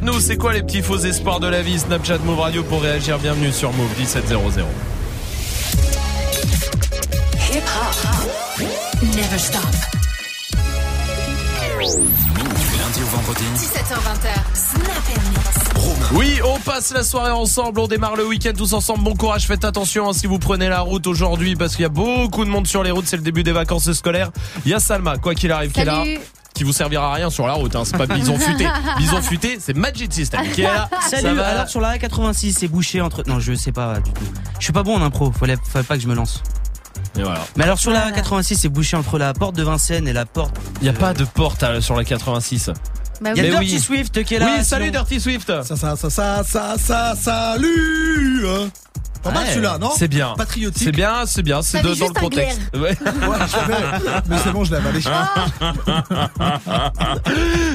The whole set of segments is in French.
Dites-nous, c'est quoi les petits faux espoirs de la vie Snapchat Move Radio pour réagir? Bienvenue sur Move 1700. Hip hop. Never stop. Lundi au vendredi. 17h20. Snap Oui, on passe la soirée ensemble, on démarre le week-end tous ensemble. Bon courage, faites attention hein, si vous prenez la route aujourd'hui parce qu'il y a beaucoup de monde sur les routes, c'est le début des vacances scolaires. Il y a Salma, quoi qu'il arrive, qui est là. Qui vous servira à rien sur la route, hein. c'est pas bison futé. Bison futé, c'est Magic System qui est là. Ça Salut, va alors sur la 86, c'est bouché entre. Non, je sais pas du tout. Je suis pas bon en impro, fallait, fallait pas que je me lance. Et voilà. Mais alors sur la 86, c'est bouché entre la porte de Vincennes et la porte. Il y a pas de porte euh, sur la 86. Bah Il y a Mais Dirty oui. Swift qui est là. oui, salut sinon- Dirty Swift. Ça, ça, ça, ça, ça, ça, salut hein. Pas mal Ouais, celui-là, non C'est bien. Patriotique. C'est bien, c'est bien, c'est dans le contexte. Ouais. Ouais, je fais. Mais c'est bon, je l'ai avalé.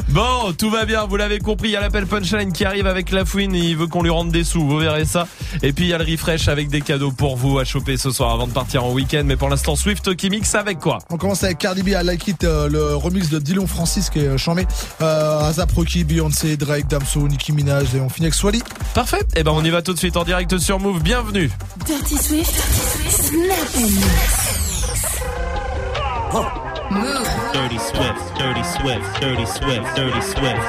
Bon, tout va bien, vous l'avez compris, il y a l'appel punchline qui arrive avec la fouine, il veut qu'on lui rende des sous, vous verrez ça. Et puis il y a le refresh avec des cadeaux pour vous à choper ce soir avant de partir en week-end. Mais pour l'instant, Swift qui mixe avec quoi? On commence avec Cardi B, I Like It, euh, le remix de Dylan Francis qui est euh, chambé. Euh, Azap Rocky, Beyoncé, Drake, Damso, Nicki Minaj et on finit avec Swally. Parfait. Et ben on y va tout de suite en direct sur Move. Bienvenue. Dirty Swift. Snap Move. Dirty Swift, Dirty Swift, Dirty Swift, Dirty Swift.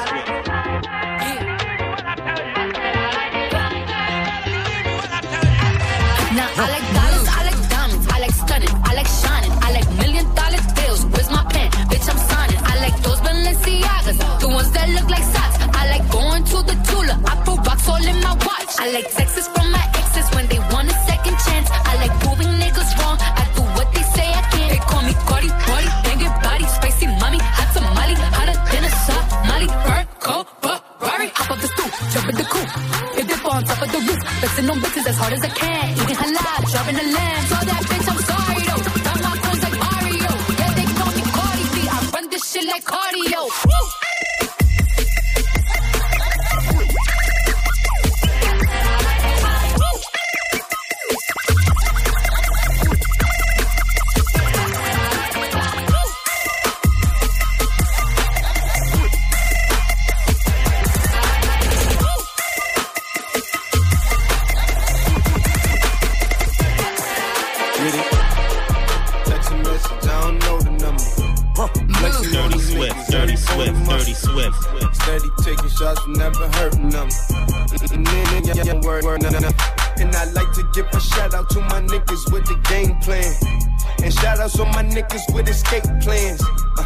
Now I like dollars, I like diamonds, I like stunning, I like shining, I like million dollar deals. Where's my pen? Bitch, I'm signing. I like those Balenciagas, the ones that look like socks. I like going to the Tula, I put rocks all in my watch. I like texts from my exes when they want a second chance. I like proving niggas wrong. I do what they say I can. They call me Cardi, Cardi, banging body, spicy mommy, hot tamale, hotter than a Somali. Burn, cold, Ferrari, hop up the stoop, jump in the coupe. Hit dip on top of the roof, flexing on bitches as hard as I can. Eating halal, driving a lamb. So that bitch, I'm sorry though. Got my friends like Mario. Yeah, they call me Cardi B. I run this shit like cardio. Woo! Steady taking shots, never hurting them. Nah. And I like to give a shout out to my niggas with the game plan. And shout outs to my niggas with escape plans. Uh,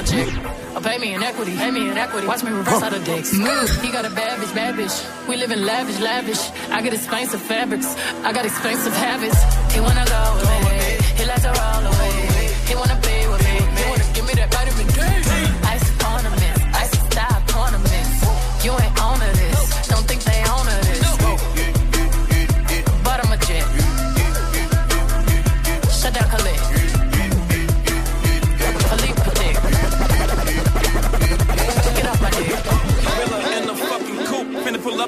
my check. Or pay me in equity. Pay me in equity. Watch me reverse out of dicks. Oh. Move. He got a bad bitch, bad bitch. We live in lavish, lavish. I got expensive fabrics. I got expensive habits. He wanna go me. He like to roll away. He wanna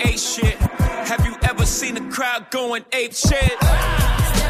a shit. Have you ever seen a crowd going ape shit?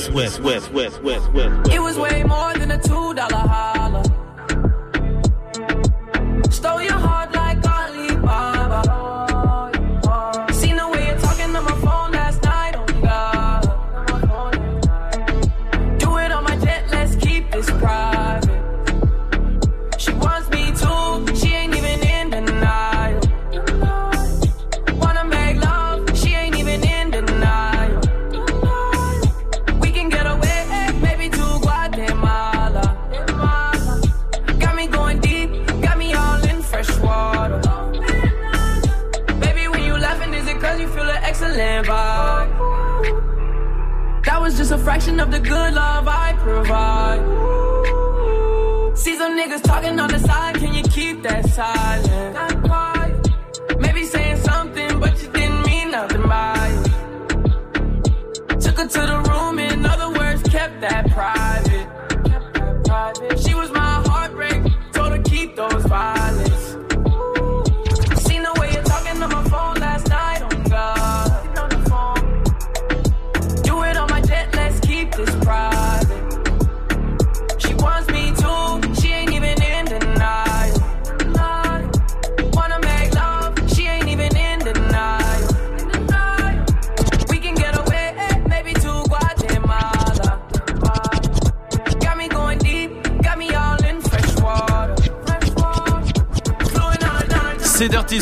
Swift, Swift, Swift, Swift, Swift,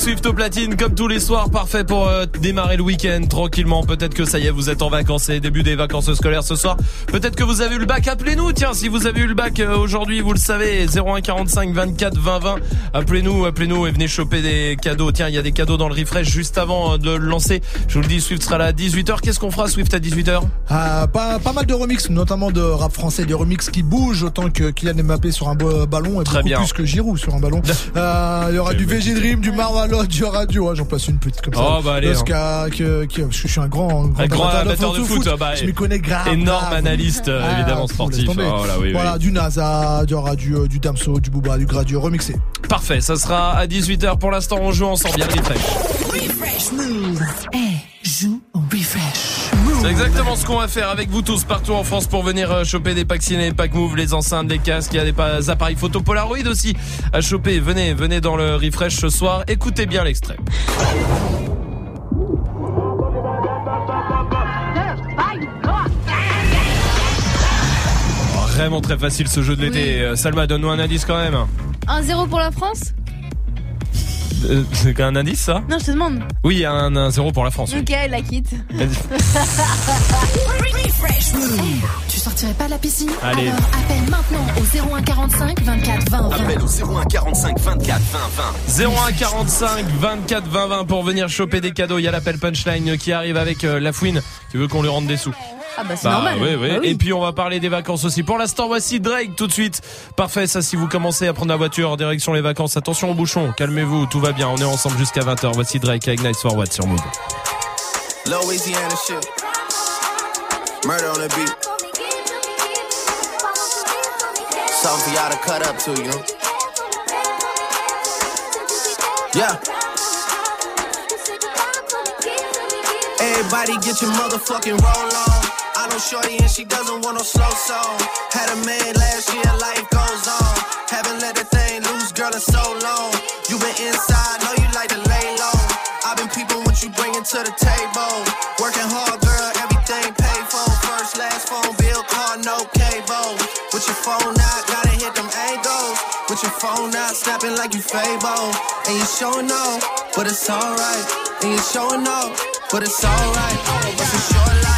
Swift au platine comme tous les soirs, parfait pour euh, démarrer le week-end tranquillement. Peut-être que ça y est, vous êtes en vacances, c'est début des vacances scolaires ce soir. Peut-être que vous avez eu le bac, appelez-nous. Tiens, si vous avez eu le bac euh, aujourd'hui, vous le savez, 01 45 24 20 20. Appelez-nous, appelez-nous et venez choper des cadeaux. Tiens, il y a des cadeaux dans le refresh juste avant euh, de le lancer. Je vous le dis, Swift sera là à 18h. Qu'est-ce qu'on fera Swift à 18h Ah, pas, pas mal de remix, notamment de rap français, des remix qui bougent autant que Kylian Mbappé sur un ballon et Très beaucoup bien. plus que Giroud sur un ballon. Il y aura du VG Dream, du Marmalot, du Radio. Ah, J'en passe une petite comme ça. Oh, bah, allez, Parce hein. que, que- que- parce que je suis un grand, grand, Un grand amateur de foot, ah bah, je m'y connais grave. énorme grave. analyste, euh, évidemment, fou, sportif. Oh là, oui, voilà, oui. du NASA, du, euh, du Damso, du Booba, du Gradio remixé. Parfait, ça sera à 18h. Pour l'instant, on joue ensemble. Bien refresh. Refresh Move. Eh, joue au refresh. C'est exactement ce qu'on va faire avec vous tous partout en France pour venir euh, choper des packs ciné, packs move, les enceintes, les casques, il y a des pa- appareils photo Polaroid aussi à choper. Venez, venez dans le refresh ce soir. Écoutez bien l'extrait. Vraiment très facile ce jeu de l'été. Euh, Salma, donne-nous un indice quand même. 1-0 pour la France? C'est un indice ça Non, je te demande. Oui, un, un 0 pour la France. oui. Ok, la quitte. Tu sortirais pas de la piscine Allez. Alors appelle maintenant au 01 45 24 20 20. Appel au 01 45 24 20 20. 01 45 24 20 20 pour venir choper des cadeaux. Il y a l'appel punchline qui arrive avec euh, la fouine. Tu veux qu'on lui rende des sous Ah bah c'est Bah, normal. oui, oui. Bah Et puis on va parler des vacances aussi. Pour l'instant, voici Drake tout de suite. Parfait, ça si vous commencez à prendre la voiture en direction les vacances, attention au bouchon, calmez-vous, tout va bien. On est ensemble jusqu'à 20h. Voici Drake avec Nice Forward sur Move. Louisiana shit. Murder on the beat. Something for y'all to cut up to, you know? Yeah. Everybody get your motherfucking roll on. Shorty and she doesn't want no slow song. Had a man last year, life goes on. Haven't let the thing loose, girl, in so long. You been inside, know you like to lay low. I've been peeping what you bringing to the table. Working hard, girl, everything paid for. First, last phone bill, car, no cable. With your phone out, gotta hit them angles. With your phone out, snapping like you Fable. And you showing off, but it's alright. And you showing off, but it's alright. It's a short life,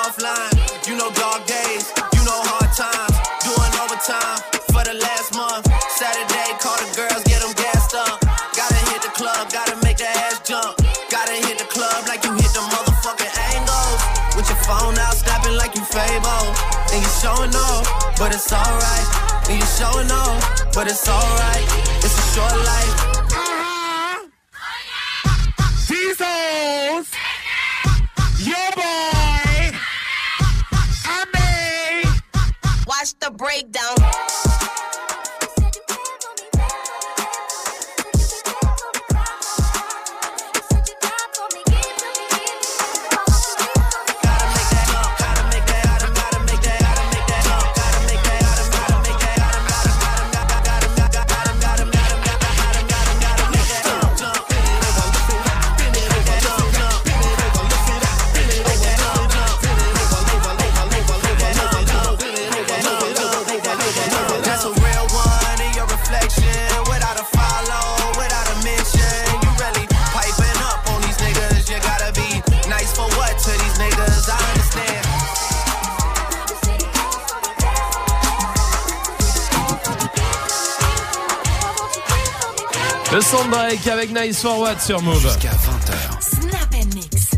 club like you hit the motherfucking angles. With your phone out, snapping like you Fable. And you showing off, but it's alright. And you showing off, but it's alright. It's a short life. Jesus! Your boy! Ami! Watch the breakdown. Le Soundbreak avec Nice Forward sur Move. Jusqu'à 20h. Snap and mix.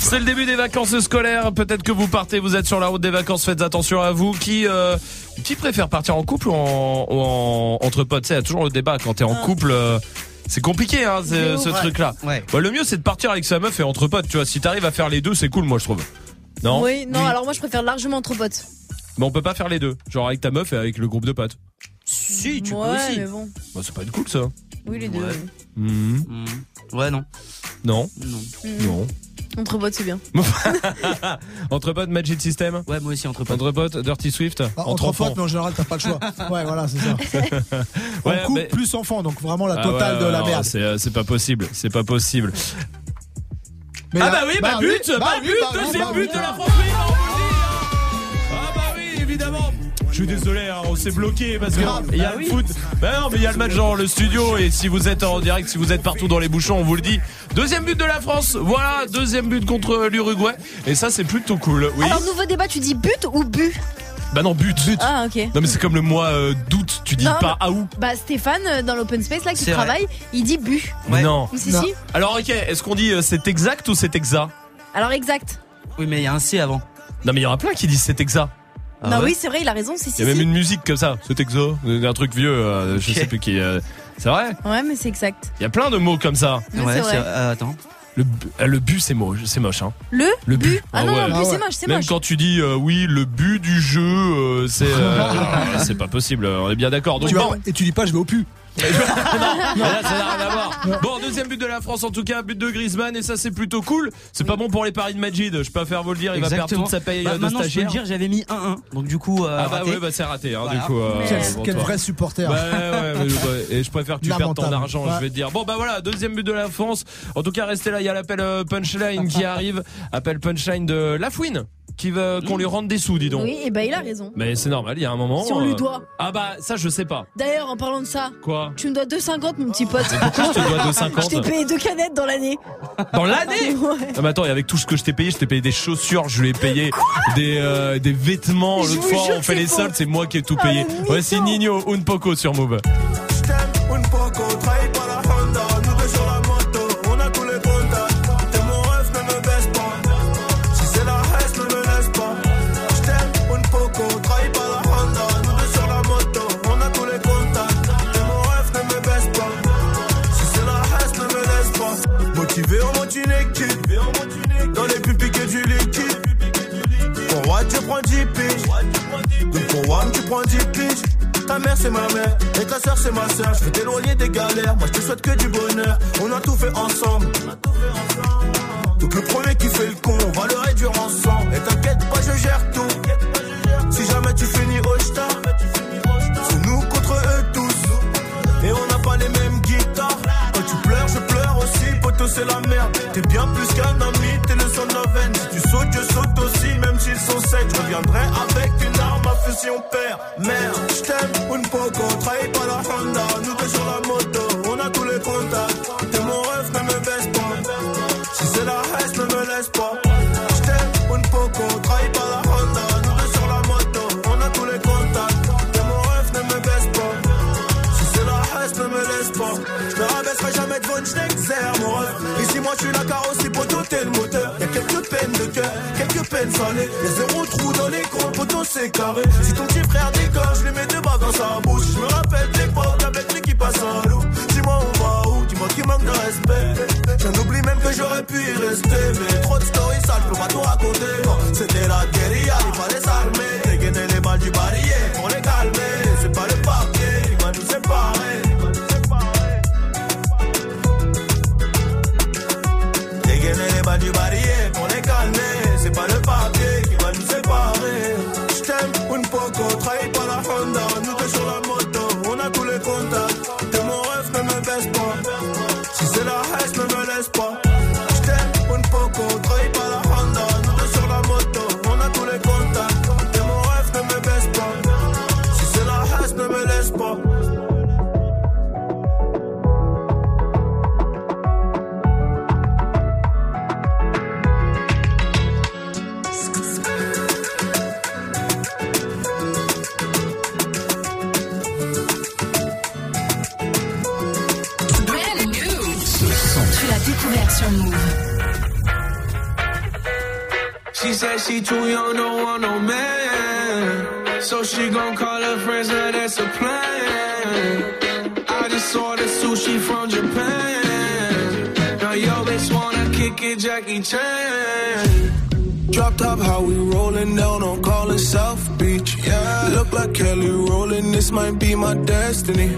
C'est le début des vacances scolaires. Peut-être que vous partez, vous êtes sur la route des vacances. Faites attention à vous. Qui euh, qui préfère partir en couple ou en, ou en- entre potes? Tu sais, il y a toujours le débat quand t'es en couple. euh, c'est compliqué, hein, ce, Ouais. ce truc-là. Ouais. Bah, le mieux, c'est de partir avec sa meuf et entre potes. Tu vois, si t'arrives à faire les deux, c'est cool, moi, je trouve. Non? Oui, non, alors moi je préfère largement entre potes. Mais on peut pas faire les deux. Genre avec ta meuf et avec le groupe de potes. Si, tu ouais, peux aussi. mais bon. Bah, c'est pas une cool, ça. Oui, les deux. Mhm. Ouais, non. Non. Non. Mhm. Non. Entre potes, c'est bien. Entre potes, Magic System Ouais, moi aussi, entre potes. Entre potes, Dirty Swift Ah, Entre entre potes, mais en général, t'as pas le choix. Ouais, voilà, c'est ça. Ouais, couple mais- plus enfant, donc vraiment la Ah totale ouais, de la merde. C'est euh, c'est pas possible, c'est pas possible. Mais ah là- bah oui, bah, but, oui, but, bah oui, deuxième bah but oui. de la France. oui, on bah. Je suis désolé, hein, on s'est bloqué parce que il y a Bah le foot. Bah non, mais il y a le match dans le studio et si vous êtes en direct, si vous êtes partout dans les bouchons, on vous le dit. Deuxième but de la France. Voilà, deuxième but contre l'Uruguay et ça c'est plutôt cool. Oui. Alors, nouveau débat, tu dis but ou but? Bah non, but. Ah, ok. Non mais c'est comme le mois euh, d'août, tu dis Non, pas à où Bah, Stéphane, euh, dans l'open space, là, qui C'est vrai. travaille, il dit but. Mais Non. Si, si. Alors ok, est-ce qu'on dit euh, c'est exact ou c'est exact? Alors, exact. Oui, mais il y a un C avant. Non mais il y en a plein qui disent c'est exact. non, oui, c'est vrai, il a raison, si, Il si. y a même une musique comme ça, c'est exo, un truc vieux, euh, je sais plus qui. euh, c'est vrai Ouais, mais c'est exact. Il y a plein de mots comme ça. Ouais, Ouais, c'est vrai. c'est- euh, attends. Le, euh, le but c'est moche, c'est moche hein. Le Le but. Ah non, le but, c'est moche, c'est Même moche. quand tu dis euh, oui, le but du jeu, euh, c'est euh, c'est pas possible. On est bien d'accord. Donc Tu vas- Et tu dis pas, je vais au pu. Mais là, ça n'a rien à voir. Bon, deuxième but de la France en tout cas, but de Griezmann et ça c'est plutôt cool. C'est pas bon pour les paris de Majid. Je peux faire vous le dire, il va perdre toute sa paye Bah, de maintenant, je peux le stagiaire. dire, j'avais mis 1-1. Donc, du coup, euh, Ah bah raté. ouais, bah c'est raté hein, Voilà. du coup. euh, Quel, bon, quel toi. vrai supporter. Bah ouais, mais, ouais, et je préfère que tu perdes ton argent, Ouais. je vais te dire. Bon bah voilà, deuxième but de la France. En tout cas, restez là, il y a l'appel euh, punchline qui arrive, appel punchline de Lafouine qui veut qu'on lui rende des sous, dis donc. Oui, et bah, il a raison. Mais c'est normal, il y a un moment. Si on lui euh, doit. Ah bah ça je sais pas. D'ailleurs, en parlant de ça, Quoi tu me dois 2,50, mon petit pote. Pourquoi je te dois 2,50 Je t'ai payé deux canettes dans l'année. Dans l'année Ouais. Ah mais attends, et avec tout ce que je t'ai payé, je t'ai payé des chaussures, je lui ai payé des, euh, des vêtements. L'autre fois, on fait les soldes, c'est moi qui ai tout Ah, payé. Voici. Nino un poco sur Move. Prends 10 piges. Donc pour Wam, tu prends 10 piges. Ta mère c'est ma mère et ta soeur c'est ma soeur. Je veux t'éloigner des galères, moi je te souhaite que du bonheur. On a tout fait ensemble. Donc le premier qui fait le con, on va le réduire ensemble. Et t'inquiète pas, je gère tout. Si jamais tu finis au star, c'est nous contre eux tous. Et on n'a pas les mêmes guitares. Quand tu pleures, je pleure aussi. Poto, c'est la merde. T'es bien plus qu'un ami, t'es le son of veine. Si tu sautes, je Je reviendrai avec une arme à feu si on perd. Merde, je t'aime, un poco, trahi par la Honda. Nous deux sur la moto, on a tous les contacts. T'es mon rêve, ne me baisse pas. Si c'est la reste, ne me laisse pas. Je t'aime, un poco, trahi par la Honda. Nous deux sur la moto, on a tous les contacts. T'es mon rêve, ne me baisse pas. Si c'est la reste, ne me laisse pas. Je me rabaisserai jamais devant une schneckzer, mon rêve. Ici, moi, je suis la carrosserie peine salée. Y'a zéro trou dans les gros poteaux, c'est carré. Si ton petit frère déconne, je lui mets deux balles dans sa bouche. Je me rappelle l'époque avec lui qui passe à l'eau. Dis-moi on va où, dis-moi qui manque de respect. J'en oublie même que j'aurais pu y rester. Mais trop de stories sales, je peux pas tout raconter. C'était la guérilla, il fallait s'armer. Dégainer les balles du barillet she too young, don't want no man. So she gon' call her friends, now that's a plan. I just ordered sushi from Japan. Now yo bitch wanna kick it, Jackie Chan. Drop top, how we rollin' down on call it South Beach. Yeah, look like Kelly rollin', this might be my destiny.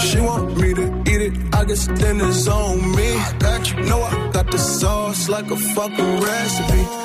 She want me to eat it, I guess then it's on me. I Got you know I got the sauce like a fucking recipe.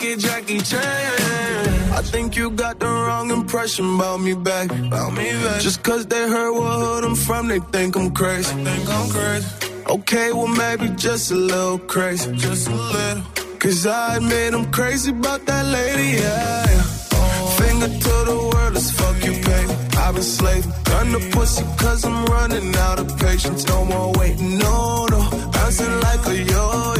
Jackie Chan. I think you got the wrong impression about me back. About me back. Just cause they heard what hood I'm from, they think I'm crazy. think I'm crazy. Okay, well maybe just a little crazy. Just a little. Cause I admit I'm crazy about that lady, yeah. Finger to the world, let's fuck you, baby. I've been slaving. Gun the pussy cause I'm running out of patience. No more waiting, no, no. Bouncing like a yo-yo.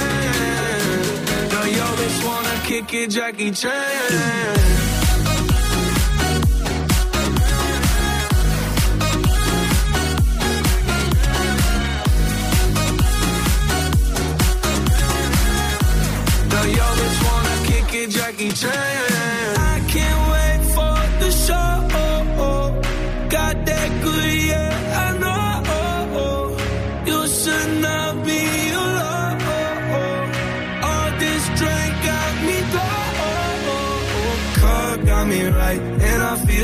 Kick it, Jackie Chan. Now yo bitch wanna kick it, Jackie Chan. I can't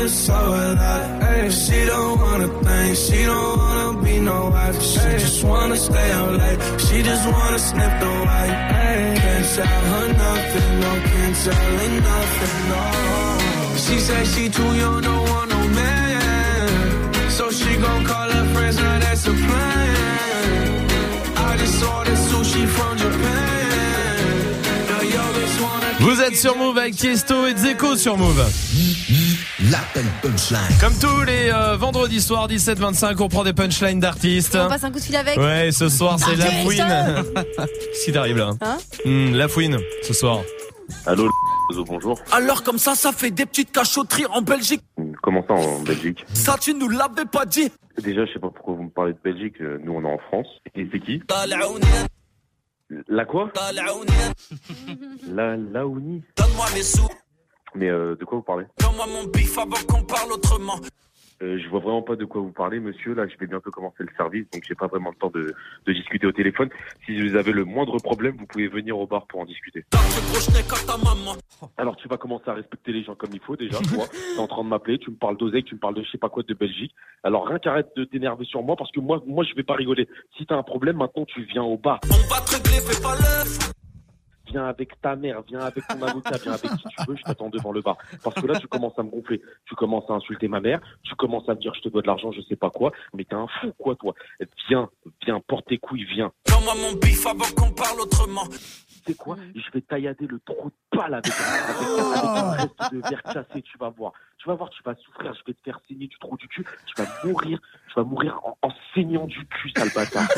Ay, she don't wanna think, she don't wanna be no wife. She just wanna stay out late. She just wanna sniff the white. Ay, can't tell her nothing, no, can't tell her nothing, no. She said she too young, don't want no man. So she gon' call her friends, now that's a plan. I just ordered sushi from Japan. Vous êtes sur Move avec Tiesto et Zeko sur Move. L'appel punchline. Comme tous les euh, vendredis soirs 17-25, on prend des punchlines d'artistes. On passe un coup de fil avec. Ouais, ce soir c'est La. Fouine. Qu'est-ce qui t'arrive là Hein Hmm, La Fouine, ce soir. Allô bonjour. Alors comme ça, ça fait des petites cachotteries en Belgique. Comment ça en Belgique Ça, tu nous l'avais pas dit. Déjà, je sais pas pourquoi vous me parlez de Belgique. euh, Nous, on est en France. Et c'est qui La quoi La Laouni Donne-moi mes sous, Mais euh, de quoi vous parlez donne-moi mon bif avant qu'on parle autrement. euh, Je vois vraiment pas de quoi vous parlez, monsieur. Là, je vais bientôt commencer le service, donc j'ai pas vraiment le temps de, de discuter au téléphone. Si vous avez le moindre problème, vous pouvez venir au bar pour en discuter. Alors, tu vas commencer à respecter les gens comme il faut déjà. Toi, t'es en train de m'appeler, tu me parles d'oseille, tu me parles de je sais pas quoi de Belgique. Alors, rien qu'arrête de t'énerver sur moi parce que moi, moi, je vais pas rigoler. Si t'as un problème, maintenant, tu viens au bar. On va te régler, fais pas l'œuf. Viens avec ta mère, viens avec ton avocat, viens avec qui tu veux, je t'attends devant le bar. Parce que là, tu commences à me gonfler. Tu commences à insulter ma mère, tu commences à me dire je te dois de l'argent, je sais pas quoi. Mais t'es un fou, quoi, toi. Viens, viens, porte tes couilles, viens. Donne-moi mon bif avant qu'on parle autrement. C'est quoi? Je vais taillader le trou de balle avec, avec, avec un reste de verre cassé, tu vas voir. Tu vas voir, tu vas souffrir, je vais te faire saigner du trou du cul, tu vas mourir, tu vas mourir en, en saignant du cul, sale bâtard.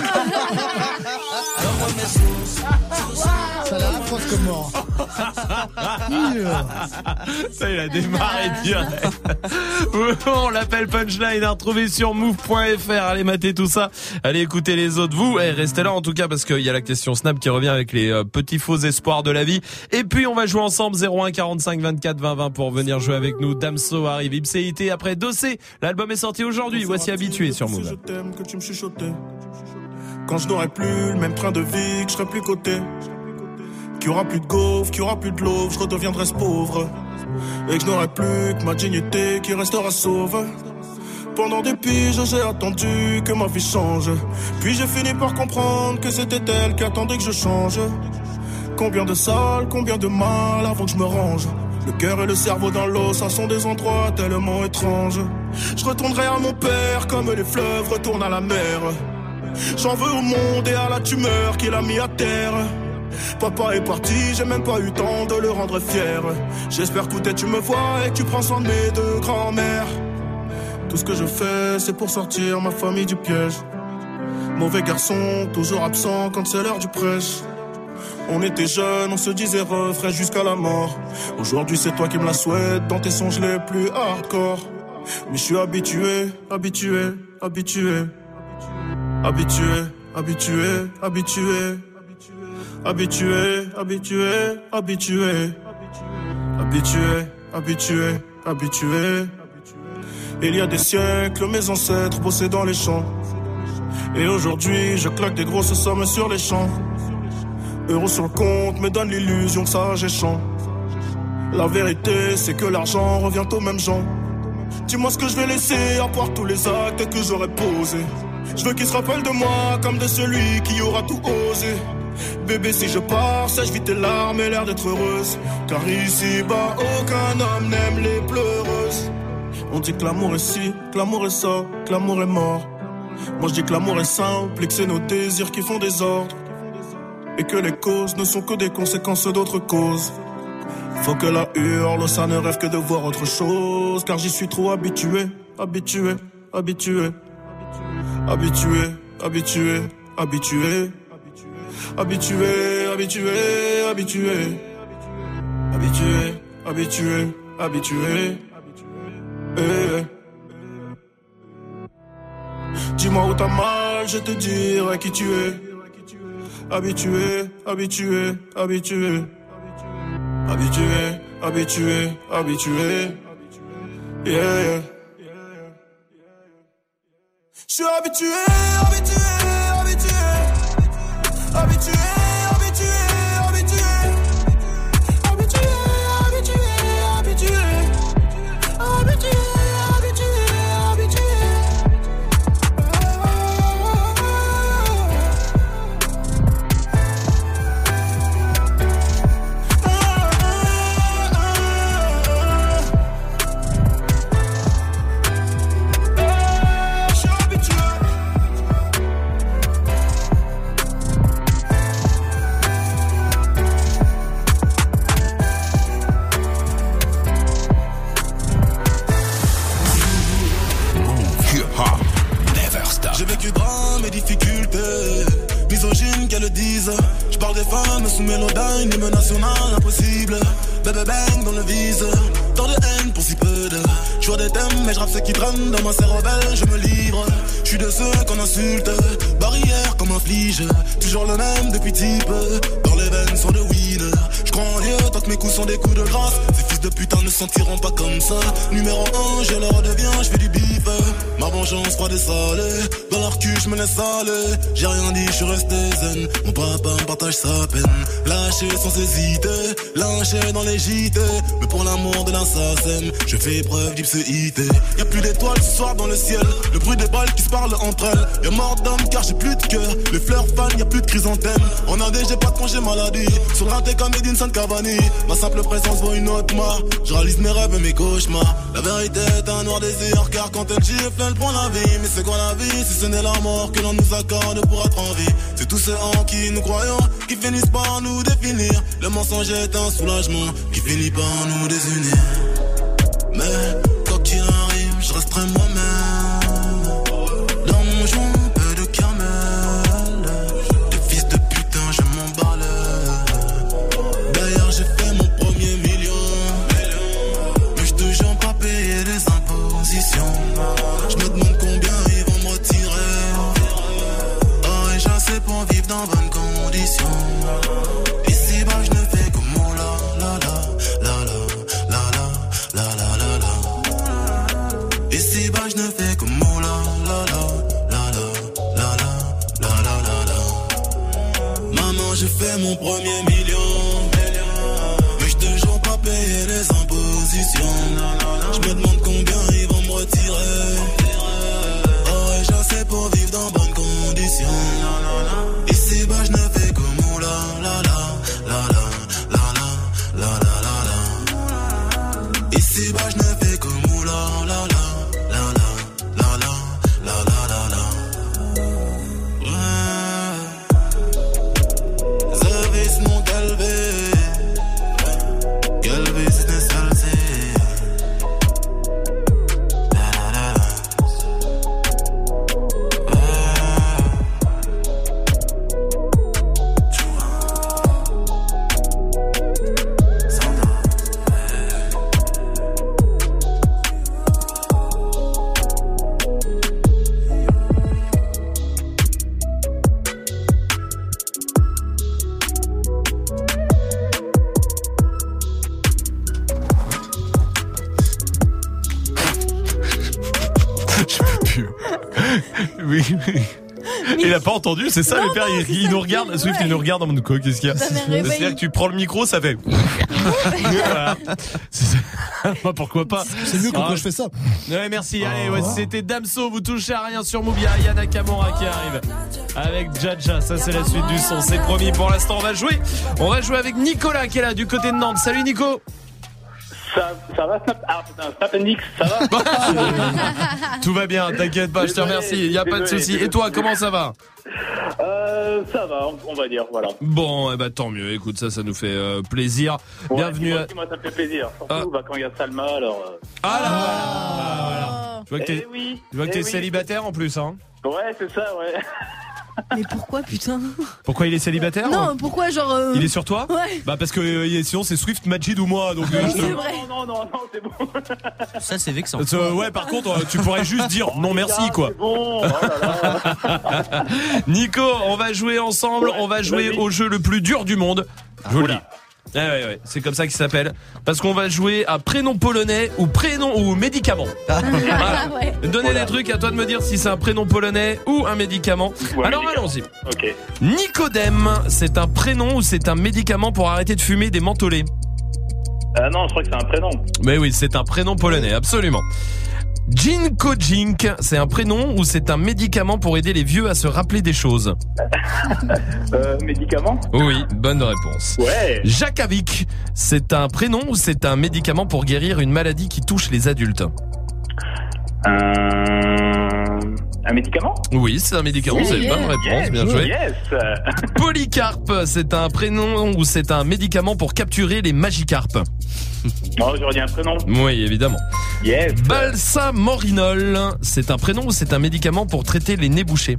Ça la raconte comme mort. Ça, il a démarré direct. On l'appelle Punchline à retrouver sur move.fr. Allez mater tout ça. Allez écouter les autres. Vous, eh, restez là en tout cas parce qu'il y a la question Snap qui revient avec les euh, petits faux espoirs de la vie. Et puis on va jouer ensemble 01 45 24 20 20 pour venir jouer avec nous. Damso arrive. Ipséité après Dossé. L'album est sorti aujourd'hui. Voici habitué sur Si je Move. t'aime, que tu me chuchotais. Quand je n'aurai plus le même train de vie, que je serai plus coté. Qu'il y aura plus de gaufres, qu'il y aura plus de l'eau, je redeviendrai ce pauvre. Et que je n'aurai plus que ma dignité qui restera sauve. Pendant des piges, j'ai attendu que ma vie change. Puis j'ai fini par comprendre que c'était elle qui attendait que je change. Combien de salles, combien de mal avant que je me range. Le cœur et le cerveau dans l'eau, ça sont des endroits tellement étranges. Je retournerai à mon père comme les fleuves retournent à la mer. J'en veux au monde et à la tumeur qu'il a mis à terre. Papa est parti, j'ai même pas eu temps de le rendre fier. J'espère que tu me vois et que tu prends soin de mes deux grands-mères. Tout ce que je fais, c'est pour sortir ma famille du piège. Mauvais garçon, toujours absent quand c'est l'heure du prêche. On était jeunes, on se disait refrain jusqu'à la mort. Aujourd'hui, c'est toi qui me la souhaites dans tes songes les plus hardcore. Mais je suis habitué, habitué, habitué. Habitué, habitué, habitué. Habitué, habitué, habitué. Habitué, habitué, habitué. Il y a des siècles, mes ancêtres bossaient dans les champs. Et aujourd'hui, je claque des grosses sommes sur les champs. Euros sur le compte me donne l'illusion que ça j'échange. La vérité, c'est que l'argent revient aux mêmes gens. Dis-moi ce que je vais laisser à part tous les actes que j'aurais posés. Je veux qu'ils se rappellent de moi comme de celui qui aura tout osé. Bébé, si je pars, sèche vite tes larmes et l'air d'être heureuse. Car ici-bas, aucun homme n'aime les pleureuses. On dit que l'amour est ci, que l'amour est ça, que l'amour est mort. Moi je dis que l'amour est simple et que c'est nos désirs qui font des ordres. Et que les causes ne sont que des conséquences d'autres causes. Faut que la hurle, ça ne rêve que de voir autre chose. Car j'y suis trop habitué, habitué, habitué. Habitué, habitué, habitué. Habitué, habitué, habitué. Habitué, habitué, habitué. Eh, eh. Dis-moi où t'as mal, je te dirai qui tu es. Habitué, habitué, habitué. Habitué, habitué, habitué. Yeah, yeah. Je suis habitué, habitué, habitué. Habitué, habitué, des femmes sous Mélodyne, hymne national impossible. Bébé bang dans le vise, tant de haine pour si peu de. Je des thèmes, mais je rappe ce qui traîne dans ma cervelle, je me livre. Je suis de ceux qu'on insulte, barrière comme un flige. Toujours le même depuis type, dans les veines sont de winner. Je crois en Dieu tant que mes coups sont des coups de grâce. Ces fils de putain ne se sentiront pas comme ça. Numéro 1, je leur deviens, je fais du bif. Ma vengeance froide et salée, dans leur cul je me laisse aller. J'ai rien dit, je suis resté zen. Mon papa me partage sa peine. Lâché sans hésiter, lynché dans les JT. Mais pour l'amour de l'assassin, je fais preuve d'ipséité. Y'a plus d'étoiles ce soir dans le ciel. Le bruit des balles qui se parlent entre elles. Y'a mort d'homme car j'ai plus de cœur. Les fleurs fanent, y'a plus de chrysanthème. En AD, j'ai pas de congé maladie. Sur le raté comme Edinson Cavani. Ma simple présence vaut une autre mort. Je réalise mes rêves et mes cauchemars. La vérité est un noir désir car quand elle gifle, elle la vie. Mais c'est quoi la vie si ce n'est la mort que l'on nous accorde pour être en vie? C'est tous ceux en qui nous croyons qui finissent par nous définir. Le mensonge est un soulagement qui finit par nous désunir. Mais quoi qu'il arrive, je resterai moi-même. Bonnes conditions. Ici, bah, je ne fais que mon la la la la la la la la la la. Ici, bah, je ne fais que mon la la la la la la la la la la la. Maman, j'ai fait mon premier c'est ça, le père, il, nous regarde, Swift, il nous regarde en mode quoi, qu'est-ce qu'il y a. C'est-à-dire que tu prends le micro, ça fait. Voilà. C'est- Bah, Pourquoi pas C'est mieux que Ah. quand je fais ça. Ouais, merci. Allez, ouais, c'était Damso. Vous touchez à rien sur Move. Il y a Yana Kamura qui arrive avec Jaja. Ça, c'est la suite du son. C'est promis. Pour l'instant, on va jouer. On va jouer avec Nicolas qui est là du côté de Nantes. Salut Nico. Ça, ça va, Snap? Ah putain, Snap NX, ça va? Tout va bien. T'inquiète pas. Je te remercie. Il y a pas de souci. Et toi, comment ça va? Euh, ça va, on, va dire, voilà. Bon, eh ben tant mieux. Écoute, ça, ça nous fait euh, plaisir. Ouais, Bienvenue. Moi, À... moi, ça me fait plaisir. Surtout bah, quand il y a Salma, alors. euh, Ah là, voilà. voilà. Je vois que t'es, Eh oui, eh oui. célibataire en plus, hein? Ouais, c'est ça, ouais. Mais pourquoi, putain Pourquoi il est célibataire Non, pourquoi, genre. euh, Il est sur toi Ouais. Bah parce que euh, sinon c'est Swift, Majid ou moi donc euh, je vrai. Non, non, non, c'est bon. Ça, c'est vexant. Ouais par contre euh, tu pourrais juste dire non merci quoi. C'est bon, oh là là. Nico, on va jouer ensemble, on va jouer au jeu le plus dur du monde. Je vous le dis. Ouais, ouais, ouais, c'est comme ça qu'il s'appelle. Parce qu'on va jouer à prénom polonais ou prénom ou médicament. Voilà. Ah ouais. Donnez des trucs, à toi de me dire si c'est un prénom polonais ou un médicament. Alors allons-y. Ok. Nicodème, c'est un prénom ou c'est un médicament pour arrêter de fumer des mentholés? Euh, non, je crois que c'est un prénom. Mais oui, c'est un prénom polonais, absolument. Jinko Jink, c'est un prénom ou c'est un médicament pour aider les vieux à se rappeler des choses? Euh, médicament? Oui, bonne réponse. Ouais. Jakavik, c'est un prénom ou c'est un médicament pour guérir une maladie qui touche les adultes? Un, un médicament Oui, c'est un médicament, Oui, c'est une bonne yes, réponse, bien joué. Yes. Polycarpe, c'est un prénom ou c'est un médicament pour capturer les magicarpes? Non, j'aurais dit un prénom. Oui, évidemment. Yes. Balsamorinol, c'est un prénom ou c'est un médicament pour traiter les nez bouchés?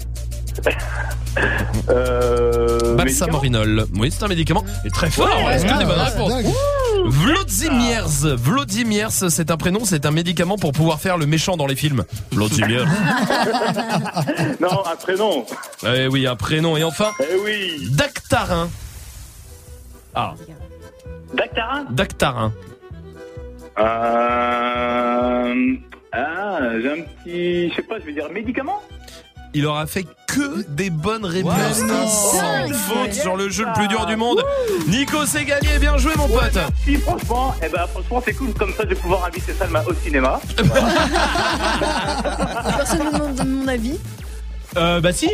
Euh. Balsamorinol. Oui, c'est un médicament. Et très fort, Ouais, est-ce que ouais, des bonnes ouais, réponses dingue. Vlodimirs. Vlodimirs, c'est un prénom, c'est un médicament pour pouvoir faire le méchant dans les films. Vlodimir. Non, un prénom. Eh oui, un prénom. Et enfin, Eh oui. Dactarin. Ah, Dactarin? Dactarin. Euh. Ah, j'ai un petit. Je sais pas, je vais dire médicament? Il aura fait que des bonnes réponses. Sans faute sur le jeu le plus dur du monde. Nico, c'est gagné. Bien joué, mon pote. Si, franchement, eh ben, franchement, c'est cool. Comme ça, je vais pouvoir inviter Salma au cinéma. Personne ne demande mon avis. Euh, bah si.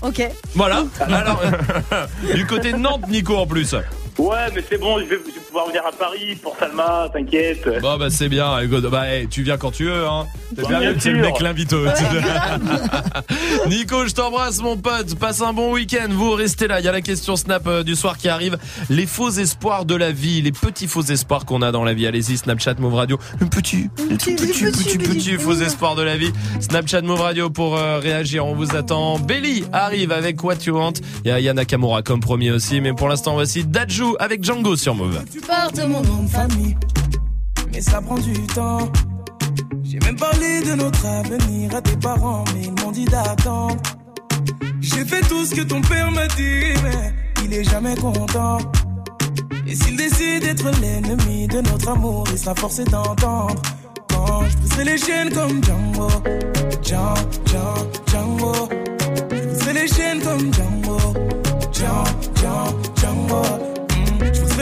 Ok. Voilà. Alors, du côté de Nantes, Nico, en plus. Ouais, mais c'est bon, je vais, je vais pouvoir venir à Paris pour Salma, t'inquiète. Bon bah c'est bien, écoute, bah hey, tu viens quand tu veux hein. C'est Bien bien, le mec l'invite. Nico, je t'embrasse mon pote, passe un bon week-end, vous restez là, il y a la question Snap euh, du soir qui arrive, les faux espoirs de la vie, les petits faux espoirs qu'on a dans la vie, allez-y Snapchat Move Radio, le petit, le petit, petit, petit, petit, faux espoir de la vie, Snapchat Move Radio pour euh, réagir, on vous attend. Belly arrive avec What You Want, il y a Yana Nakamura comme promis aussi, mais pour l'instant voici Avec Django sur Move. Tu portes mon nom de famille, mais ça prend du temps. J'ai même parlé de notre avenir à tes parents, mais ils m'ont dit d'attendre. J'ai fait tout ce que ton père m'a dit, mais il est jamais content. Et s'il décide d'être l'ennemi de notre amour, il sera forcé d'entendre. Quand je briserai les chaînes comme Django, Django, Django, Django. Je briserai les chaînes comme Django, Django, Django, Django.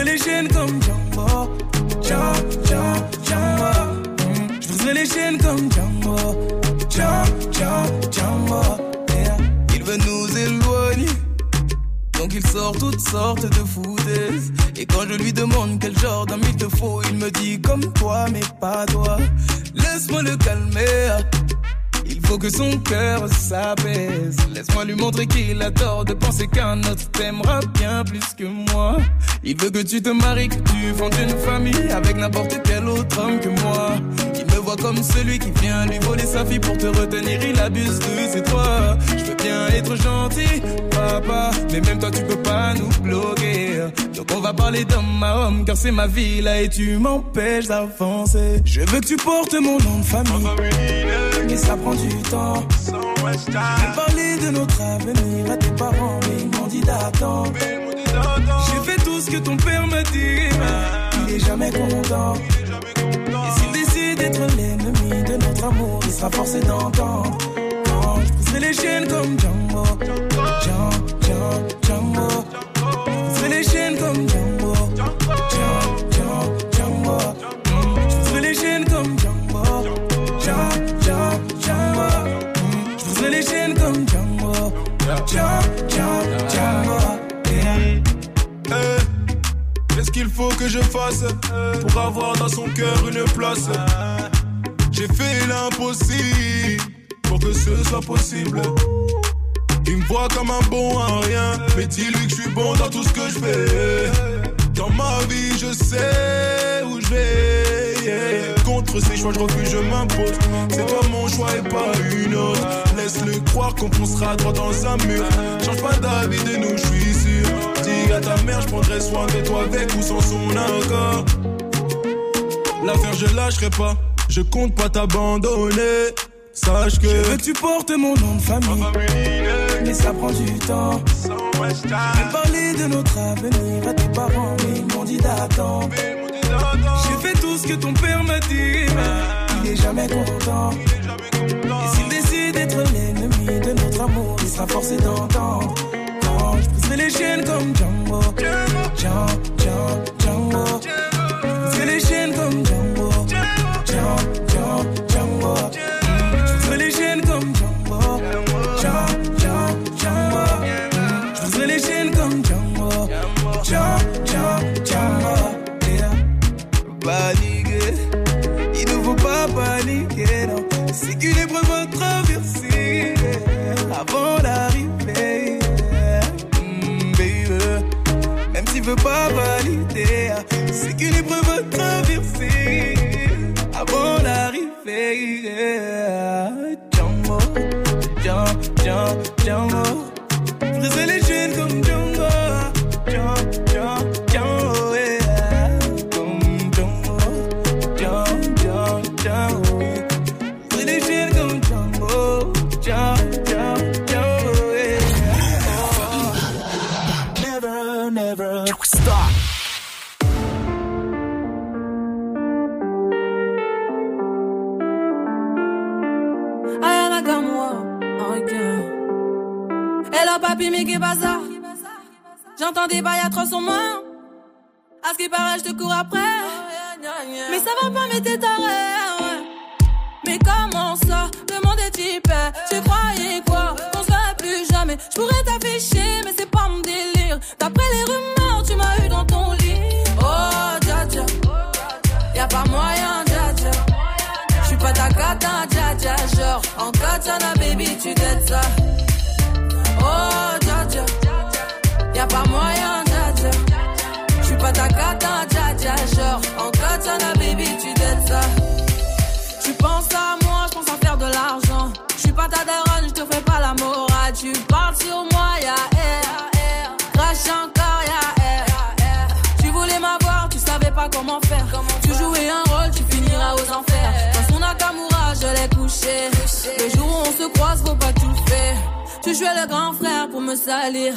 Je briserai les chaînes comme Django. Django, Django. Je briserai les chaînes comme Django. Django, Django. Il veut nous éloigner. Donc il sort toutes sortes de foutaises. Et quand je lui demande quel genre d'homme il te faut, il me dit comme toi, mais pas toi. Laisse-moi le calmer. Faut que son cœur s'apaise. Laisse-moi lui montrer qu'il a tort de penser qu'un autre t'aimera bien plus que moi. Il veut que tu te maries, que tu fondes une famille avec n'importe quel autre homme que moi. Il me voit comme celui qui vient lui voler sa fille pour te retenir. Il abuse de ses droits. Je veux bien être gentil, papa, mais même toi tu peux pas nous bloquer. Donc on va parler d'homme à homme, car c'est ma vie là et tu m'empêches d'avancer. Je veux que tu portes mon nom de famille, mais ça prend du temps. J'ai parlé de notre avenir à tes parents, mais ils m'ont dit d'attendre. J'ai fait tout ce que ton père m'a dit, mais il est jamais content. Et s'il décide d'être l'ennemi de notre amour, il sera forcé d'entendre. Quand je briserai les chaînes comme Django, Django, Django, Django. Je les chaînes comme Django, Yeah. Eh, Qu'est-ce qu'il faut que je fasse pour avoir dans son cœur une place? J'ai fait l'impossible pour que ce soit possible. Il me voit comme un bon à rien, mais dis-lui que je suis bon dans tout ce que je fais. Dans ma vie, je sais où je vais. Contre ces choix, je refuse, je m'impose. C'est toi mon choix et pas une autre. Laisse-le croire qu'on foncera droit dans un mur. Change pas d'avis de nous, je suis sûr. Dis à ta mère, je prendrai soin de toi avec ou sans son accord. L'affaire, je lâcherai pas. Je compte pas t'abandonner. Sache que. Je veux que tu portes mon nom de famille, mais ça prend du temps. J'ai parlé de notre avenir à tes parents, mais ils m'ont dit d'attendre. J'ai fait tout ce que ton père m'a dit, mais il est jamais content. Et s'il décide d'être l'ennemi de notre amour, il sera forcé d'entendre. À ce qui paraît, je te cours après. Mais ça va pas, mais t'es taré. Mais comment ça? Le monde est type. Tu croyais quoi? On se plus jamais. Je pourrais t'afficher, mais c'est pas mon délire. D'après les rumeurs, tu m'as eu dans ton lit. Oh, dja dja. Y'a pas moyen, dja dja. J'suis pas ta cata, dja dja. Genre, en katana, baby, tu t'aides ça. Oh, dja dja. Pas ta cata, dja dja. Genre, en katana, baby, tu t'aides ça. Tu penses à moi, je pense à faire de l'argent. Je suis pas ta daronne, je te fais pas la morale. Tu parles sur moi, ya air. Crash encore, ya air. Tu voulais m'avoir, tu savais pas comment faire. Tu jouais un rôle, tu finiras aux enfers. Dans son Nakamura, je l'ai couché. Le jour où on se croise, faut pas tout faire. Tu jouais le grand frère pour me salir.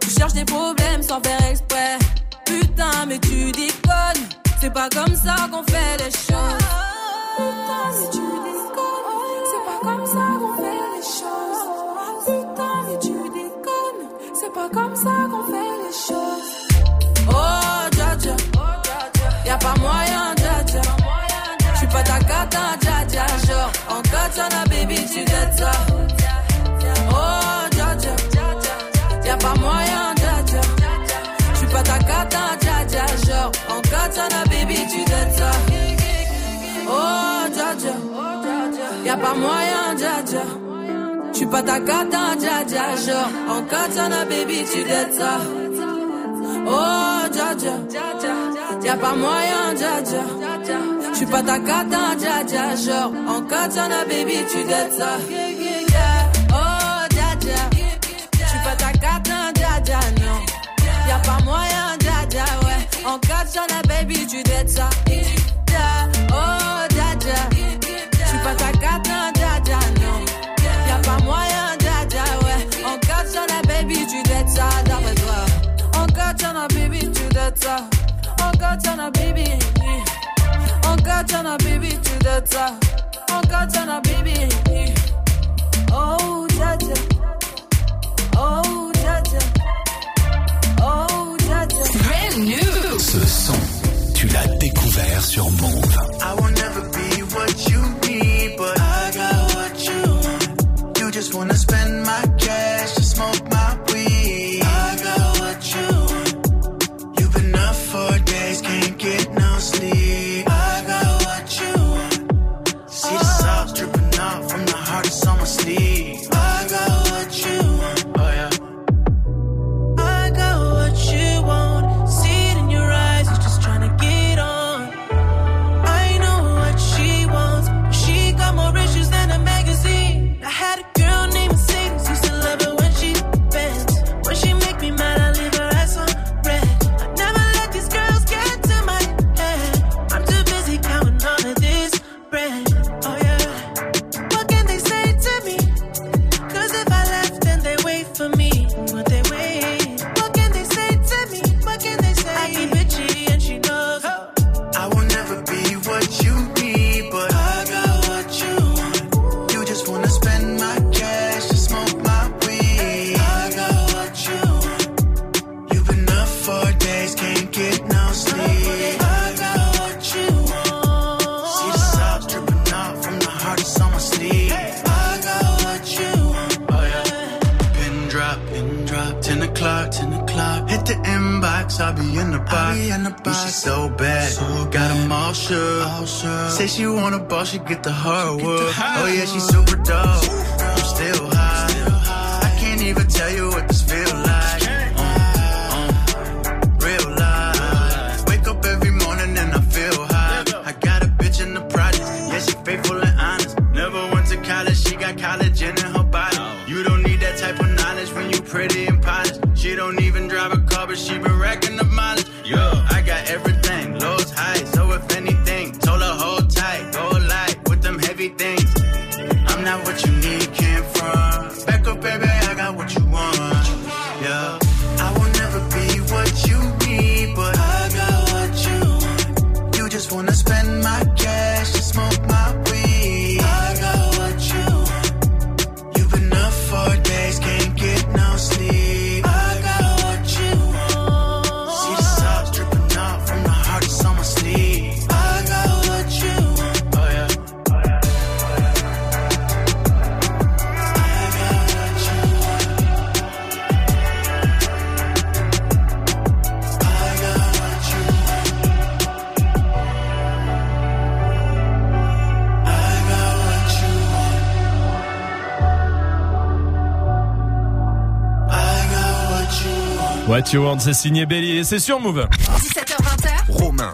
Tu cherches des problèmes sans faire exprès. Putain, mais tu déconnes. C'est pas comme ça qu'on fait les choses. Putain, mais tu déconnes. C'est pas comme ça qu'on fait les choses. Putain, mais tu déconnes. C'est pas comme ça qu'on fait les choses. Oh, dja dja. Y'a pas moyen, dja dja. J'suis pas ta cata, dja dja. Genre, en katana, baby, tu t'aides ça. Cata, dja dja. Genre, en katana, baby, tu t'aides ça. Oh, dja dja. Y'a pas moyen, dja dja. J'suis pas ta cata, dja dja. Genre, en katana, baby, tu t'aides ça. Oh, dja dja. Y'a pas moyen, dja dja. J'suis pas ta cata, dja dja. Genre, en katana, baby, tu t'aides ça. Oh, dja dja. J'suis pas ta cata, dja dja, non. Y'a pas moyen. En katana, baby, tu t'aides ça. Oh, dja. J'suis pas ta cata, dja dja, non. Y'a pas moyen, dja, ouais. En katana, baby, tu t'aides ça, d'après toi. En katana, baby, tu t'aides ça. En katana, baby. En katana, baby, tu t'aides ça. En katana, baby. Oh, dja. Oh, dja. Oh, dja. Brand new. Sur Move. I will never be what you need, but I got what you want. You just wanna spend inbox, I'll be in the box. Be in the box. She's so bad, got them all shook. Say she want a ball, she get the hard work. Oh yeah, she's super dope. I'm still C'est signé Belly et c'est sur Move. 17h20. Romain.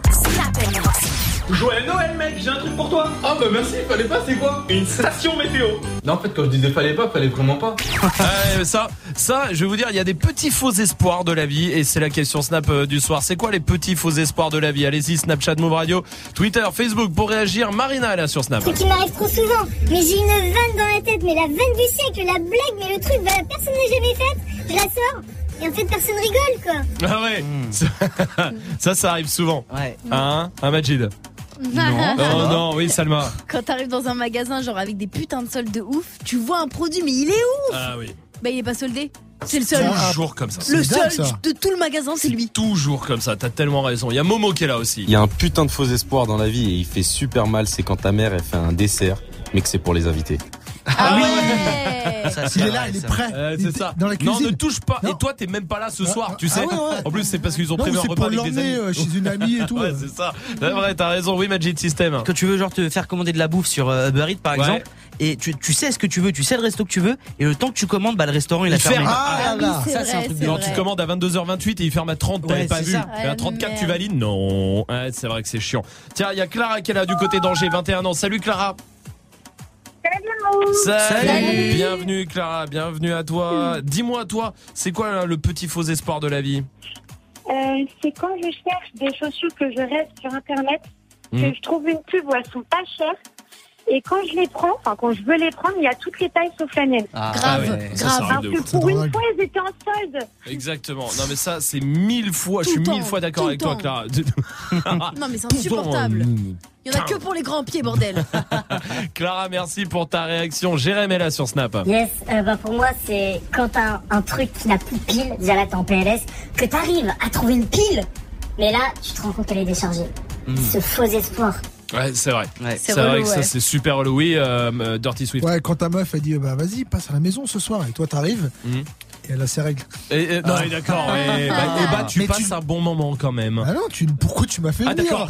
Joël Noël, mec, j'ai un truc pour toi. Ah bah merci, fallait pas, c'est quoi? Une station météo. Non, en fait, quand je disais fallait pas, fallait vraiment pas. Ça, ça, je vais vous dire, il y a des petits faux espoirs de la vie et c'est la question Snap euh, du soir. C'est quoi les petits faux espoirs de la vie? Allez-y, Snapchat, Move Radio, Twitter, Facebook pour réagir. Marina est là sur Snap. C'est qui m'arrive trop souvent. Mais j'ai une vanne dans la tête, mais la vanne du siècle, la blague, mais le truc, bah, personne n'a jamais faite. Je la sors. Et en fait, personne rigole, quoi. Ah ouais, ça, ça arrive souvent. Ouais. Hein, hein, Majid Non, non, non, oui, Salma. Quand t'arrives dans un magasin, genre avec des putains de soldes de ouf, tu vois un produit, mais il est ouf Ah oui. Bah, il est pas soldé. C'est le seul. Toujours comme ça. Le seul ça. de tout le magasin, c'est lui. Toujours comme ça, t'as tellement raison. Il y a Momo qui est là aussi. Il y a un putain de faux espoir dans la vie et il fait super mal, c'est quand ta mère elle fait un dessert, mais que c'est pour les invités. Ah ouais Ça, Il est là, il est prêt. Euh, Il c'est est ça. Dans la non, cuisine. ne touche pas. Et toi, t'es même pas là ce soir, tu sais. Ah ouais, ouais. En plus, c'est parce qu'ils ont Non, prévu un c'est repas pour avec des amis. euh, chez une amie et tout. Ouais, c'est ça. C'est vrai, t'as raison. Oui, Magic System. Quand tu veux genre te faire commander de la bouffe sur euh, Uber Eats par Ouais. exemple, et tu, tu sais ce que tu veux, tu sais le resto que tu veux, et le temps que tu commandes, bah le restaurant il a Il fermé. ferme. Ah là c'est ça c'est un truc vrai. tu commandes à 22h28 et il ferme à 30, t'avais pas vu. à Ah, 34, tu valides Non. Ouais, c'est vrai que c'est chiant. Tiens, il y a Clara qui est là du côté d'Angers, 21 ans. Salut Clara. Salut. Salut. Bienvenue Clara, bienvenue à toi. Dis-moi toi, c'est quoi là, le petit faux espoir de la vie? Euh, c'est quand je cherche des chaussures que je rêve sur Internet, Mhm. que je trouve une pub où elles sont pas chères. Et quand je les prends, enfin quand je veux les prendre, il y a toutes les tailles sauf la mienne. Ah, Grave, ouais. Grave. de que pour une fois, ils étaient en solde. Exactement. Non mais ça c'est mille fois, je suis le mille fois d'accord avec toi. Clara. Non, mais c'est insupportable. temps. Il y en a que pour les grands pieds, bordel. Clara, merci pour ta réaction. Jérémy est là sur Snap. Yes, euh, bah pour moi, c'est quand t'as un, un truc qui n'a plus de pile, déjà là t'es en PLS, que t'arrives à trouver une pile, mais là tu te rends compte qu'elle est déchargée. Ce faux espoir. Ouais, c'est vrai. Ouais. C'est vrai relou, que ça c'est super. Oui, euh, euh, Dirty Swift. Ouais, quand ta meuf elle dit bah vas-y passe à la maison ce soir et toi t'arrives Mhm. Elle a ses règles. Et, et- non, Ah. d'accord. Et, bah, et bah, tu Mais passes tu- un bon moment quand même. Ah non, tu pourquoi tu m'as fait Ah venir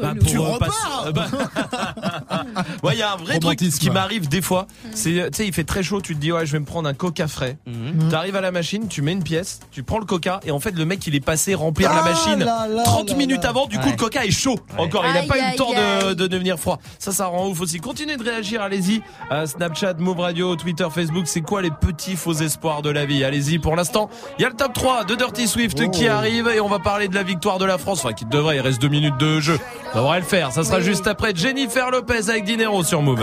Bah, Tu euh, repars. euh, bah- Ouais, il y a un vrai truc qui m'arrive des fois. C'est, tu sais, il fait très chaud, tu te dis, ouais, je vais me prendre un coca frais. Mhm. T'arrives à la machine, tu mets une pièce, tu prends le coca, et en fait, le mec, il est passé remplir la Ah machine là là 30 là minutes là. avant, du coup, Ouais. le coca est chaud. Encore, il a Aïe, pas eu le temps de, devenir froid. Ça, ça rend ouf aussi. Continuez de réagir, allez-y. À Snapchat, Move Radio, Twitter, Facebook, c'est quoi les petits faux espoirs de la vie? Allez-y, pour l'instant, il y a le top 3 de Dirty Swift Oh. qui arrive, et on va parler de la victoire de la France. Enfin, qui devrait, il reste deux minutes de jeu. Ça devrait le faire. Ça sera juste après Jennifer Lopez avec Dinero sur Move.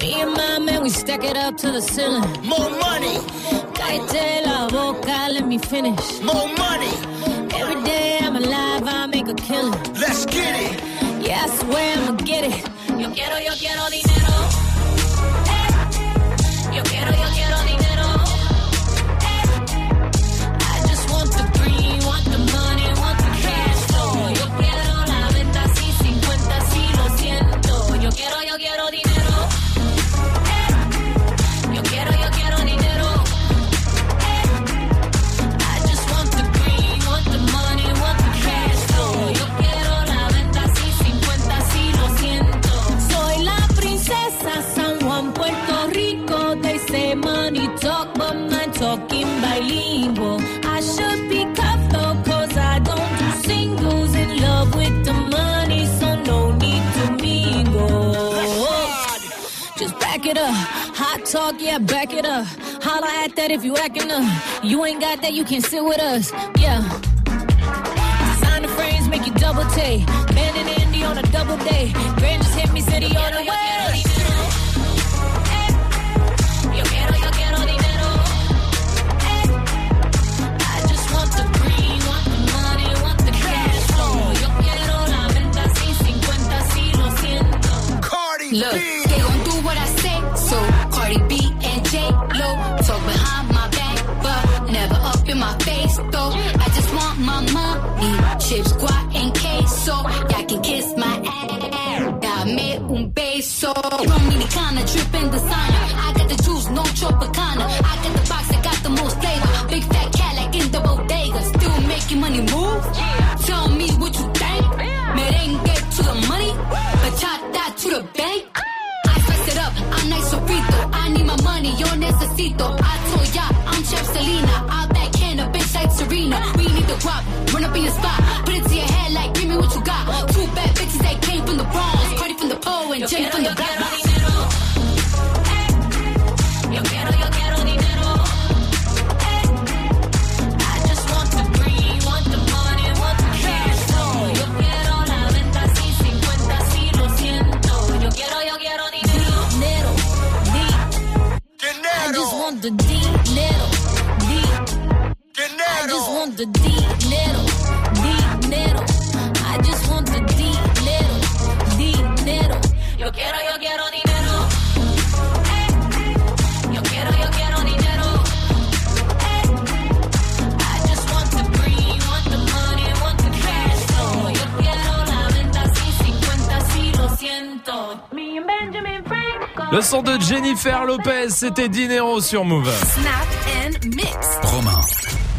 Me and my man, we stack it up to the ceiling. More money. Cállate la boca, let me finish. More money. Every day I'm alive, I make a killing. Let's get it. Yeah, I swear I'ma get it. Yo quiero, yo quiero dinero. Talk, yeah, back it up. Holla at that if you acting up. You ain't got that, you can sit with us. Yeah. Designer frames make you double take. Man and Andy on a double day. Grand just hit me, city on the way. Tropicana. Just want the dinero. Dinero. I just want the dinero. Dinero. Yo quiero, yo quiero dinero. Yo quiero, yo quiero dinero. I just want the green, want the money, want the cash flow. Yo quiero la venta sin 50, si lo siento. Me and Benjamin Franco. Le son de Jennifer Lopez, c'était Dinero sur Move. Snap and mix.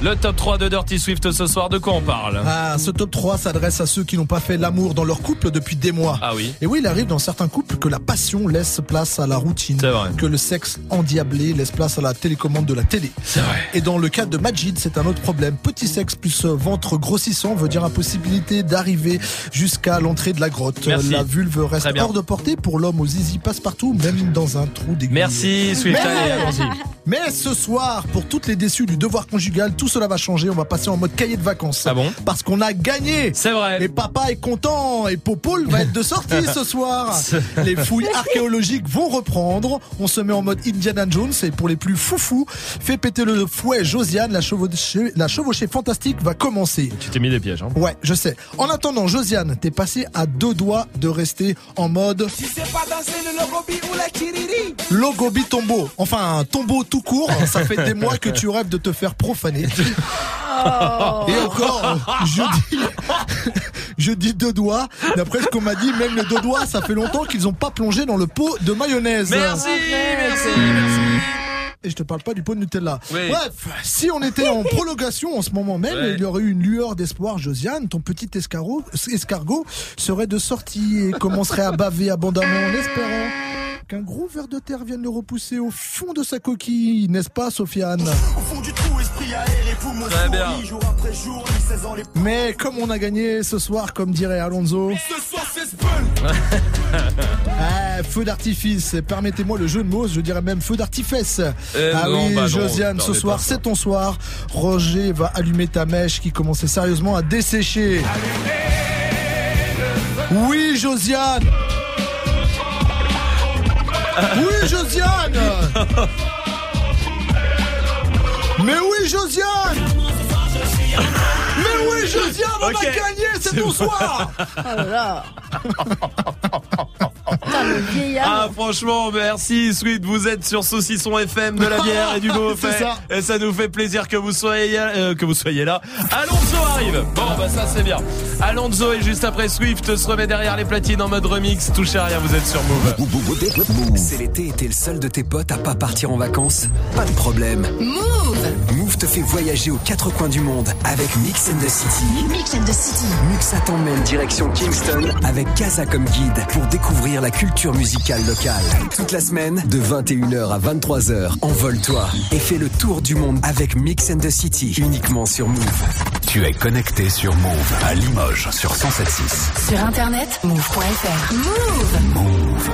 Le top 3 de Dirty Swift ce soir, de quoi on parle Ah, ce top 3 s'adresse à ceux qui n'ont pas fait l'amour dans leur couple depuis des mois. Ah oui Et oui, il arrive dans certains couples que la passion laisse place à la routine. C'est vrai. Que le sexe endiablé laisse place à la télécommande de la télé. C'est vrai. Et dans le cas de Majid, c'est un autre problème. Petit sexe plus ventre grossissant veut dire impossibilité d'arriver jusqu'à l'entrée de la grotte. Merci. La vulve reste hors de portée pour l'homme au zizi passe-partout, même dans un trou d'aiguille. Merci Swift, Mais- allez, allons-y. Mais ce soir, pour toutes les déçus du devoir conjugal, tout cela va changer. On va passer en mode cahier de vacances. Ah bon Parce qu'on a gagné. C'est vrai. Et papa est content. Et Popol va être de sortie ce soir. Les fouilles archéologiques vont reprendre. On se met en mode Indiana Jones. Et pour les plus foufous, fait péter le fouet Josiane. La chevauchée, la chevauchée fantastique va commencer. Tu t'es mis des pièges. Hein. Ouais, je sais. En attendant, Josiane, t'es passé à deux doigts de rester en mode Si c'est pas danser le logobi ou la kiriri. Logobi tombeau. Enfin, un tombeau tout court. Ça fait des mois que tu rêves de te faire profaner. Et encore, je dis, je dis deux doigts. D'après ce qu'on m'a dit, même les deux doigts, ça fait longtemps qu'ils ont pas plongé dans le pot de mayonnaise. Merci, merci, merci. Et je te parle pas du pot de Nutella. Oui. Bref, si on était en prolongation en ce moment même, Ouais. il y aurait eu une lueur d'espoir. Josiane, ton petit escargot, escargot serait de sortie et commencerait à baver abondamment en espérant qu'un gros ver de terre vienne le repousser au fond de sa coquille, n'est-ce pas, Sofiane? Au fond du trou, esprit aéré, poumons Très bien. souris, jour après jour, ni 16 ans les Mais comme on a gagné ce soir, comme dirait Alonso, Ce soir ah, feu d'artifice, permettez-moi le jeu de mots, je dirais même feu d'artifice. Eh ah non, oui, bah Josiane, non, ce soir, c'est ton soir. Roger va allumer ta mèche qui commençait sérieusement à dessécher. Oui, Josiane Oui, Josiane Mais oui, Josiane Mais oui, Josiane, on a gagné, c'est ton soir Oh là là. Putain, le vieillard. Ah franchement merci Sweet vous êtes sur Saucisson FM de la bière et du fait ça. et ça nous fait plaisir que vous soyez euh, que vous soyez là Alonso arrive bon bah ça c'est bien Alonso et juste après Swift se remet derrière les platines en mode remix touchez à rien vous êtes sur Move C'est l'été et t'es le seul de tes potes à pas partir en vacances? Pas de problème. Move Move te fait voyager aux quatre coins du monde avec Mix and the City. Mix and the City. Muxa t'emmène direction Kingston avec Casa comme guide pour découvrir la culture musicale locale. Toute la semaine, de 21h à 23h, envole-toi et fais le tour du monde avec Mix and the City, uniquement sur Move. Tu es connecté sur Move à Limoges sur 107.6. Sur internet, move.fr. Move. Move.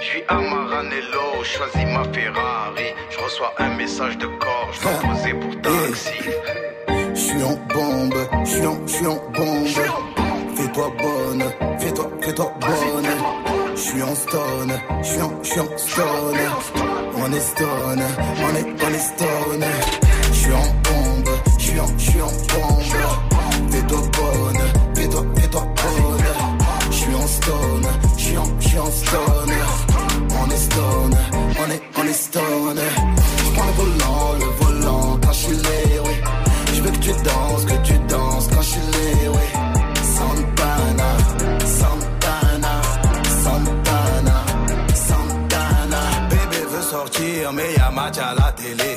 Je suis Amaranello, choisis ma Ferrari. Je reçois un message de corps, je dois poser pour taxi. Je suis en bombe, je suis en, je suis en bombe. Fais-toi bonne, fais-toi, fais-toi bonne. Je suis en stone, je suis en, je suis en stone. On est stone, on est, on est stone. Je suis en bombe, je suis en, je suis en bombe. Fais-toi bonne, fais-toi, fais-toi bonne. Je suis en stone, je suis en, je suis en stone. On est stone, on est, on est stone. Je prends le volant tu danses, que tu danses quand je suis oui. Santana, Santana, Santana, Santana. Bébé veut sortir, mais y'a match à la télé.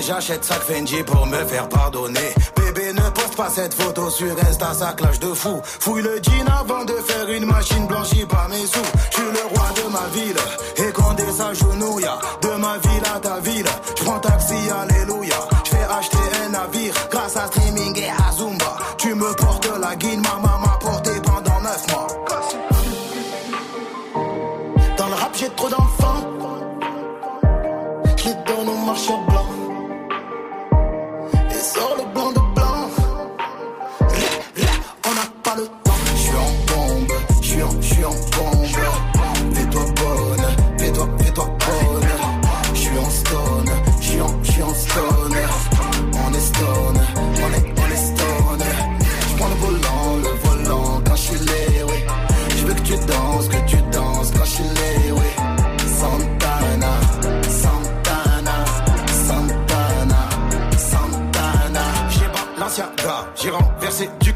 J'achète sac Fendi pour me faire pardonner. Bébé ne poste pas cette photo sur Insta, ça clash de fou. Fouille le jean avant de faire une machine blanchie par mes sous. Je suis le roi de ma ville et Condé s'agenouille. De ma ville à ta ville, je prends taxi, alléluia. Je fais acheter un navire grâce à streaming et à Zumba. Tu me portes la guine, ma maman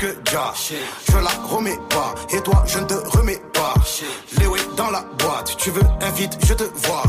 Je la remets pas, et toi je ne te remets pas. Léo dans la boîte, tu veux un vite, je te vois.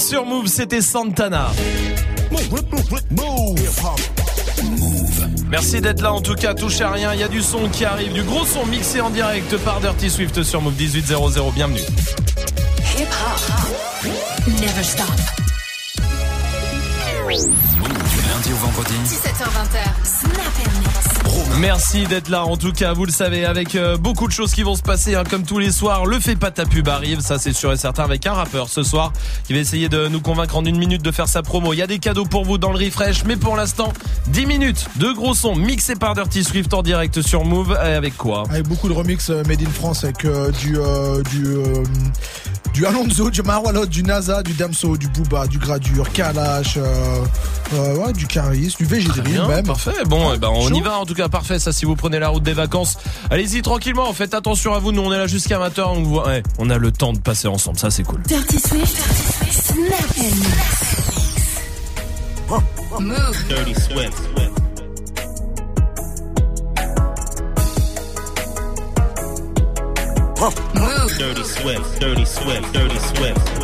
Sur Move, c'était Santana. Merci d'être là en tout cas, touchez à rien, il y a du son qui arrive, du gros son mixé en direct par Dirty Swift sur Move 1800, bienvenue. Merci d'être là en tout cas, vous le savez, avec euh, beaucoup de choses qui vont se passer, hein, comme tous les soirs, le fait pas ta pub arrive, ça c'est sûr et certain, avec un rappeur ce soir qui va essayer de nous convaincre en une minute de faire sa promo. Il y a des cadeaux pour vous dans le refresh, mais pour l'instant, 10 minutes de gros sons mixés par Dirty Swift en direct sur Move, et avec quoi? Avec beaucoup de remix euh, made in France avec euh, du Alonso, du Marwalot, du NASA, du Damso, du Booba, du Gradure, Kalash, euh, ouais, du Caris, du VG Bien, même. Parfait. Bon, eh ben, on chaud. y va en tout cas. Parfait. Ça, si vous prenez la route des vacances, allez-y tranquillement. Faites attention à vous. Nous, on est là jusqu'à 20h. On, vous voit- ouais, on a le temps de passer ensemble. Ça, c'est cool. Dirty Swift. Snap and Move. Dirty Swift. Move. Dirty Swift. Dirty Swift. Dirty Swift.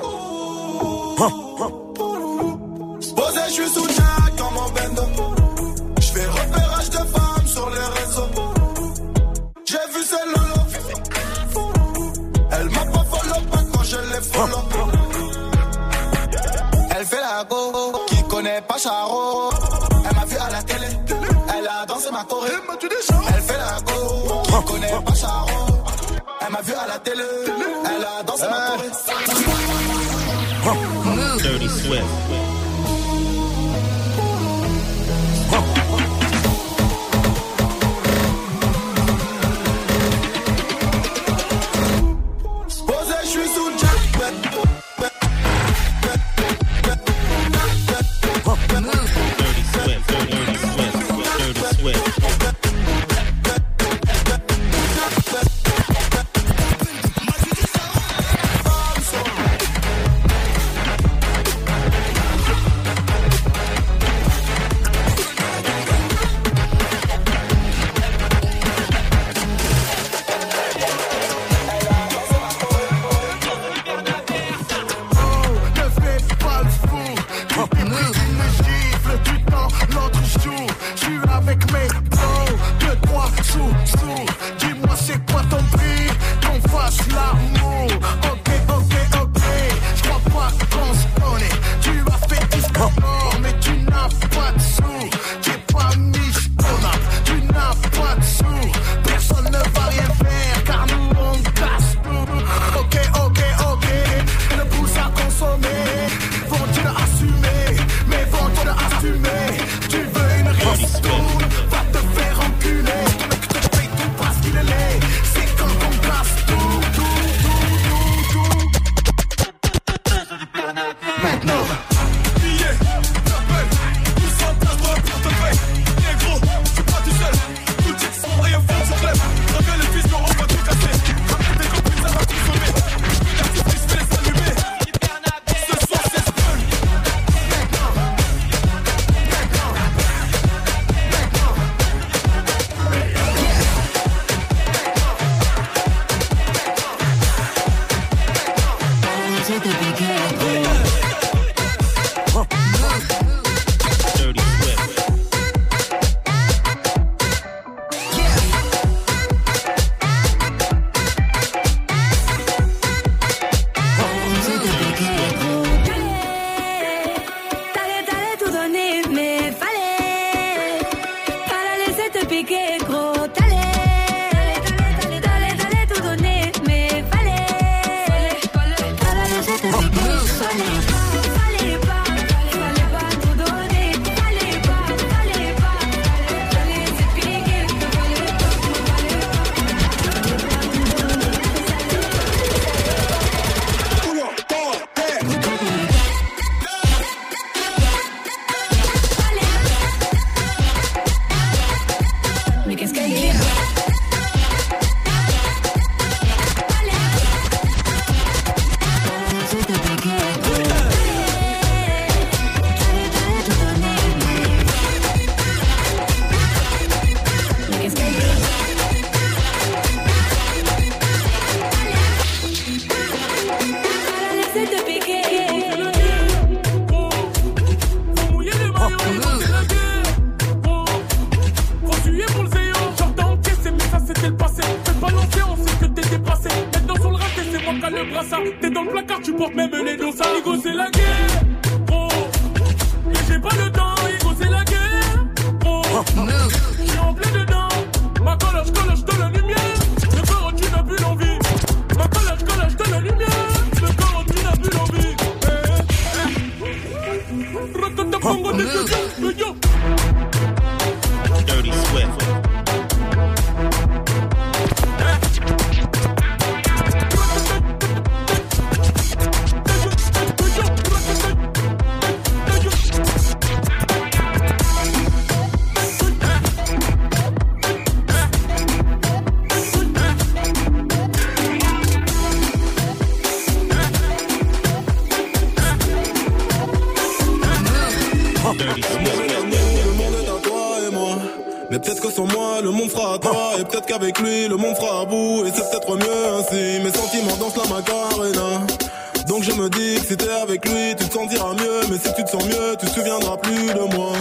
Le monde sera à bout et c'est peut-être mieux ainsi. Mes sentiments dansent la macarena. Donc je me dis que si t'es avec lui, tu te sentiras mieux. Mais si tu te sens mieux, tu te souviendras plus de moi.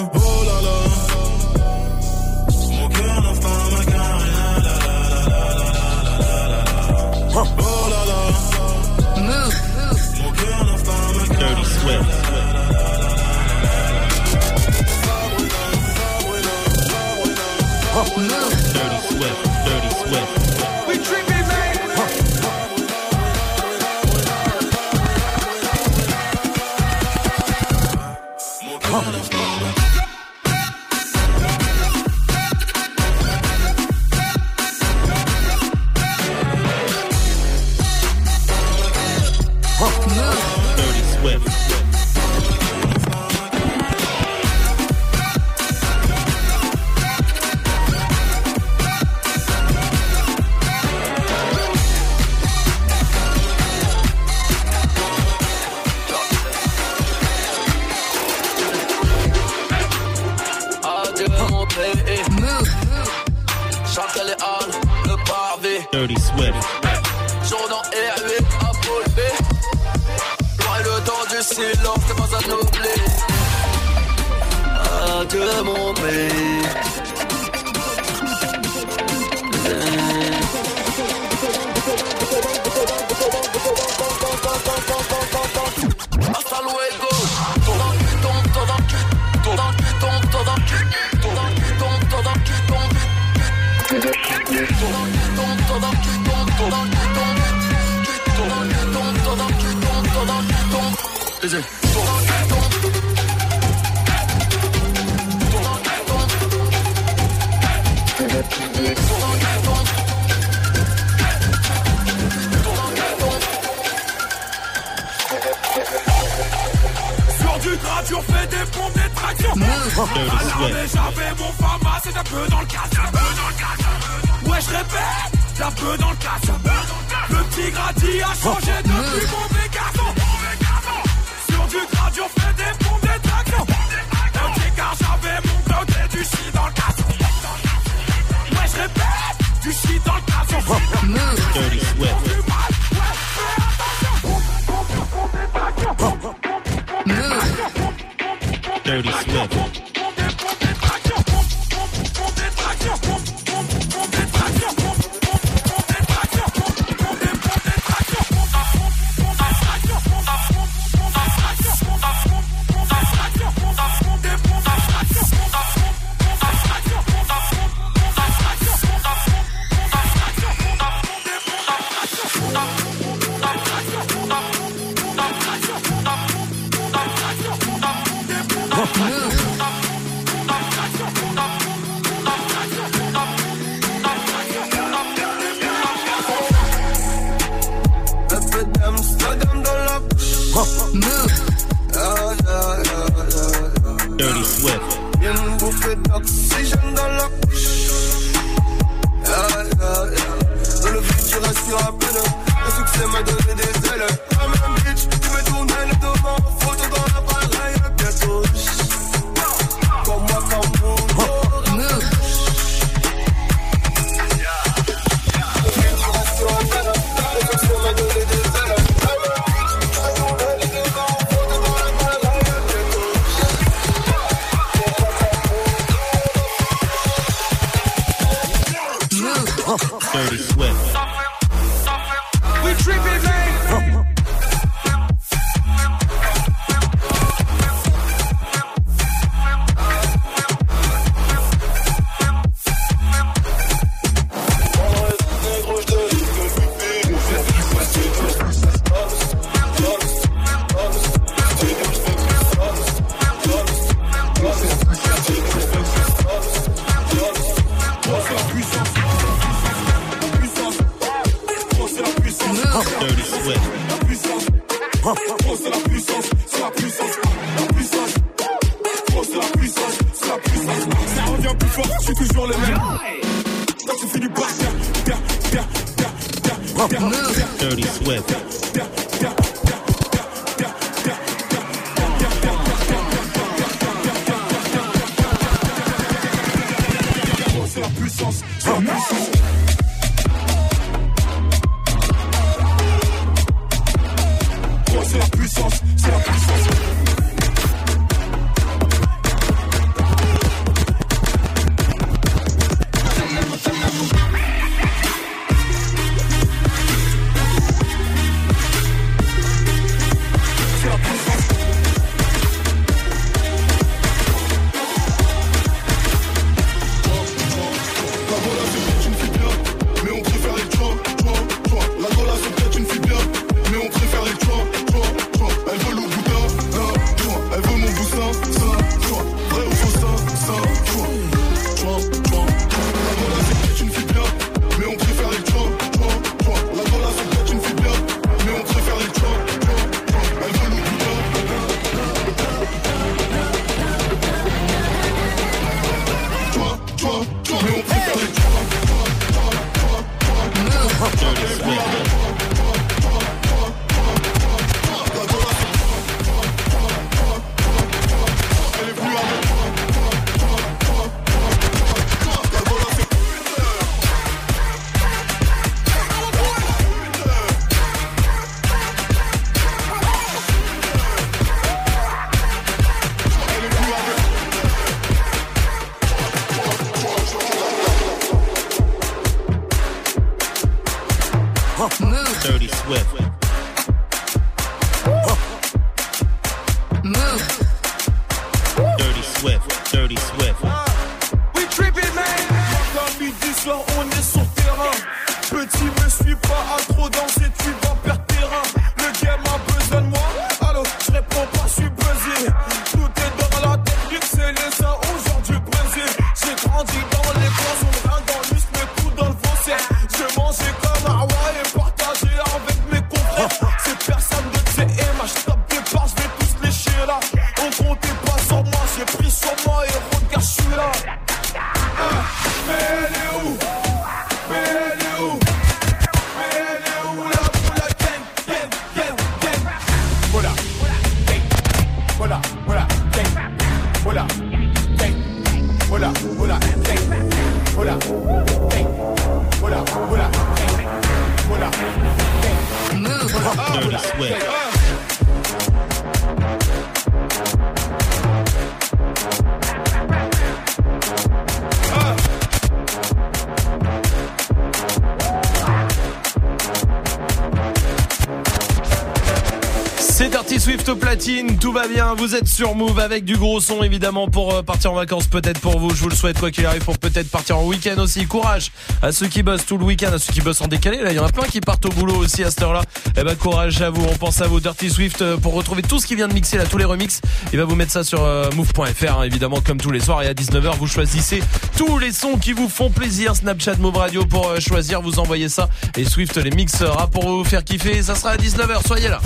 Platine, tout va bien, vous êtes sur Move avec du gros son évidemment pour euh, partir en vacances peut-être pour vous, je vous le souhaite quoi qu'il arrive pour peut-être partir en week-end aussi, courage à ceux qui bossent tout le week-end, à ceux qui bossent en décalé, là il y en a plein qui partent au boulot aussi à cette heure-là, eh ben courage à vous, on pense à vous Dirty Swift euh, pour retrouver tout ce qui vient de mixer là, tous les remixes, il va vous mettre ça sur euh, move.fr hein, évidemment comme tous les soirs et à 19h vous choisissez tous les sons qui vous font plaisir, Snapchat Move Radio pour choisir, vous envoyez ça et Swift les mixera pour vous faire kiffer, ça sera à 19h, soyez là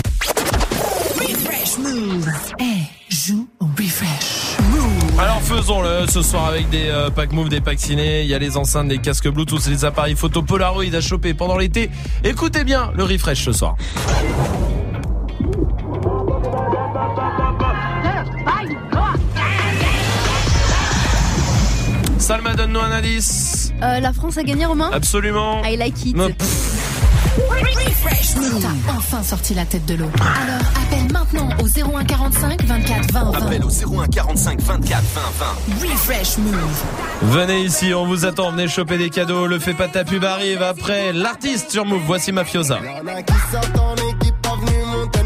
Refresh Move. Joue au refresh. Alors faisons-le ce soir avec des euh, packs move, des packs ciné, il y a les enceintes, des casques Bluetooth, les appareils photo Polaroid à choper pendant l'été. Écoutez bien le refresh ce soir. Salma, donne-nous un indice. Euh, la France a gagné Romain? Absolument. I like it. Non, Fresh T'as enfin sorti la tête de l'eau. Alors appelle maintenant au 0145 24 20 20. Appelle au 0145 24 20 20. Refresh Move. Venez ici, on vous attend, venez choper des cadeaux. Le fait pas ta pub arrive après l'artiste sur Move. Voici Mafiosa. Y'en a qui s'attendent pas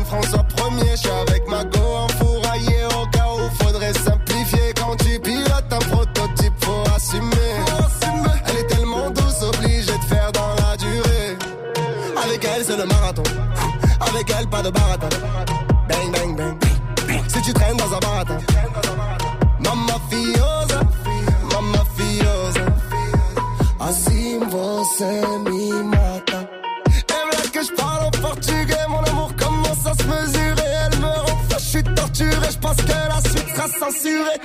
François 1er, pas de baratin. Bang, bang, bang. Si tu traînes dans un baratin. Mamma fiosa, mamma fiosa. Assim você me mata. Et là que je parle en portugais, mon amour commence à se mesurer. Elle me rend je suis torturé, je pense que la suite sera censurée.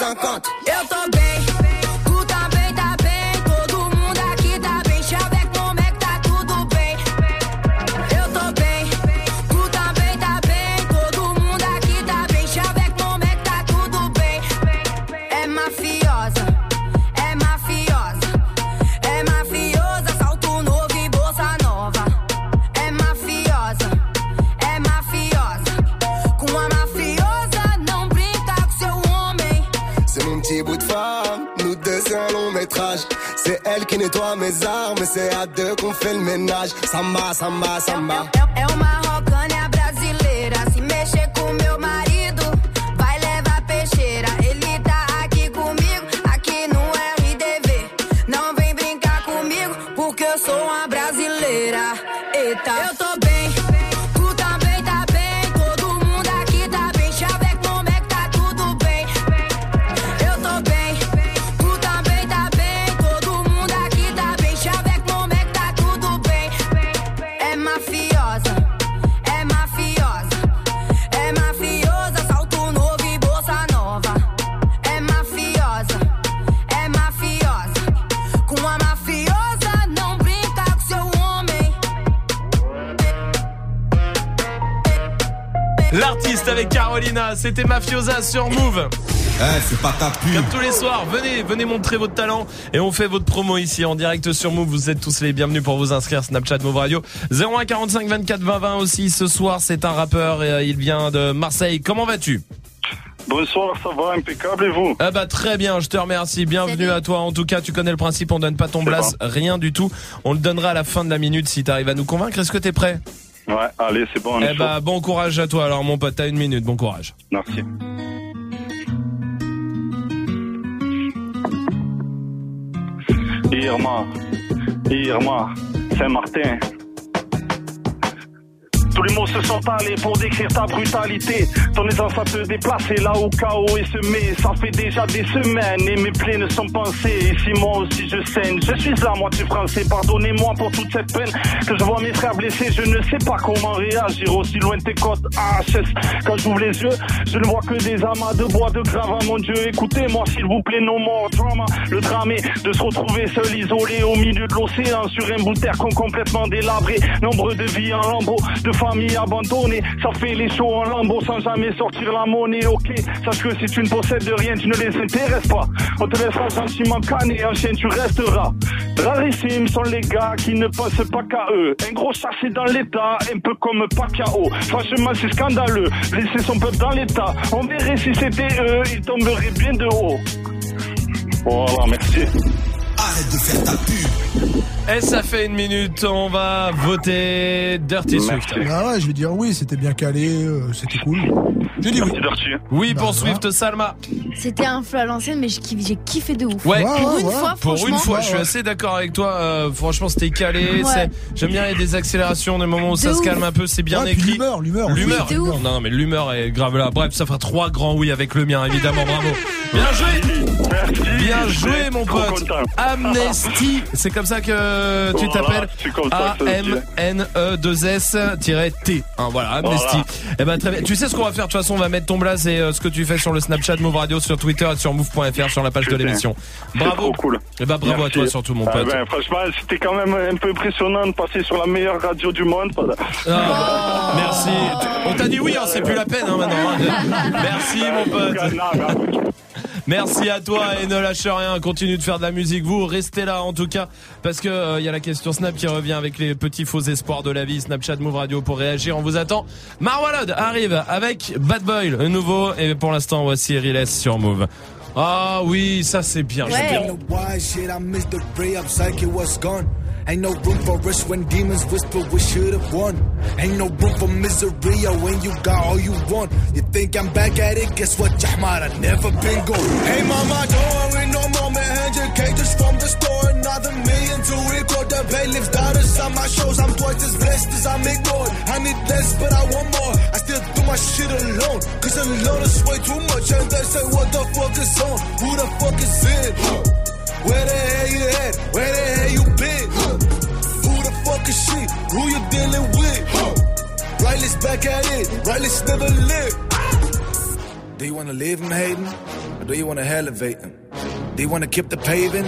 50. Mes armes, c'est à deux qu'on fait le ménage. Samba, samba, samba. C'était Mafiosa sur Move. Eh, c'est pas ta pub. Comme tous les soirs, venez, venez montrer votre talent et on fait votre promo ici en direct sur Move. Vous êtes tous les bienvenus pour vous inscrire Snapchat Move Radio 01 45 24 20 20 aussi. Ce soir, c'est un rappeur et euh, il vient de Marseille. Comment vas-tu? Bonsoir, ça va, impeccable et vous? Ah bah très bien, je te remercie. Bienvenue à toi. En tout cas, tu connais le principe, on donne pas ton blast, rien du tout. On le donnera à la fin de la minute si tu arrives à nous convaincre. Est-ce que t'es prêt? Ouais, allez, c'est bon, on est Eh bah bon courage à toi alors mon pote, t'as une minute, bon courage. Merci. Irma, Irma, Saint-Martin. Tous les mots se sont allés pour décrire ta brutalité. Ton aisance à te déplacer là où chaos est semé. Ça fait déjà des semaines et mes plaies ne sont pensées. Et si moi aussi je saigne, je suis là, moitié français. Pardonnez-moi pour toute cette peine que je vois mes frères blessés. Je ne sais pas comment réagir aussi loin de tes côtes HS. Quand j'ouvre les yeux, je ne vois que des amas de bois de gravats. Mon Dieu, écoutez-moi s'il vous plaît, no more drama. Le drame est de se retrouver seul, isolé au milieu de l'océan sur un bout de terre con complètement délabré. Nombre de vies en lambeaux, de familles abandonnées. Ça fait les shows en lambeaux sans jamais sortir la monnaie. Ok, sache que si tu ne possèdes de rien, tu ne les intéresses pas. On te laissera gentiment canner, en chaîne tu resteras. Rarissimes sont les gars qui ne pensent pas qu'à eux. Un gros chassé dans l'état, un peu comme Pacquiao. Franchement, c'est scandaleux. Laisser son peuple dans l'état. On verrait si c'était eux, ils tomberaient bien de haut. Voilà, merci. Arrête de faire ta pub. Et ça fait une minute, on va voter Dirty Swift. Ah ouais, je vais dire oui, c'était bien calé, euh, c'était cool. J'ai dit oui. Oui pour Bah, Swift Salma. C'était un flow à l'ancienne, mais je kiffe- j'ai kiffé de ouf. Ouais, Pour une fois, Pour une franchement. fois, je suis assez d'accord avec toi. euh, franchement, c'était calé. Ouais. c'est- J'aime bien, y a des accélérations, des moments où ça se ouf. calme un peu, c'est bien Ouais, puis écrit. l'humeur, l'humeur. L'humeur. Oui, de ouf. Non, non, mais l'humeur est grave là. Bref, ça fera trois grands oui avec le mien, évidemment. Bravo. Bien joué. Bien joué, mon Trop pote. content. Amnesty, c'est comme ça que tu t'appelles. ça A que ça se M N E 2 S T. Hein, voilà, Amnesty. Eh ben très bien. Tu sais ce qu'on va faire de toute façon, on va mettre ton blaze et euh, ce que tu fais sur le Snapchat Move Radio, sur Twitter et sur move.fr sur la page de l'émission. Bravo. cool. Eh ben bravo à toi surtout mon Ah pote. ben, franchement, c'était quand même un peu impressionnant de passer sur la meilleure radio du monde. Ah, merci. On t'a dit oui, hein, c'est plus la peine hein, maintenant. hein. Merci mon pote. Merci à toi et ne lâche rien, continue de faire de la musique. Vous restez là en tout cas parce que euh, il y a la question Snap qui revient avec les petits faux espoirs de la vie. Snapchat Move Radio pour réagir. On vous attend. Marwalod arrive avec Bad Boy, le nouveau et pour l'instant voici Riles sur Move. Ah oui, ça c'est bien. I. Ain't no room for us when demons whisper we should have won. Ain't no room for misery when you got all you want. You think I'm back at it? Guess what, Jahmar? I never been gone. Hey mama, don't worry no more, man. Hundred cages from the store, another million to record the bailiffs. Daughters on my shows, I'm twice as blessed as I'm ignored. I need less, but I want more. I still do my shit alone, cause alone is way too much. And they say, what the fuck is on? Who the fuck is in? Where the hell you at? Where the hell is she? Who you dealing with? Huh? Riley's back at it. Riley's never lived. Do you wanna leave him hating? Or do you wanna elevate him? Do you wanna keep the paving?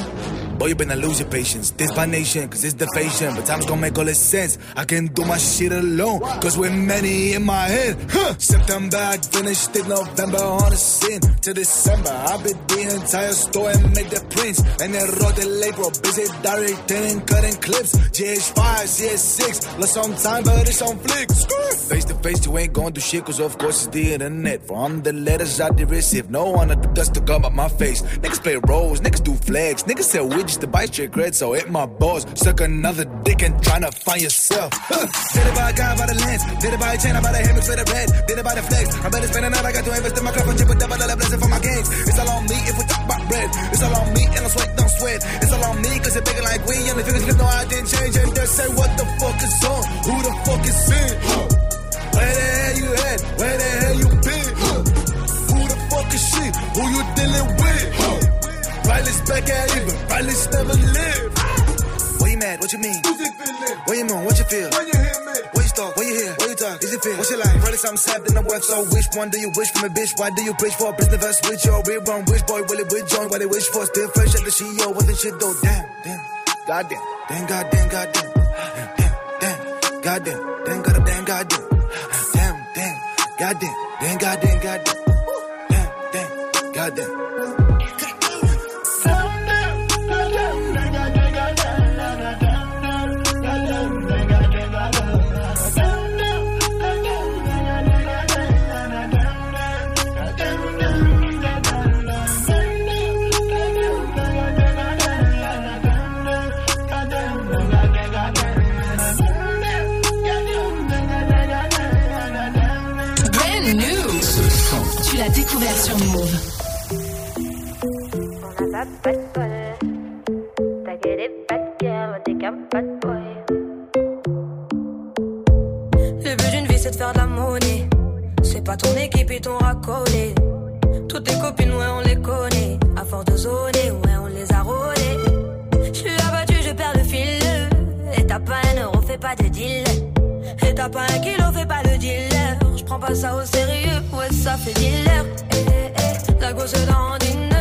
Boy, you better lose your patience. This by nation, cause it's the fashion. But time's gonna make all this sense. I can do my shit alone, cause we're many in my head. Huh. September, I finished it. November on the scene. To December, I been the entire store and make the prints. And then wrote the label, busy directing and cutting clips. GH5, CS6, lost some time, but it's on flicks. Face to face, you ain't gonna do shit, cause of course it's the internet. From the letters I did receive, no one dust to come up my face. Niggas play roles, niggas do flags, niggas sell widgets to buy straight cred, so hit my balls. Suck another dick and tryna find yourself. Did it by a guy by the lens, did it by a chain, I buy the hammock for the red, did it by the flex. I better spend a night, I got to invest in my cup and chip a double dollar blessing for my gains. It's all on me if we talk about bread. It's all on me and I sweat, don't sweat. It's all on me cause it's bigger like we and the figures flip, no, I didn't change. And they say, what the fuck is on? Who the fuck is in? Huh. Where the hell you at? Where the hell you been? Huh. Who the fuck is she? Who you dealing with? Back at but Riley's never lived. What you mad? What you mean? What you mean? What you feel? When you hear me? What you start? What you hear? What you talk? Is it feel? What's your life? Riley, something sad in the work. So which one do you wish from a bitch? Why do you preach for a business verse with your real wrong? Which boy will it with join? What they wish for? Still fresh at the CEO. Wasn't shit though. Damn, damn. Goddamn. Damn, goddamn, goddamn. Damn, damn. Goddamn. Damn, goddamn, goddamn. Damn, damn. Goddamn, damn, goddamn, goddamn. Le but d'une vie c'est de faire de la monnaie. C'est pas ton équipe et ton racolé. Toutes tes copines, ouais, on les connaît. À force de zoner, ouais, on les a rôlées. Je suis abattu, je perds le fil. Et t'as pas un euro, fais pas de deal. Et t'as pas un kilo, fais pas le dealer. Je prends pas ça au sérieux, ouais, ça fait dealer. Eh, eh, eh, la gosse dans une.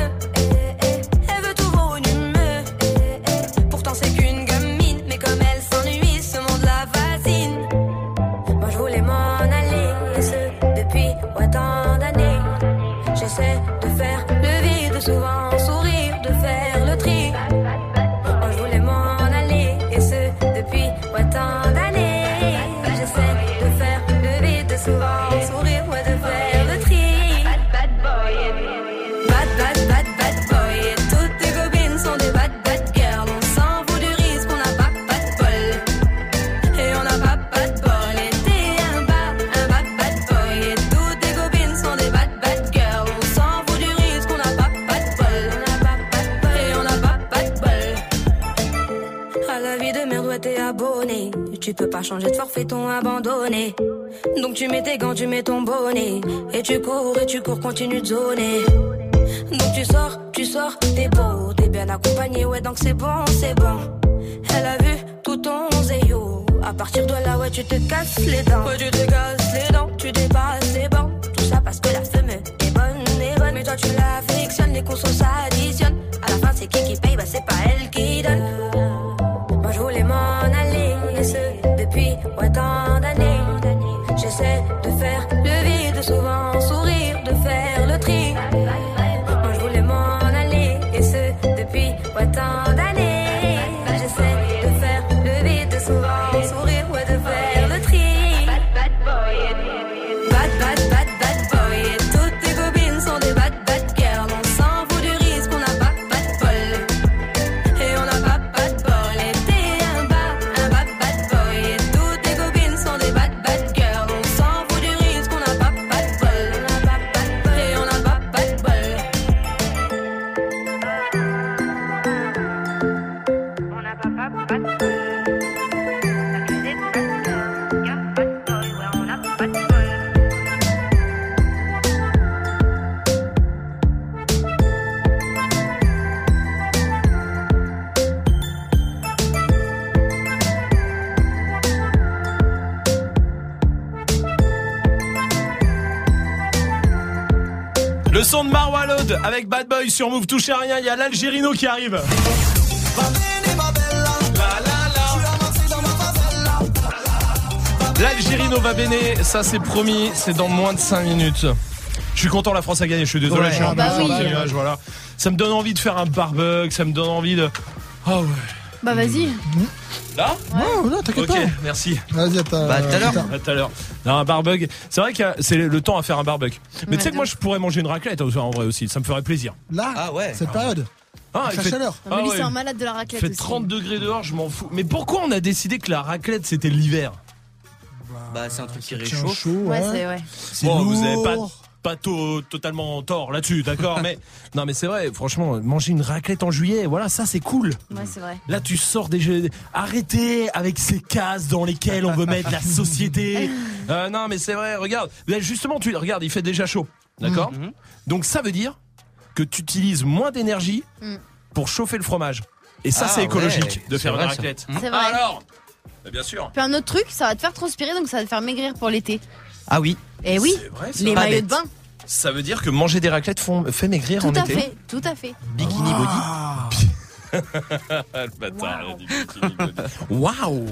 Tu peux pas changer de forfait, ton abandonné. Donc tu mets tes gants, tu mets ton bonnet. Et tu cours, et tu cours, continue de zoner. Donc tu sors, tu sors, t'es beau, t'es bien accompagné, ouais, donc c'est bon, c'est bon. Elle a vu tout ton zéyo. À partir de là, ouais, tu te casses les dents. Ouais, tu te casses les dents, tu dépasses les bancs. Tout ça parce que la femme est bonne, est bonne. Mais toi, tu l'affectionnes, les consos s'additionnent. Sur Move. Touchez à rien, il y a l'Algérino qui arrive. L'Algérino va béné, ça c'est promis, c'est dans moins de 5 minutes. Je suis content, la France a gagné, je suis désolé, Ouais, je suis un bah peu sur oui. le nuage, voilà. Ça me donne envie de faire un barbecue, ça me donne envie de... Ah ouais. Bah vas-y. Là Non, non, t'inquiète Ok, pas. merci. Vas-y, attends. Bah, tout à l'heure. À tout à l'heure. Non, un barbecue. C'est vrai que c'est le temps à faire un barbecue. Mais tu sais que moi, je pourrais manger une raclette en vrai aussi. Ça me ferait plaisir. Là, Ah ouais. cette période. Ah, il la fait- chaleur. Non, mais lui, Ah c'est un malade de la Il raclette fait aussi. 30 degrés dehors, je m'en fous. Mais pourquoi on a décidé que la raclette c'était l'hiver Bah, c'est un truc qui réchauffe. chaud, Ouais, ouais. c'est ouais. Bon, vous avez pas. Pas to- totalement tort là-dessus, d'accord Mais non, mais c'est vrai, franchement, manger une raclette en juillet, voilà, ça c'est cool. Ouais, c'est vrai. Là, tu sors des jeux. Arrêtez avec ces cases dans lesquelles on veut mettre la société. Euh, non, mais c'est vrai, regarde. Là, Justement, tu regarde, il fait déjà chaud. D'accord Mhm. Donc, ça veut dire que tu utilises moins d'énergie Mm. pour chauffer le fromage. Et ça, Ah, c'est écologique ouais, de faire une vrai, raclette. C'est vrai. Alors Bien sûr. Puis un autre truc, ça va te faire transpirer, donc ça va te faire maigrir pour l'été. Ah oui. Et oui, vrai, ça. les maillots de bain. Ça veut dire que manger des raclettes font, fait maigrir Tout en à été fait, tout à fait. Bikini body. Ah. Le bâtard, il a dit que tu rigoles. Waouh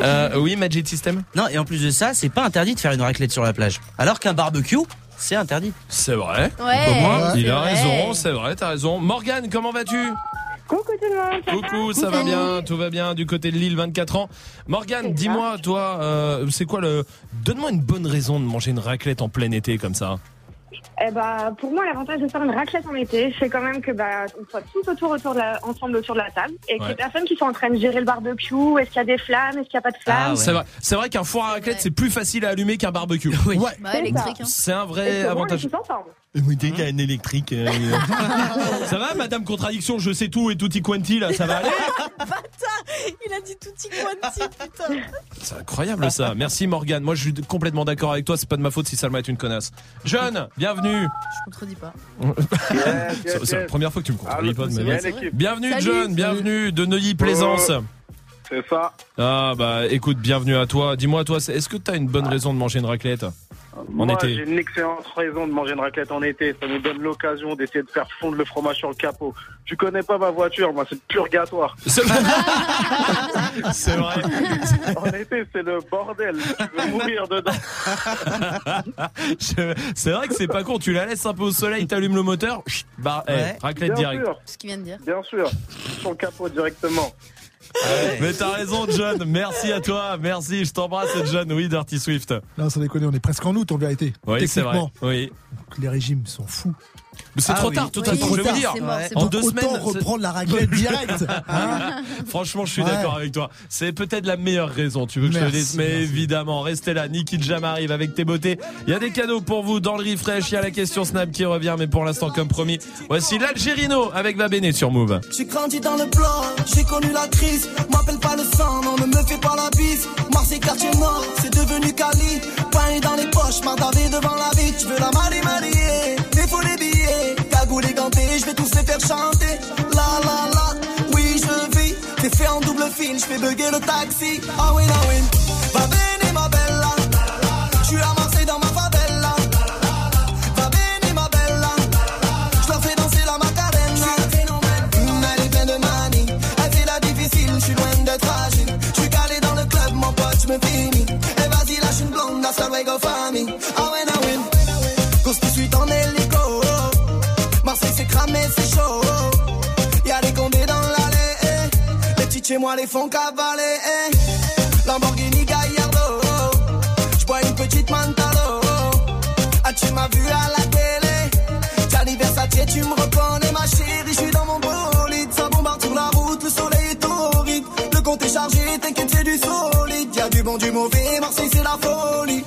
Euh, Oui, Magic System Non, et en plus de ça, c'est pas interdit de faire une raclette sur la plage. Alors qu'un barbecue, c'est interdit. C'est vrai. Ouais, Comment c'est Il a vrai. raison, c'est vrai, t'as raison. Morgane, comment vas-tu? Coucou tout le monde. ça va Coucou, ça va bien, tout va bien du côté de Lille, 24 ans. Morgane, dis-moi, toi, euh, c'est quoi le... Donne-moi une bonne raison de manger une raclette en plein été comme ça. Eh bah, pour moi, l'avantage de faire une raclette en été, c'est quand même que bah, on soit tous autour, autour de la, ensemble autour de la table et que Ouais. les personnes qui sont en train de gérer le barbecue, est-ce qu'il y a des flammes, est-ce qu'il n'y a pas de flammes? C'est vrai, c'est vrai qu'un four à raclette, c'est plus facile à allumer qu'un barbecue. Oui. Ouais. Bah, électrique. hein. C'est un Et vrai on est avantage. tous ensemble. Oui, t'es un électrique. euh, ça va, Madame Contradiction, je sais tout et tutti quanti, là, ça va aller Bâtard Il a dit tutti quanti, putain. C'est incroyable ça. Merci Morgane. Moi, je suis complètement d'accord avec toi. C'est pas de ma faute si Salma est une connasse. John, bienvenue. Je contredis pas. C'est c'est la première fois que tu me contredis pas de ma bien, vie. l'équipe. Bienvenue Salut. John, bienvenue de Neuilly-Plaisance. C'est ça. Ah bah écoute, bienvenue à toi. Dis-moi toi, c'est- est-ce que t'as une bonne raison de manger une raclette? Moi, été j'ai une excellente raison de manger une raclette en été. Ça nous donne l'occasion d'essayer de faire fondre le fromage sur le capot. Tu connais pas ma voiture, moi, c'est le purgatoire. C'est C'est vrai. En été, c'est le bordel. Tu veux mourir dedans. Je- C'est vrai que c'est pas con. Tu la laisses un peu au soleil, t'allumes le moteur, chut, bah Ouais. raclette Bien direct. sûr, Ce qu'il vient de dire. bien sûr. Sur le capot directement. Mais t'as raison, John. Merci à toi. Merci. Je t'embrasse, John. Oui, Dirty Swift. Non, sans déconner, on est presque en août en vérité. Oui, c'est vrai. Oui. Les régimes sont fous. Mais c'est Ah trop oui. tard, tout Oui, à l'heure, je vous dire. Mort, c'est En deux Autant semaines, reprendre la raclette direct. hein. Franchement, je suis Ouais. d'accord avec toi. C'est peut-être la meilleure raison. Tu veux que je te Merci, dise Mais merci. évidemment, restez là. Nicky Jam arrive avec tes beautés. Il y a des cadeaux pour vous dans le refresh. Il y a la question Snap qui revient, mais pour l'instant, comme promis, voici l'Algérino avec Babéné sur Move. J'ai grandi dans le plan, j'ai connu la crise. M'appelle pas le sang, non, ne me fais pas la bise. Marseille, quartier nord, c'est devenu Cali. Pain dans les poches, mardavé devant la vie. Tu veux la marier, marier, mais faut les billets. Cagoule et ganté, je vais tous les faire chanter. La la la, oui, je vis. T'es fait en double fine, je fais bugger le taxi. Ah oui, ah oui. Va bene, ma bella. Je suis à Marseille dans ma favela. Va bene, ma bella. Je leur fais danser la macarena. Mm, Elle est pleine de manie. Elle fait la difficile, je suis loin d'être fragile. Je suis calé dans le club, mon pote, je me finis. Et vas-y, lâche une blonde, hasta luego, famille. Ah ouais, ah ouais. Cause cramé, c'est chaud. Y'a des condés dans l'allée. eh. Les petites chez moi les font cavaler. eh. Lamborghini Gallardo. J'bois une petite Mantalo. Ah, tu m'as vu à la télé. Gianni Versace, tu me reconnais, ma chérie. Je suis dans mon bolide. Ça bombarde sur la route, le soleil est torride. Le compte est chargé, t'inquiète, c'est du solide. Y'a du bon, du mauvais. Marseille, c'est la folie.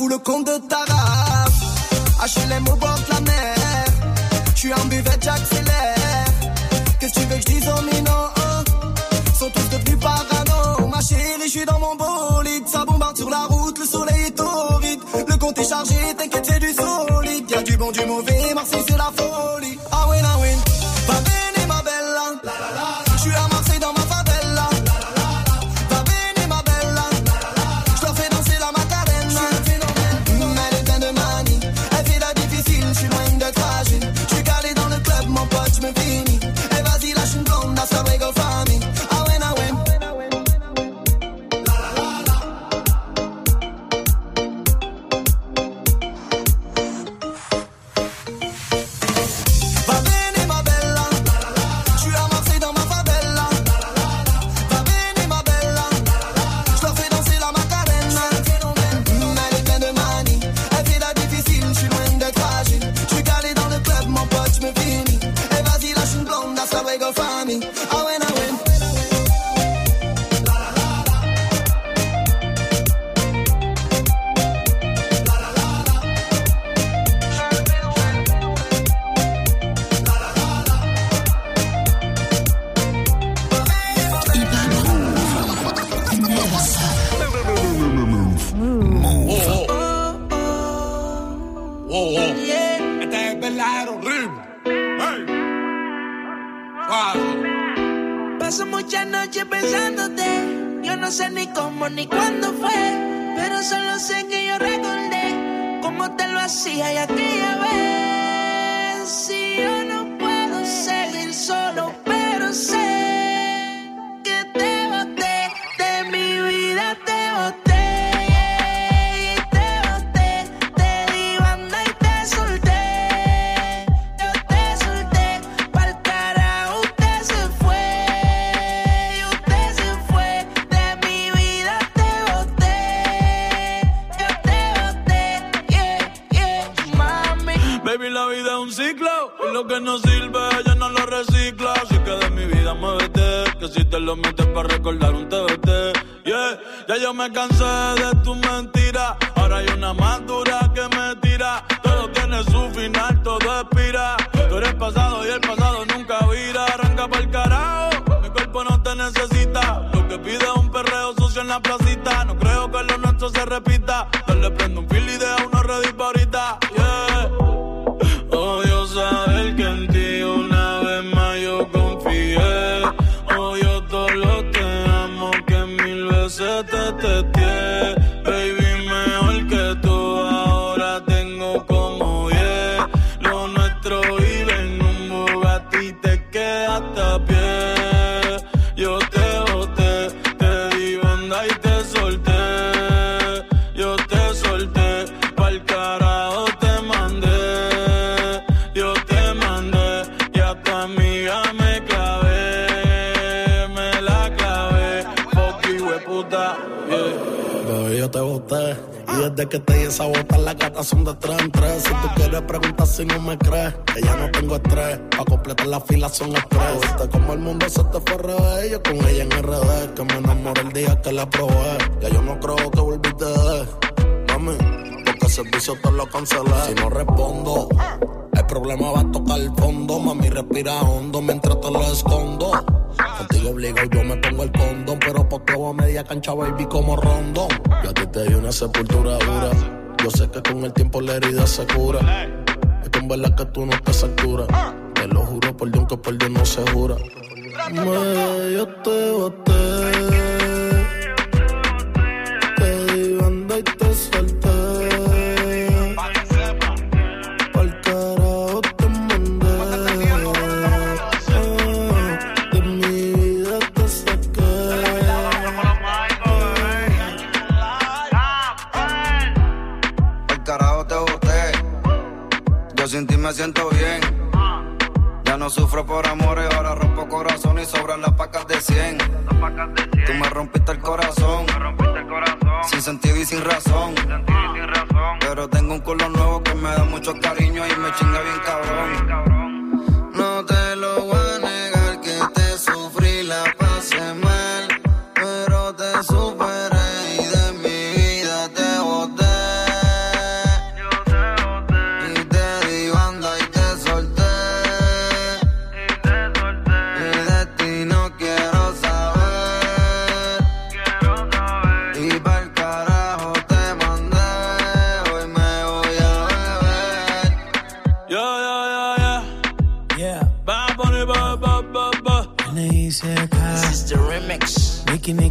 Tu rends fou le compte de ta race. HLM au bord de la mer. Je suis en buvette, j'accélère. Qu'est-ce que tu veux que je dise minots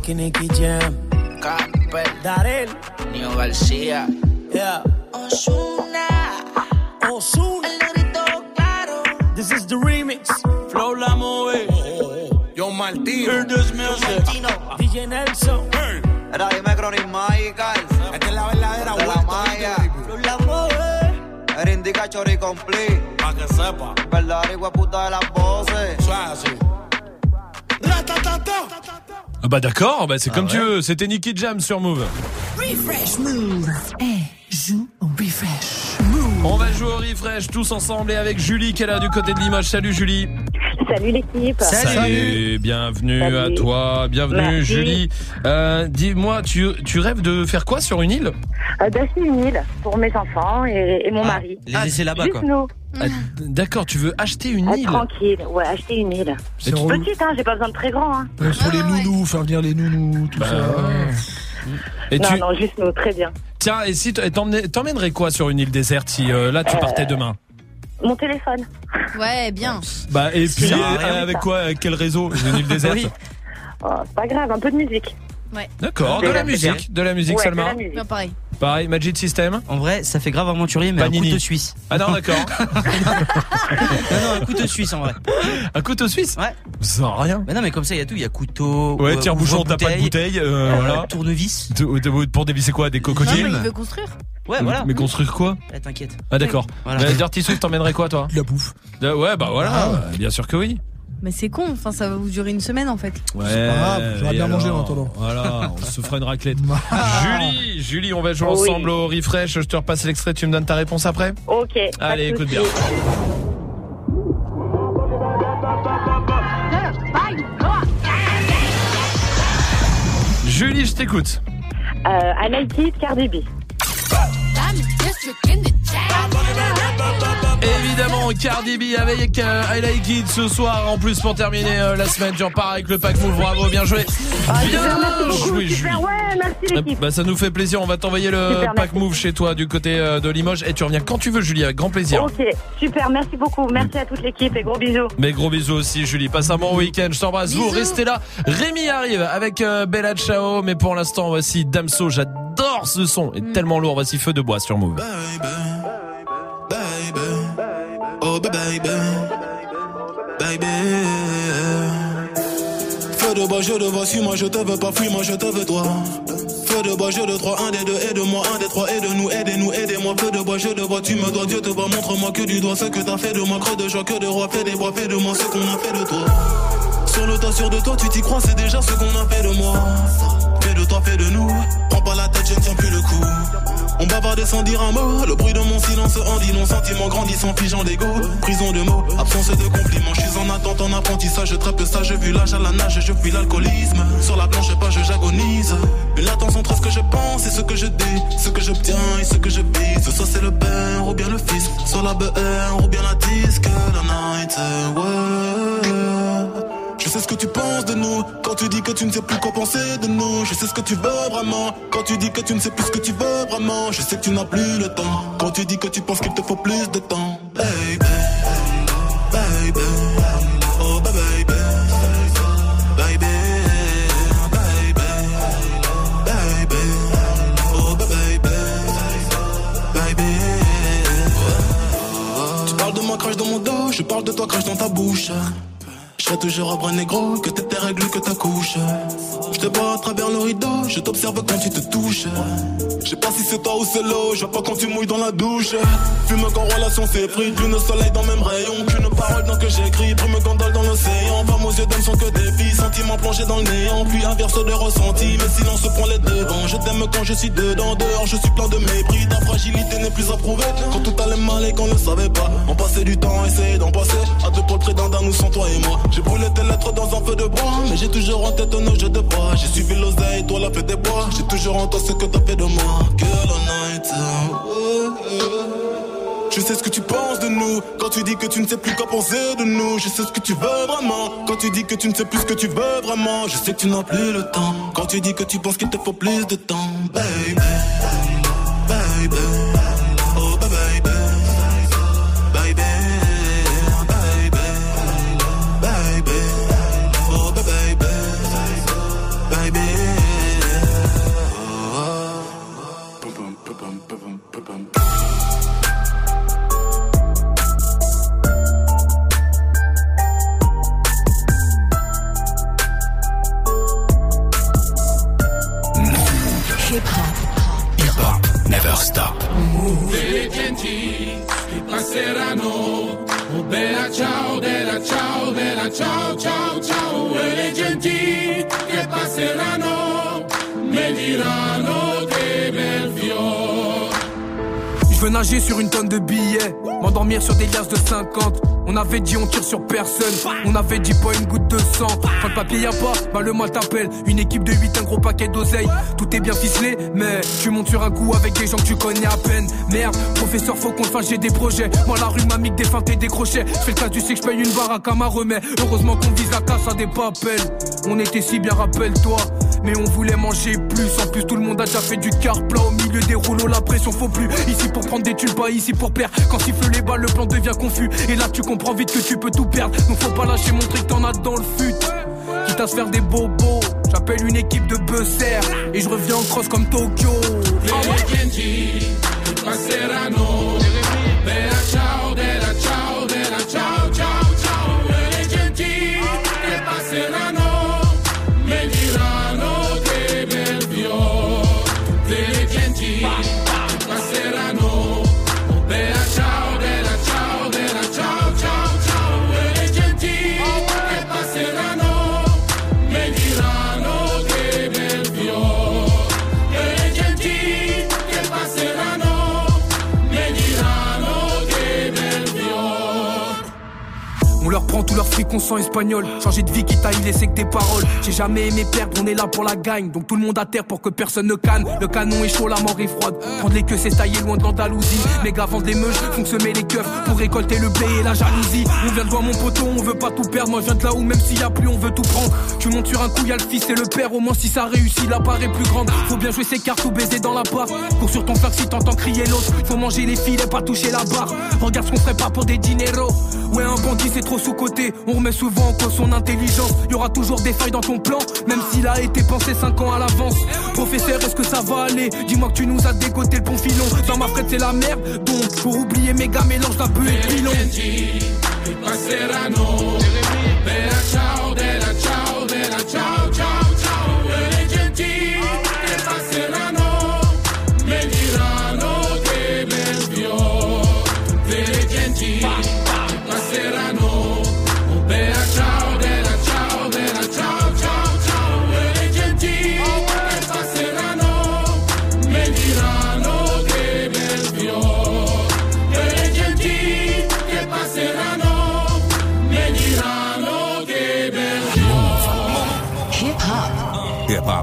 que Nicky Jam. Campbell. Darel. Nio García. Yeah. Osuna. Osuna. El negrito claro. This is the remix. Flow la move. Oh, oh, oh. Yo Martino. Hear this music. DJ Nelson. Hey. Era dime Cronis Magical. Esta es la verdadera De la Maya. Flow la move. Era indica chori complete. Pa' que sepa. Verdadero hijo puta de las voces. Eso es así. Ah bah d'accord, bah c'est ah comme tu veux. C'était Nicky Jam sur Move. Refresh Move. Hey, joue au Refresh Move. On va jouer au Refresh tous ensemble et avec Julie qui est là du côté de Limoges. Salut Julie. Salut l'équipe. Salut. Bienvenue à toi. Bienvenue Julie. Euh, dis-moi, tu, tu, rêves de faire quoi sur une île? Euh, d'acheter une île pour mes enfants et, mon ah, mari. Les ah, là-bas quoi. Ah, d'accord, tu veux acheter une ah, île? Tranquille, ouais, acheter une île. C'est petite, hein, j'ai pas besoin de très grand. Hein. Pour les nounous, faire venir les nounous, tout bah, ça. Et non, tu... non, juste nous, très bien. Tiens, et si t'emmènerais quoi sur une île déserte si euh, là tu partais demain? Mon téléphone. Ouais, bien. Bah, et puis, avec quoi Avec quel réseau? Une île déserte? Oui. Oh, c'est pas grave, un peu de musique. Ouais. D'accord, de la musique, de la musique, Salma. Bien pareil. Pareil, Magic System. En vrai, ça fait grave aventurier, mais Panini. un couteau suisse. Ah non, d'accord. non, non, un couteau suisse en vrai. Un couteau suisse Ouais. Ça sert à rien. Mais non, mais comme ça, il y a tout. Il y a couteau. Ouais, euh, tire-bouchon, t'as pas de bouteille, euh, euh, voilà. Tournevis. De- de- Pour dévisser quoi Des Non, mais cocotiers il veut construire. Ouais, voilà. Mais construire quoi Eh, T'inquiète. Ah d'accord. Voilà. Bah, Dirty Swift t'emmènerais quoi toi la bouffe. De- Ouais bah voilà, Ah. bien sûr que oui. Mais c'est con, enfin ça va vous durer une semaine en fait. Ouais. pas grave, j'aurais bien mangé en attendant. Voilà, on se fera une raclette. Julie, Julie, on va jouer Oui. ensemble au refresh. Je te repasse l'extrait, tu me donnes ta réponse après Ok. Allez, écoute bien. Julie, je t'écoute. Euh, Cardi B. Évidemment, Cardi B avec euh, I Like It ce soir. En plus, pour terminer euh, la semaine, tu repars avec le pack move. Bravo, bien joué. Ah, Bien joué, Julie. super, ouais, merci l'équipe. Bah, ça nous fait plaisir. On va t'envoyer le Super, pack merci. move chez toi du côté euh, de Limoges. Et tu reviens quand tu veux, Julie, avec grand plaisir. Ok, super, merci beaucoup. Merci à toute l'équipe et gros bisous. Mais gros bisous aussi, Julie. Passe un bon week-end. Je t'embrasse. Vous Bisous. restez là. Rémi arrive avec euh, Bella Ciao. Mais pour l'instant, voici Damso. J'adore ce son. Il est tellement lourd. Voici Feu de bois sur Move. Oh baby, baby. Feu de bois, je te vois, suis moi, je te veux pas, fuis moi, je te veux toi. Feu de bois, je de trois, un des deux, aide-moi, un des trois, aide-nous, aidez-nous, aidez-moi. Feu de bois, je te vois, tu me dois, Dieu te voit, montre-moi que du doigt ce que t'as fait de moi, creux de joie, que de roi, fais des bois, fais de moi ce qu'on a fait de toi. Sur le tas, sûr de toi, tu t'y crois, c'est déjà ce qu'on a fait de moi. De toi, fais de nous. Prends pas la tête, je ne tiens plus le coup. On bavarde sans dire un mot. Le bruit de mon silence en dit non. Sentiment grandissant, figeant d'ego. Prison de mots, absence de compliments. Je suis en attente, en apprentissage. Je trappe ça, je vis l'âge à la nage. Je fuis l'alcoolisme. Sur la planche, pas, je j'agonise. Une latence entre ce que je pense et ce que je dis. Ce que j'obtiens et ce que je vise. Soit c'est le père ou bien le fils. Soit la BR ou bien la disque. La night, ouais. Je sais ce que tu penses de nous. Quand tu dis que tu ne sais plus quoi penser de nous. Je sais ce que tu veux vraiment. Quand tu dis que tu ne sais plus ce que tu veux vraiment. Je sais que tu n'as plus le temps. Quand tu dis que tu penses qu'il te faut plus de temps. Baby Baby Oh baby. Baby dans mon dos. Je parle de toi crache dans ta bouche je toujours un bras négro, que t'es tes règles, que ta couche. Je te vois à travers le rideau, je t'observe quand tu te touches. Je sais pas si c'est toi ou c'est l'eau, je vois pas quand tu mouilles dans la douche. Fume quand relation s'effrite, lune soleil dans même rayon. Qu'une parole dans que j'écris, brume gondole dans l'océan. Femmes aux yeux d'âme sont que des filles, sentiments plongés dans le néant. Puis inverse de ressenti, mais silence prend les devants. Je t'aime quand je suis dedans, dehors je suis plein de mépris. Ta fragilité n'est plus approuvée. Quand tout allait mal et qu'on ne savait pas, on passait du temps, essayer d'en passer. À deux pour le prétendant, nous sans toi et moi. J'ai brûlé tes lettres dans un feu de bois, mais j'ai toujours en tête nos jeux de bois. J'ai suivi l'oseille, toi la fête des bois. J'ai toujours en toi ce que t'as fait de moi. Girl on night. Je sais ce que tu penses de nous Quand tu dis que tu ne sais plus quoi penser de nous Je sais ce que tu veux vraiment Quand tu dis que tu ne sais plus ce que tu veux vraiment Je sais que tu n'as plus le temps Quand tu dis que tu penses qu'il te faut plus de temps Baby Baby Hip hop. Hip hop never stop. Delle genti che passeranno. Oh bella ciao, bella ciao, bella ciao, ciao, ciao. E le genti che passeranno mi diranno che bel fiore. Je veux nager sur une tonne de billets, m'endormir sur des liasses de 50. On avait dit on tire sur personne, on avait dit pas une goutte de sang. Quand le papier y a pas, bah le mal t'appelle. Une équipe de 8, un gros paquet d'oseille. Tout est bien ficelé, mais tu montes sur un coup avec des gens que tu connais à peine. Merde, professeur, faut qu'on fasse, j'ai des projets. Moi la rue m'a mis des feintes et des crochets. Fais le cas, tu sais que je paye une baraque à ma remède. Heureusement qu'on vise la casse à des papels. On était si bien, rappelle-toi. mais on voulait manger plus. En plus, tout le monde a déjà fait du car plat au milieu des rouleaux. La pression faut plus. Ici pour prendre des thunes, pas ici pour perdre. Quand siffle les balles, le plan devient confus. Et là, tu comprends vite que tu peux tout perdre. Donc faut pas lâcher, montrer que t'en as dans le fut. Quitte à se faire des bobos. J'appelle une équipe de buzzer et je reviens en cross comme Tokyo. Leur prend tout leur fric, on sent espagnol. Changer de vie qui taille laisser que des paroles. J'ai jamais aimé perdre, on est là pour la gagne. Donc tout le monde à terre pour que personne ne canne. Le canon est chaud, la mort est froide. Prendre les queues, c'est tailler loin de l'Andalousie. Vendre les meuches, font que semer les keufs pour récolter le blé et la jalousie. On vient de voir mon poteau, on veut pas tout perdre. Moi je viens de là où même s'il y a plus, on veut tout prendre. Tu montes sur un coup, y a le fils et le père. Au moins si ça réussit, la part est plus grande. Faut bien jouer ses cartes ou baiser dans la part. Cours sur ton flac si t'entends crier l'autre. Faut manger les filets, pas toucher la barre. Regarde ce qu'on ferait pas pour des dineros. Ouais, un bandit c'est trop sous-côté. On remet souvent en cause son intelligence. Y aura toujours des failles dans ton plan, même s'il a été pensé 5 ans à l'avance. Professeur, est-ce que ça va aller? Dis-moi que tu nous as dégoté le bon filon. Dans ma frette, c'est la merde. Donc, pour oublier méga mélange d'un peu et pilon.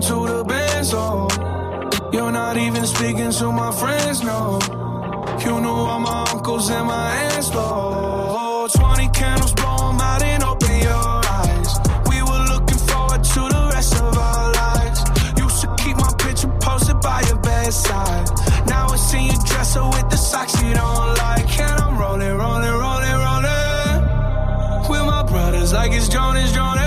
Came to the best, oh. You're not even speaking to my friends, no. You knew all my uncles and my aunts, oh. 20 candles, blow 'em out and open your eyes. We were looking forward to the rest of our lives. Used to keep my picture posted by your bedside. Now I see you dresser with the socks you don't like. And I'm rolling, rolling, rolling, rolling. With my brothers like it's Jonas, Jonas.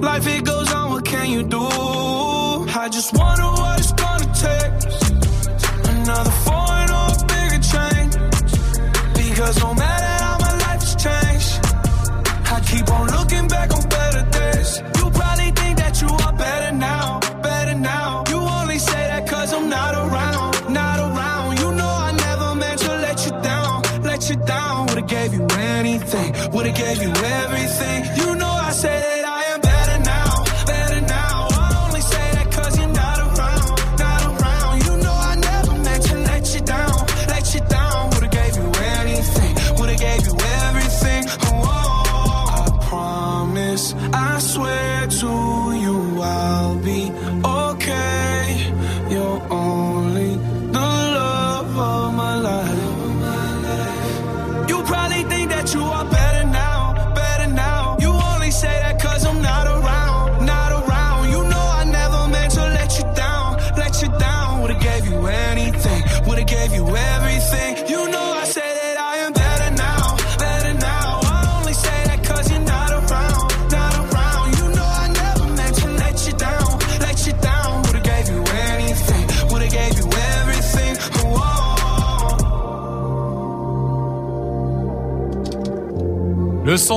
Life it goes on, what can you do? I just wonder what it's gonna take. Another foreign or a bigger change. Because no matter how my life has changed, I keep on looking back on better days. You probably think that you are better now, better now. You only say that cause I'm not around, not around. You know I never meant to let you down, let you down. Would've gave you anything, would've gave you everything.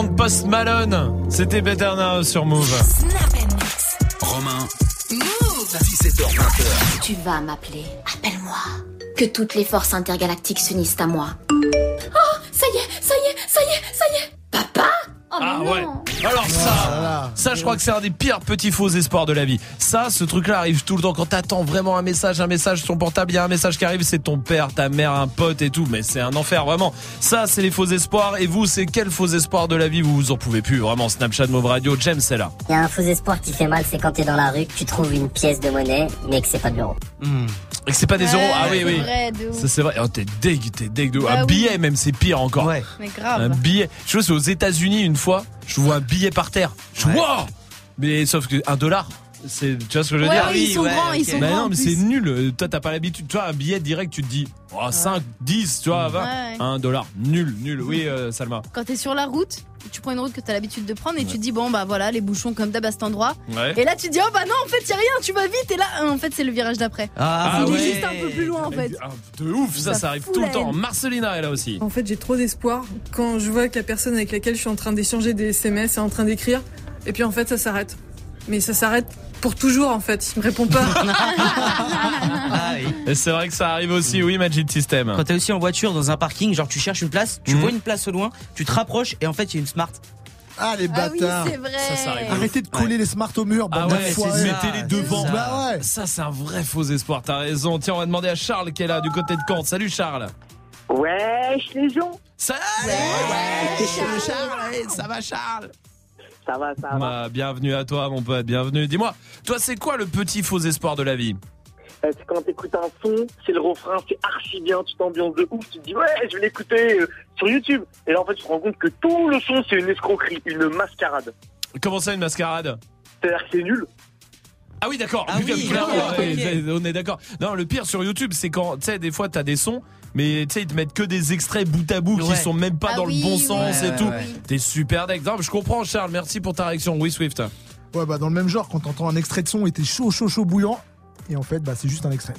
De Post Malone. C'était Better Now sur Move. Romain, Move 17h20. Tu vas m'appeler. Appelle-moi. Que toutes les forces intergalactiques s'unissent à moi. Ça, je crois que c'est un des pires petits faux espoirs de la vie. Ça, ce truc-là arrive tout le temps quand t'attends vraiment un message, un message sur ton portable, il y a un message qui arrive, c'est ton père, ta mère, un pote et tout, mais c'est un enfer vraiment. Ça, c'est les faux espoirs. Et vous, c'est quel faux espoir de la vie? Vous vous en pouvez plus Vraiment, Snapchat, Move Radio, James, c'est là. Il y a un faux espoir qui fait mal, c'est quand t'es dans la rue, que tu trouves une pièce de monnaie, mais que c'est pas de l'euro. Et que c'est pas des Ouais, euros. Ah oui, c'est oui. vrai, de ouf. Ça c'est vrai. Oh, t'es deg, t'es deg de ouf. Bah Un oui. billet même, c'est pire encore. Mais grave. Un billet. Je vois, c'est aux États-Unis une fois. Je vois un billet par terre. Je vois. Mais sauf que un dollar. C'est, tu vois ce que je veux Ouais, dire oui, ils sont grands, ils sont Bah grands, non, mais c'est nul. Euh, Toi, t'as pas l'habitude. Tu vois, un billet direct, tu te dis, oh, 5, 10, tu vois, 20. Ouais. Un dollar. Nul, nul. Oui, euh, Salma. Quand t'es sur la route, tu prends une route que t'as l'habitude de prendre et tu te dis bon bah voilà les bouchons comme d'hab à cet endroit. Ouais. Et là tu te dis oh bah non en fait y a rien, tu vas vite et là euh, en fait c'est le virage d'après. Ah, Il est ouais. juste un peu plus loin en fait. Ah, de ouf, ça, Ça ça arrive tout le temps. Marcelina est là aussi. En fait, j'ai trop d'espoir quand je vois que la personne avec laquelle je suis en train d'échanger des SMS est en train d'écrire, et puis en fait, ça s'arrête. Mais ça s'arrête pour toujours, en fait. Il me répond pas. Ah oui. Et c'est vrai que ça arrive aussi, oui, Magic System. Quand t'es aussi en voiture dans un parking, genre tu cherches une place, tu Mhm. vois une place au loin, tu te rapproches et en fait il y a une smart. Ah les Ah oui, bâtards. c'est vrai. Ça, ça. Arrêtez de coller les smart au mur. Ah ouais, mettez-les devant. Bah ouais. Ça, c'est un vrai faux espoir, t'as raison. Tiens, on va demander à Charles qui est là, du côté de Caen. Salut Charles. Wesh les gens Ça, Charles, hey, ça va Charles? Ça va, ça va. Bah, Bienvenue à toi mon pote, bienvenue. Dis-moi, toi c'est quoi le petit faux espoir de la vie Euh, C'est quand t'écoutes un son, c'est le refrain, c'est archi bien, tu t'ambiances de ouf, tu te dis ouais, je vais l'écouter euh, sur YouTube. Et là en fait tu te rends compte que tout le son c'est une escroquerie, une mascarade. Comment ça une mascarade C'est-à-dire que c'est nul. Ah oui d'accord, Ah oui, clairement, d'accord, ouais, on est d'accord. Non, le pire sur YouTube c'est quand, tu sais, des fois t'as des sons, mais tu sais, ils te mettent que des extraits bout à bout qui sont même pas Ah dans oui, le bon sens ouais, et tout. T'es super deck. Non, mais je comprends Charles, merci pour ta réaction. Oui Swift. Ouais, bah dans le même genre, quand t'entends un extrait de son et t'es chaud, chaud, chaud, bouillant, et en fait, bah c'est juste un extrait.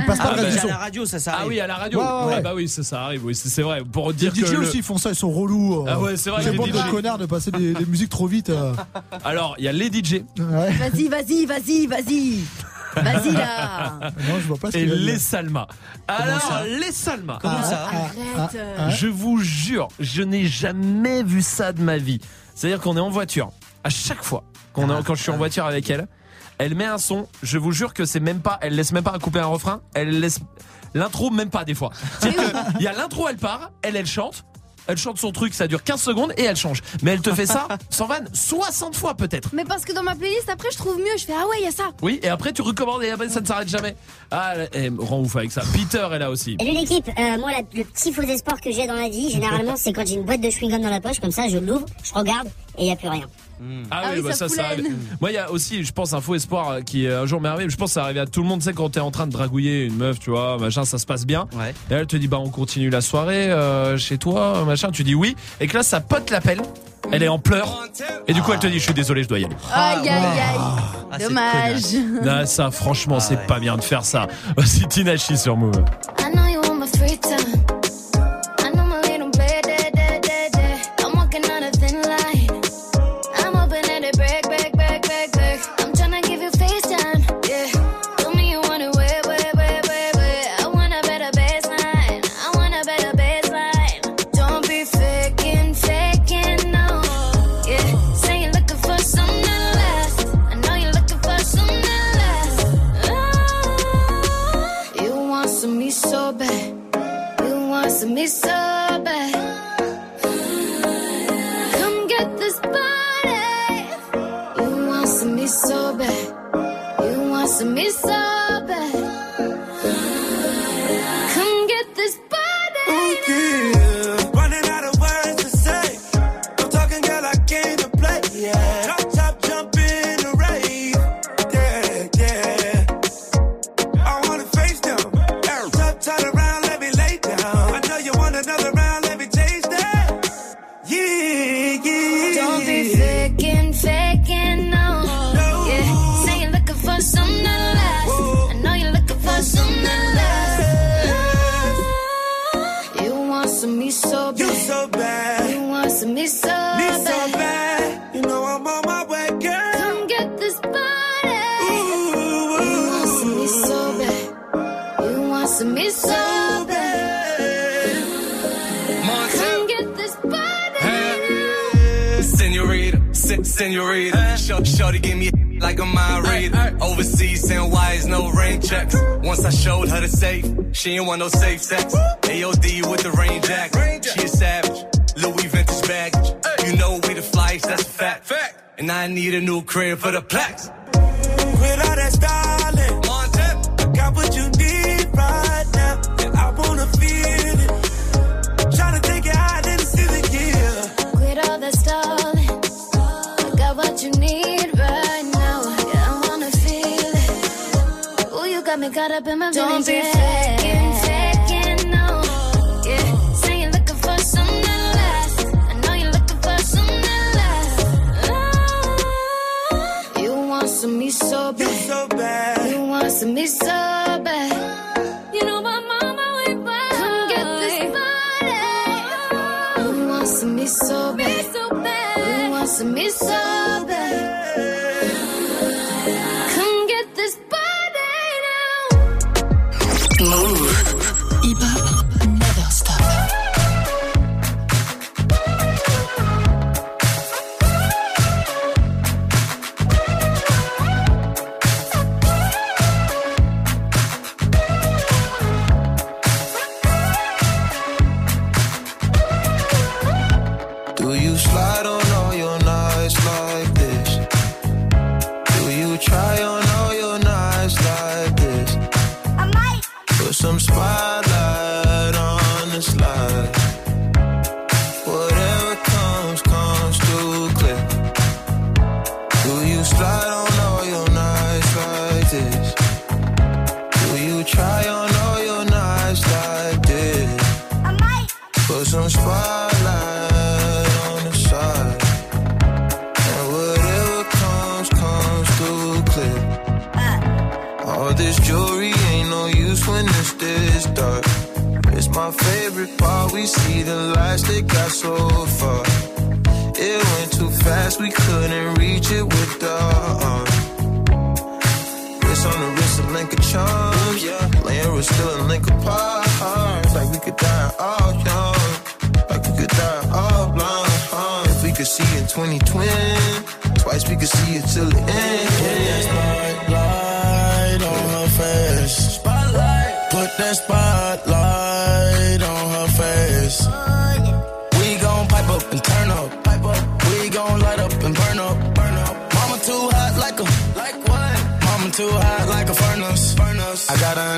Il passe pas Ah, le reste bah, à la radio, ça, ça Ah arrive. oui, à la radio. Ouais, ouais, Ouais, ouais. bah oui, ça, ça arrive. Oui, c'est c'est vrai. Pour Les dire DJ le- aussi ils font ça, ils sont relous. euh. Ah ouais, c'est vrai les bande DJ. de connards de passer des, des musiques trop vite. euh. Alors, il y a les DJ. Ouais. Vas-y, vas-y, vas-y, vas-y. Vas-y là. Non, je vois pas ce et qu'il les dire. Salma. Alors, les Salma. Comment ça Arrête. Ah, Je vous jure, je n'ai jamais vu ça de ma vie. C'est-à-dire qu'on est en voiture. À chaque fois qu'on est- quand je suis en voiture avec elle, elle met un son. Je vous jure que c'est même pas, elle laisse même pas couper un refrain. Elle laisse l'intro même pas des fois. C'est-à-dire que Il y a l'intro, elle part, elle, elle chante. Elle chante son truc, ça dure 15 secondes et elle change. Mais elle te fait ça, sans vanne, 60 fois peut-être. Mais parce que dans ma playlist après je trouve mieux, je fais ah ouais il y a ça. Oui, et après tu recommandes et après ça ne s'arrête jamais. Ah, elle me rend ouf avec ça. Peter est là aussi. Salut l'équipe, Euh, moi la- le petit faux espoir que j'ai dans la vie, généralement c'est quand j'ai une boîte de chewing-gum dans la poche, comme ça je l'ouvre, je regarde et il n'y a plus rien. Ah, Ah oui, oui, bah ça ça, ça. Moi, il y a aussi, je pense, un faux espoir euh, qui euh, un jour m'est arrivé. Je pense que ça arrive à tout le monde. Tu sais, quand t'es en train de dragouiller une meuf, tu vois, machin, ça se passe bien. Et elle te dit, bah, on continue la soirée euh, chez toi, machin. Tu dis oui. Et que là, sa pote l'appelle. Elle est en pleurs. Et du coup, elle te dit, je suis désolé, je dois y aller. Aïe aïe aïe. Ah, Dommage. Là, ça, franchement, c'est pas bien de faire ça. Voici Tinachi sur Move. I know you want my free time. Sen- senorita. Sh- Shorty give me like a mind reader. Overseas, send wires, no rain checks. Once I showed her the safe, she ain't want no safe sex. AOD with the rain jacket. She a savage. Louis vintage baggage. You know we the flies, that's a fact. And I need a new crib for the plaques. Quit all that styling. I got what you caught up in my Don't be yeah. faking, faking, no. Yeah, say you're looking for something that lasts. I know you're looking for something that lasts. Ah, you want some me so bad. You want some me so bad. You know my mama wait by. Come get this body. You want some me so bad. You want some me so bad. Move. Favorite part. We see the lights that got so far. It went too fast, we couldn't reach it with the uh, arm. Wrist on the wrist, a link of charms. Yeah, laying was still a link apart. Like we could die all young, like we could die all blind. If we could see in 2020, twice we could see it till the end. Put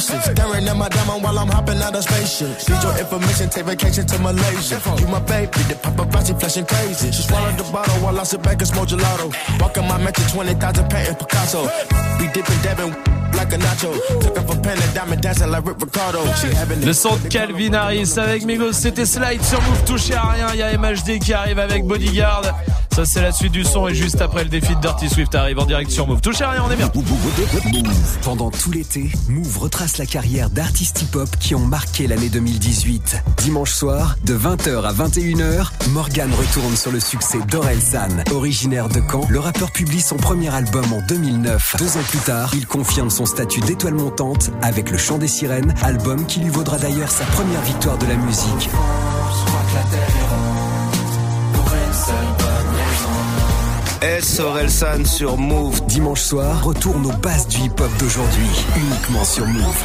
Staring at my diamond while I'm hopping out of spaceship. Need your information, take vacation to Malaysia. You my baby, the paparazzi flashing crazy. She swallowed the bottle while I sit back and smoke gelato. Walking my mansion, 20,000 patent Picasso. We dipping, dabbing Le son de Calvin Harris avec Migos, c'était Slide sur Move, touché à rien. Il y a MHD qui arrive avec Bodyguard. Ça, c'est la suite du son. Et juste après, le défi de Dirty Swift arrive en direct sur Move. Touché à rien, on est bien. Pendant tout l'été, Move retrace la carrière d'artistes hip-hop qui ont marqué l'année 2018. Dimanche soir, de 20h à 21h, Morgan retourne sur le succès d'Orelsan. Originaire de Caen, le rappeur publie son premier album en 2009. Deux ans plus tard, il confirme son statut d'étoile montante avec Le Chant des Sirènes, album qui lui vaudra d'ailleurs sa première victoire de la musique. S. Orelsan sur Move. Dimanche soir, retourne aux bases du hip-hop d'aujourd'hui, uniquement sur Move.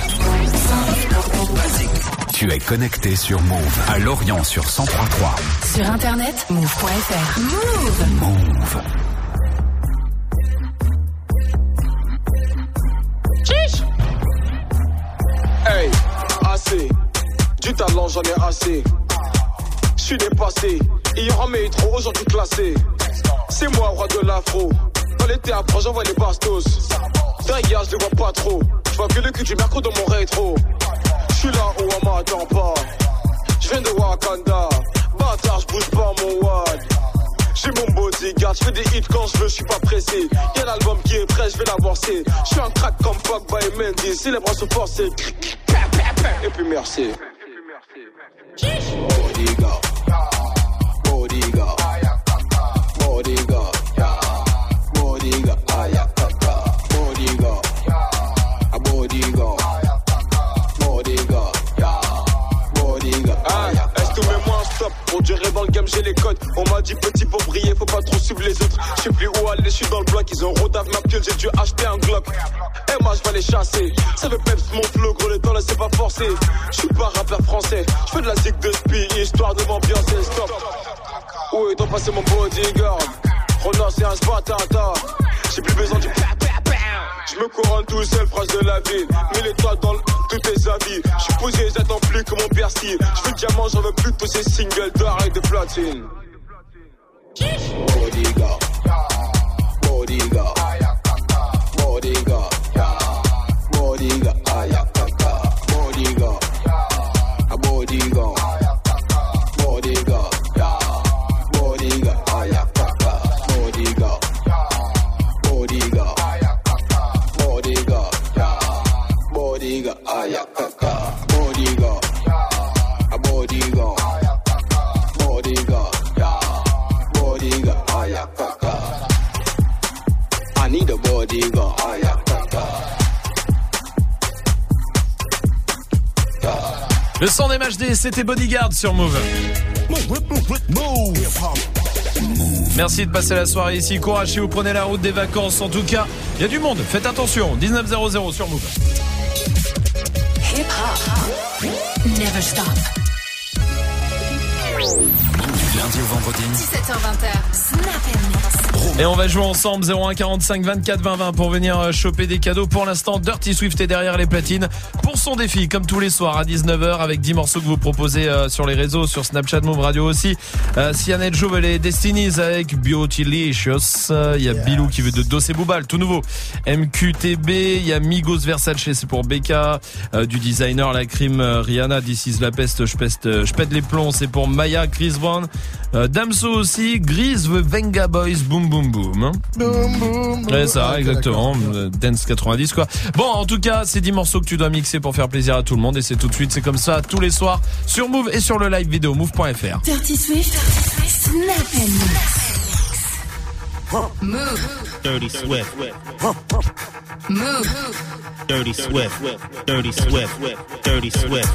Tu es connecté sur Move à Lorient sur 1033. Sur internet, move.fr. Move. Move. Hey, assez. Du talent, j'en ai assez. Je suis dépassé. Hier en métro, aujourd'hui classé. C'est moi, roi de l'afro. Dans l'été après, j'envoie les bastos. Derrière, je les vois pas trop. Je vois que le cul du merco dans mon rétro. Je suis là où on m'attend pas. Je viens de Wakanda. Bâtard, je bouge pas mon wad. J'ai mon bodyguard, je fais des hits quand je veux, je suis pas pressé. Y'a l'album qui est prêt, je vais l'avancer. Je suis un crack comme fuck by Mendy. Si les bras sont forcés, et puis merci. Bodyguard. Bodyguard. Même j'ai les codes. On m'a dit petit pour briller, faut pas trop suivre les autres. Je sais plus où aller, je suis dans le bloc. Ils ont rodave ma pile, j'ai dû acheter un Glock. Et moi je vais les chasser. Ça veut peps mon flow, gros les temps là c'est pas forcé. Je suis pas rappeur français, je fais de la zig de spi, histoire de m'ambiancer, stop. Est ton passé mon bodyguard? Renard c'est un spatata. J'ai plus besoin du. Je me couronne tout seul, phrase de la vie. Mille étoiles dans le- tous tes avis. Je suis posé, mon persil. Je veux diamant, j'en veux plus de tous ces singles d'or et de platine. Bodyguard. Bodyguard. Le son des MHD, c'était Bodyguard sur Move. Merci de passer la soirée ici. Courage si vous prenez la route des vacances. En tout cas, il y a du monde. Faites attention. 19.00 sur Move. Hip hop. Never stop. Du lundi au vendredi. 17h20. Snap and mix. Et on va jouer ensemble 01 45 24 20 20 pour venir euh, choper des cadeaux. Pour l'instant, Dirty Swift est derrière les platines pour son défi, comme tous les soirs à 19h, avec 10 morceaux que vous proposez euh, sur les réseaux, sur Snapchat, Move Radio aussi. Euh, Joe et les Destinies avec Beautylicious. Euh, Il y a Bilou qui veut de Dos et Boubal, tout nouveau. MQTB, il y a Migos Versace, c'est pour Becca. Euh, du designer, la crime Rihanna, This is la peste, je peste, je pète les plombs, c'est pour Maya, Chris Brown. Euh, Damso aussi, Grise the Venga Boys, boom boom boom. hein. Boum, boum, Ouais, boum. ça, Ah, exactement. Euh, Dance 90, quoi. Bon, en tout cas, c'est 10 morceaux que tu dois mixer pour faire plaisir à tout le monde. Et c'est tout de suite, c'est comme ça, tous les soirs, sur Move et sur le live vidéo move.fr. Dirty Swift. Snap and mix. Move. Dirty Swift. Move. Dirty Swift. Dirty Swift. Dirty Swift.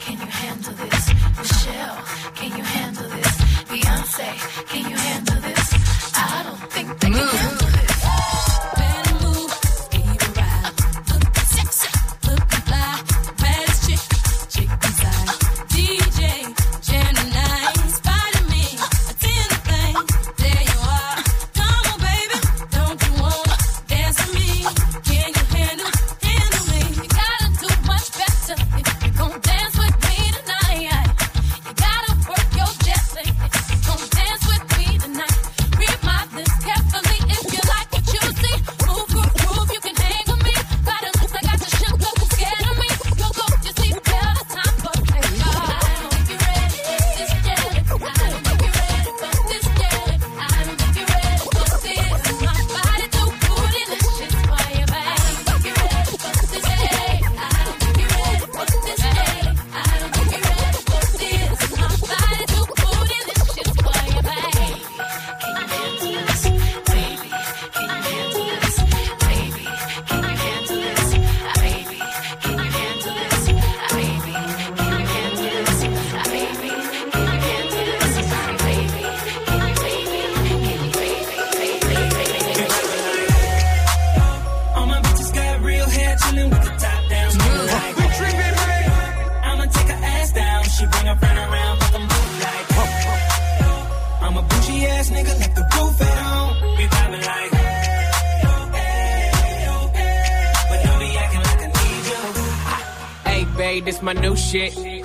Can you handle this? Michelle, can you handle this? Beyonce, can you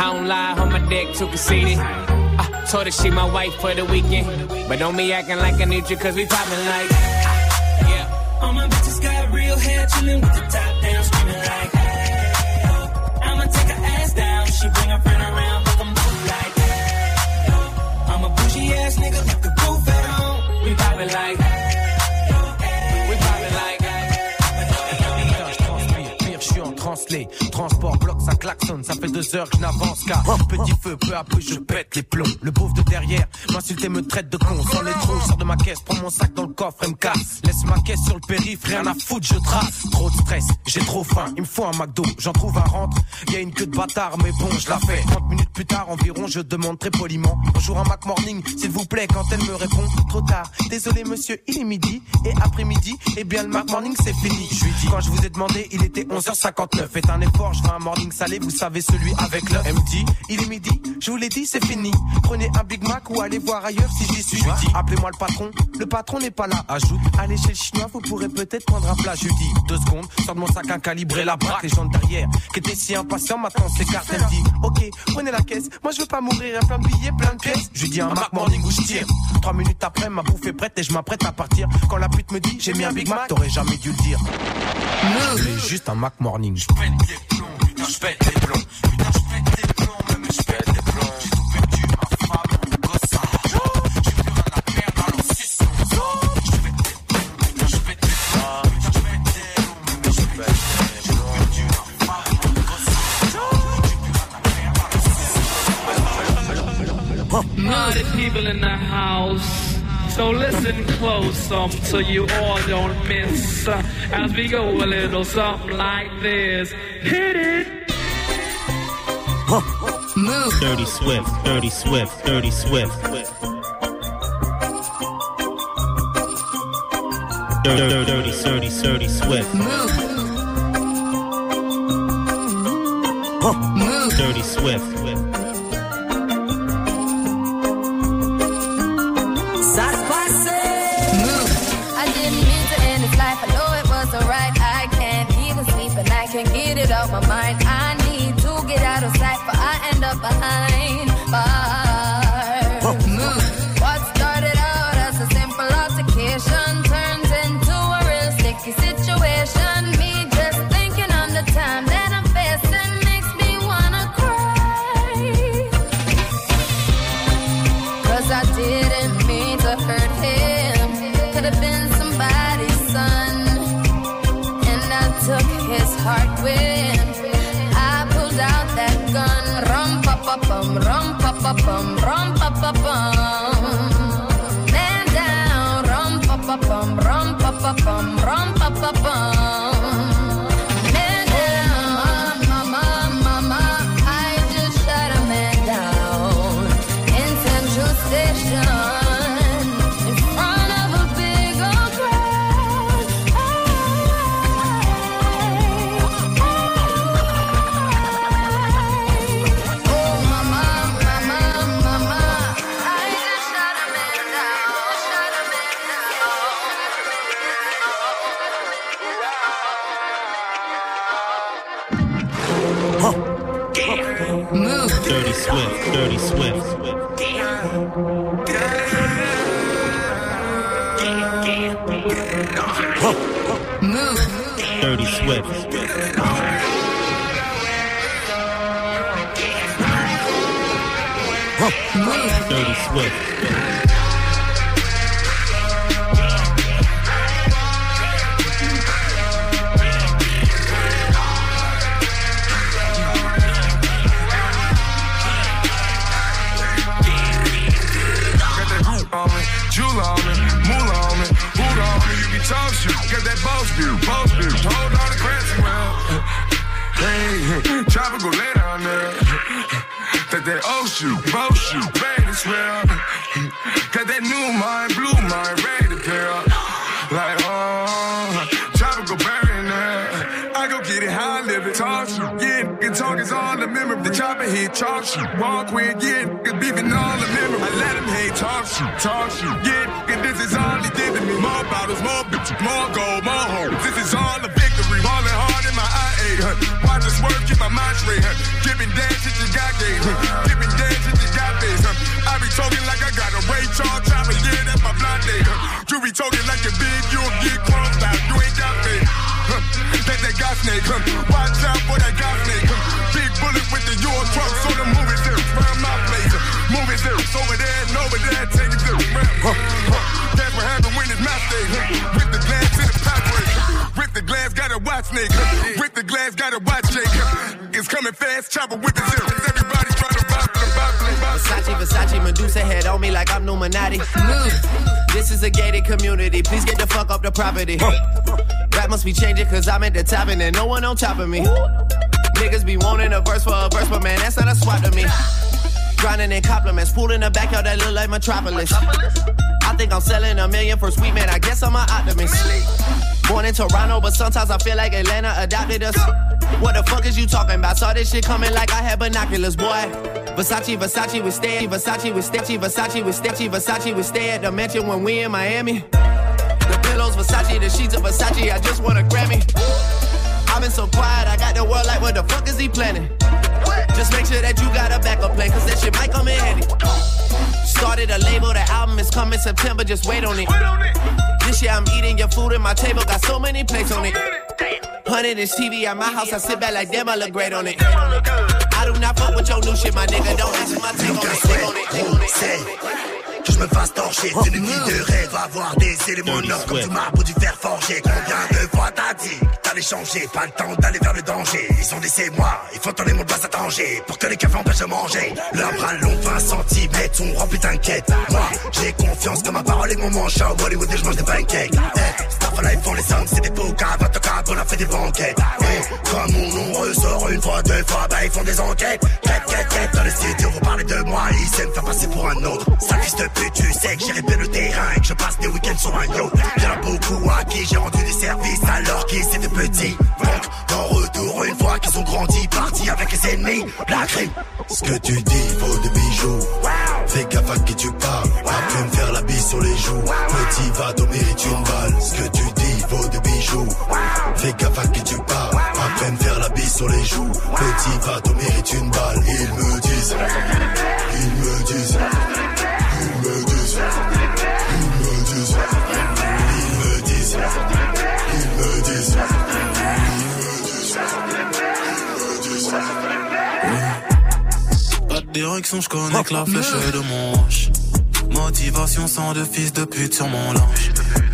I don't lie, on my dick too conceited. I told her she my wife for the weekend. But don't be acting like I need you, cause we poppin' like. Yeah. All my bitches got real hair, chillin' with the top down, screamin' like. Oh. I'ma take her ass down, she bring her friend around, fuck them both like. Oh. I'm a bougie ass nigga with the roof at home, we poppin' like. Les transports bloquent, ça klaxonne, ça fait deux heures que je n'avance qu'à petit feu, peu à peu je pète les plombs. Le pauvre de derrière m'insulte et me traite de con. Sans les trous, sors de ma caisse, prends mon sac dans le coffre et me casse. Laisse ma caisse sur le périph', rien à foutre, je trace. Trop de stress, j'ai trop faim, il me faut un McDo, j'en trouve un rentre. Y a une queue de bâtard, mais bon, je la fais. 30 minutes plus tard environ, je demande très poliment. Bonjour un Mac Morning, s'il vous plaît, quand elle me répond, trop tard. Désolé monsieur, il est midi, et après-midi, eh bien le Mac Morning c'est fini. Je lui dis, quand je vous ai demandé, il était 11h59. Faites un effort, je veux un morning salé, vous savez celui avec l'œuf. Elle me dit, il est midi, je vous l'ai dit, c'est fini. Prenez un Big Mac ou allez voir ailleurs si j'y suis. Je lui dis, appelez-moi le patron, le patron n'est pas là. Ajoute, allez chez le chinois, vous pourrez peut-être prendre un plat. Je lui dis, deux secondes, sors de mon sac un calibré la braque. Les gens de derrière, qui étaient si impatients, maintenant s'écartent. Elle dit, ok, prenez la caisse, moi je veux pas mourir, un plein de billets, plein de pièces. Je lui dis un Mac Morning où je tire. Trois minutes après, ma bouffe est prête et je m'apprête à partir. Quand la pute me dit, j'ai mis un Big Mac, t'aurais jamais dû le dire. Juste un Mac Morning. people in the house. So listen close um, so you all don't miss uh, as we go a little something like this. Hit it. Move. Dirty Swift, Dirty Swift, Dirty Swift. Dirty, dirty, dirty, dirty, dirty Swift. Move. Move. Dirty Swift. Out my mind. I pa pam, rom pa pa pam. Man down, rom pa pa pam, rom pa pa pam. Swift. Dirty Swift. Jewel on moolah on me, boot on me, you can talk shit. Got that boss view, go lay down there. That that old shoe, bow shoe, bad well. Got that new mind, blue mind, ready to pair. Like, oh, go bury in there. I go get it how I live it. Talk shit, yeah, nigga talk is all the memory. The chopper hit, talk shit. Walk with, yeah, nigga beefing all the memory. I let him hate, talk shit, talk shit. Yeah, nigga, this is all he did to me. More bottles, more bitches, more gold, more hoes. This is all a huh? Watch us work, keep my mind straight, huh? Giving dance shit you got gave, huh? Giving dance shit you got face, huh? I be talking like I got a Ray Charles chopper, yeah, that's my blind day, huh? You be talking like you're big, you'll get crumbs out, you ain't got faith. Huh? That that got snake, huh? Watch out for that got snake, huh? Big bullet with the your truck, so the movie there, round my place, huh? Movie there, over there and over there, take it there, huh? Huh? That's what happened when it's my stage, huh? Rip the glass in the pathway, rip the glass, got a white snake, huh? Rip the glass gotta watch Jacob. It's coming fast, chopper with the zippers. Everybody trying to bop bop bop. Versace, Versace, Medusa head on me like I'm Illuminati. Mm. This is a gated community. Please get the fuck up the property. Rap must be changing cause I'm at the top and there's no one on top of me. Niggas be wanting a verse for a verse, but man, that's not a swap to me. Grinding in compliments, pool in the backyard that look like Metropolis. I think I'm selling a million for sweet man. I guess I'm an optimist. Born in Toronto, but sometimes I feel like Atlanta adopted us. What the fuck is you talking about? Saw this shit coming like I had binoculars, boy. Versace, Versace, we stay. Versace, we stay. Versace, we stay. Versace, we stay at the mansion when we in Miami. The pillows, Versace, the sheets of Versace. I just want a Grammy. I've been so quiet, I got the world like, what the fuck is he planning? Just make sure that you got a backup plan, cause that shit might come in handy. Started a label, the album is coming September, just wait on it. This year I'm eating your food at my table, got so many plates on it. 100 inch TV at my house, I sit back like damn, I look great on it. I do not fuck with your new shit, my nigga, don't ask my take on it, take on it, take on it. C'est que je me fasse torcher, c'est une vie de rêve, avoir des éléments nord comme du marbre ou du fer forgé. Combien de fois t'as dit Changer, pas le temps d'aller vers le danger. Ils ont laissé moi, il faut tourner mon doigt à danger pour que les cafés empêchent de manger. Leurs bras longs, 20 cm, on remplit t'inquiète. Moi, j'ai confiance que ma parole est mon manche. À Bollywood et je mange des pancakes. Eh, Starfall, ils font les sommes, c'est des car votre cap, on a fait des banquettes. Eh, comme mon nom ressort une fois, deux fois, bah ils font des enquêtes. Quête, quête, quête, dans le studio, vous parlez de moi, ils s'aiment me faire passer pour un autre. Sale fils de pute, tu sais que j'ai répété le terrain et que je passe des week-ends sur un yacht. Il y en a beaucoup à qui j'ai rendu des services alors qu'ils étaient petits. Donc, en retour, une fois qu'ils ont grandi, partis avec les ennemis, la crime. Ce que tu dis vaut de bijoux. Fais gaffe à qui tu parles. Après me faire la bise sur les joues. Petit va t'en mérite une balle. Ce que tu dis vaut de bijoux. Fais gaffe à qui tu parles. Après me faire la bise sur les joues. Petit va t'en mérite une balle. Ils me disent. Ils me disent. Direction, je connais que la flèche de mon hanche. Motivation sans de fils de pute sur mon linge.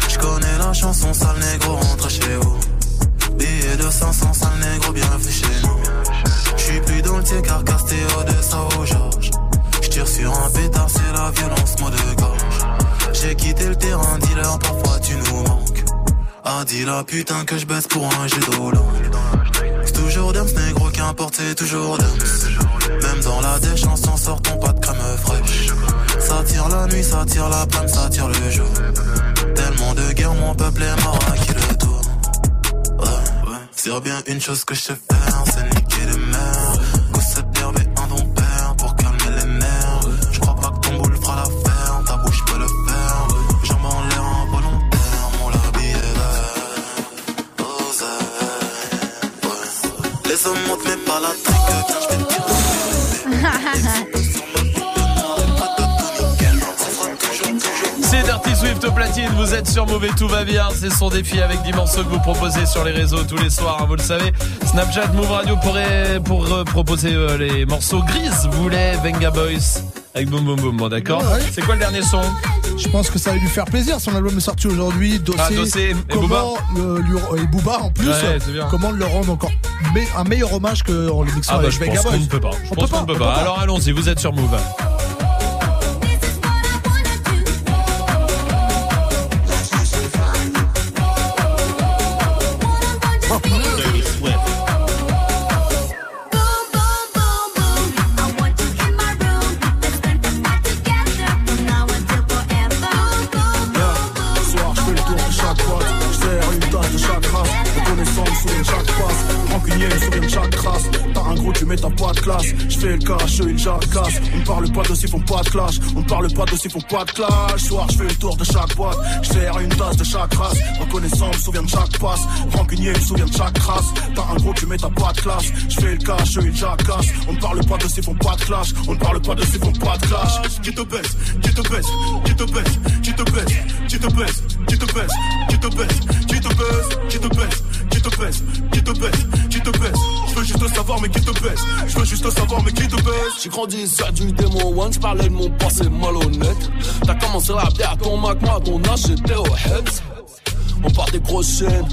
Je connais la chanson, sale négro, rentre chez vous. Billet de 500, sale négro, bienvenue chez nous. J'suis plus dans le car casté au de au Georges. J'tire sur un pétard, c'est la violence, mot de gorge. J'ai quitté le terrain, dealer, parfois tu nous manques. Ah, dis la putain que je baisse pour un jeu d'eau C'est toujours Dams, négro, qu'importe, c'est toujours Dams. Dans la déchange, s'en sortons pas de crème fraîche. Ça tire la nuit, ça tire la panne, ça tire le jour. Tellement de guerre, mon peuple est mort à qui le tour? Ouais, ouais. C'est bien une chose que je sais faire, c'est niquer les mères. Gosse d'herbe et un don père pour calmer les nerfs. Je crois pas que ton boule fera l'affaire, ta bouche peut le faire. Jambes en l'air involontaire, mon labi est vert. Les hommes montent mais pas la trique, tiens, C'est Dirty Swift au platine, vous êtes sur Mauvais, tout va bien. C'est son défi avec 10 morceaux que vous proposez sur les réseaux tous les soirs, hein, vous le savez. Snapchat, Move Radio pourrait pour euh, proposer euh, les morceaux grises. Vous voulez Venga Boys avec Boom Boom Boom, bon d'accord. Ouais. C'est quoi le dernier son? Je pense que ça va lui faire plaisir. Son album est sorti aujourd'hui. Dossé. Ah, Dossé et comment le- lui- et Booba en plus. Ouais, euh, comment le rendre encore me- un meilleur hommage que en le mixant Ah bah avec je Venga pense Boys. ne peut pas. Je On pense qu'on ne peut on pas. Alors allons-y, vous êtes sur Move. Classe. Je fais le cash, eux, ils jacassent. On parle pas de font pas de clash. On parle pas de font pas de clash. Soir, je fais le tour de chaque boîte. Je une tasse de chaque race. Reconnaissance, souviens de chaque passe. Rancunier, souviens de chaque race. T'as un gros, tu mets ta pas de classe. Je fais le cash, eux, ils jacassent. On parle pas de font pas de clash. On parle pas de font pas de clash. Qui te baisse, qui te baisse, qui te baisse, qui te baisse, qui te baisse, qui te baisse, qui te baisse, qui te baisse, qui te baisse, qui te baisse, qui te baisse, qui te baisse. Veux savoir mais qui te baisse. Je veux juste savoir mais qui te baisse. J'ai grandi sur du démon one, j'parlais de mon passé malhonnête. T'as commencé la bière ton Mac, moi ton âge j'étais au heads. On part des grosses chaînes,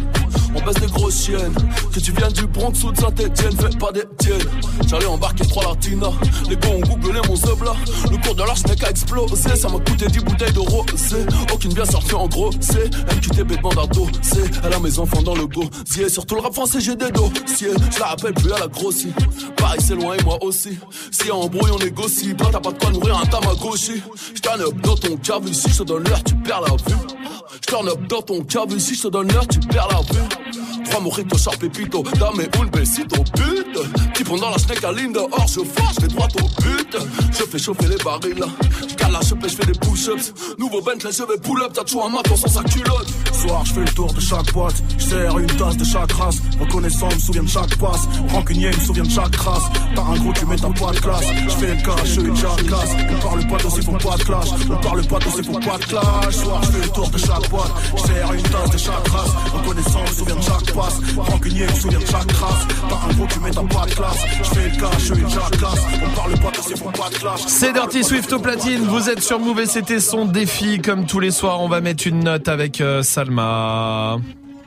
on baisse des grosses chiennes. Que tu viennes du Bronx ou de Saint-Etienne, fais pas des tiennes. J'allais embarquer trois latinas, les gars ont googlé mon sub là. Le cours de l'arche a explosé, ça m'a coûté 10 bouteilles de rosé. Aucune bien sortie en gros, c'est MQTB demande à c'est Elle a mes enfants dans le gosier. Surtout le rap français, j'ai des dossiers. Je la rappelle plus à la grossie. Paris, c'est loin et moi aussi. Si a embrouille, on négocie. Pas t'as pas de quoi nourrir un tamagotchi. J'turn up dans ton cave, ici je te donne l'heure, tu perds la vue. Up dans ton cave, ici je te donne l'heure, tu perds la vue. Trois mojitos, sharp pépito, dame un besito, but. Qui pendant la snake à ligne dehors, je force, je vais droit au but. Je fais chauffer les barils, je cale la chopée, je fais des push-ups. Nouveau Bentley, je vais pull up, t'as toujours un maton sans sa culotte. Soir, je fais le tour de chaque boîte, je sers une tasse de chaque race. Reconnaissant, me souviens de chaque passe. Rancunier, me souviens de chaque race. T'as un gros, tu mets ta pas de classe. Je fais le cash, je une jacasse. On parle pas d'aussi, faut pas de clash. On parle pas d'aussi, faut pas de clash. Soir, je fais le tour de chaque boîte, je sers une tasse de chaque race. Reconnaissant, me souviens de chaque passe. Rancunier, me souviens de chaque race. T'as un gros, tu mets ta pas de classe. Je fais le cash, je une jacasse. On parle pas d'aussi, faut pas de clash. C'est Dirty Swift au platine, vous êtes sur Move et c'était son défi. Comme tous les soirs, on va mettre une note avec euh, Salma.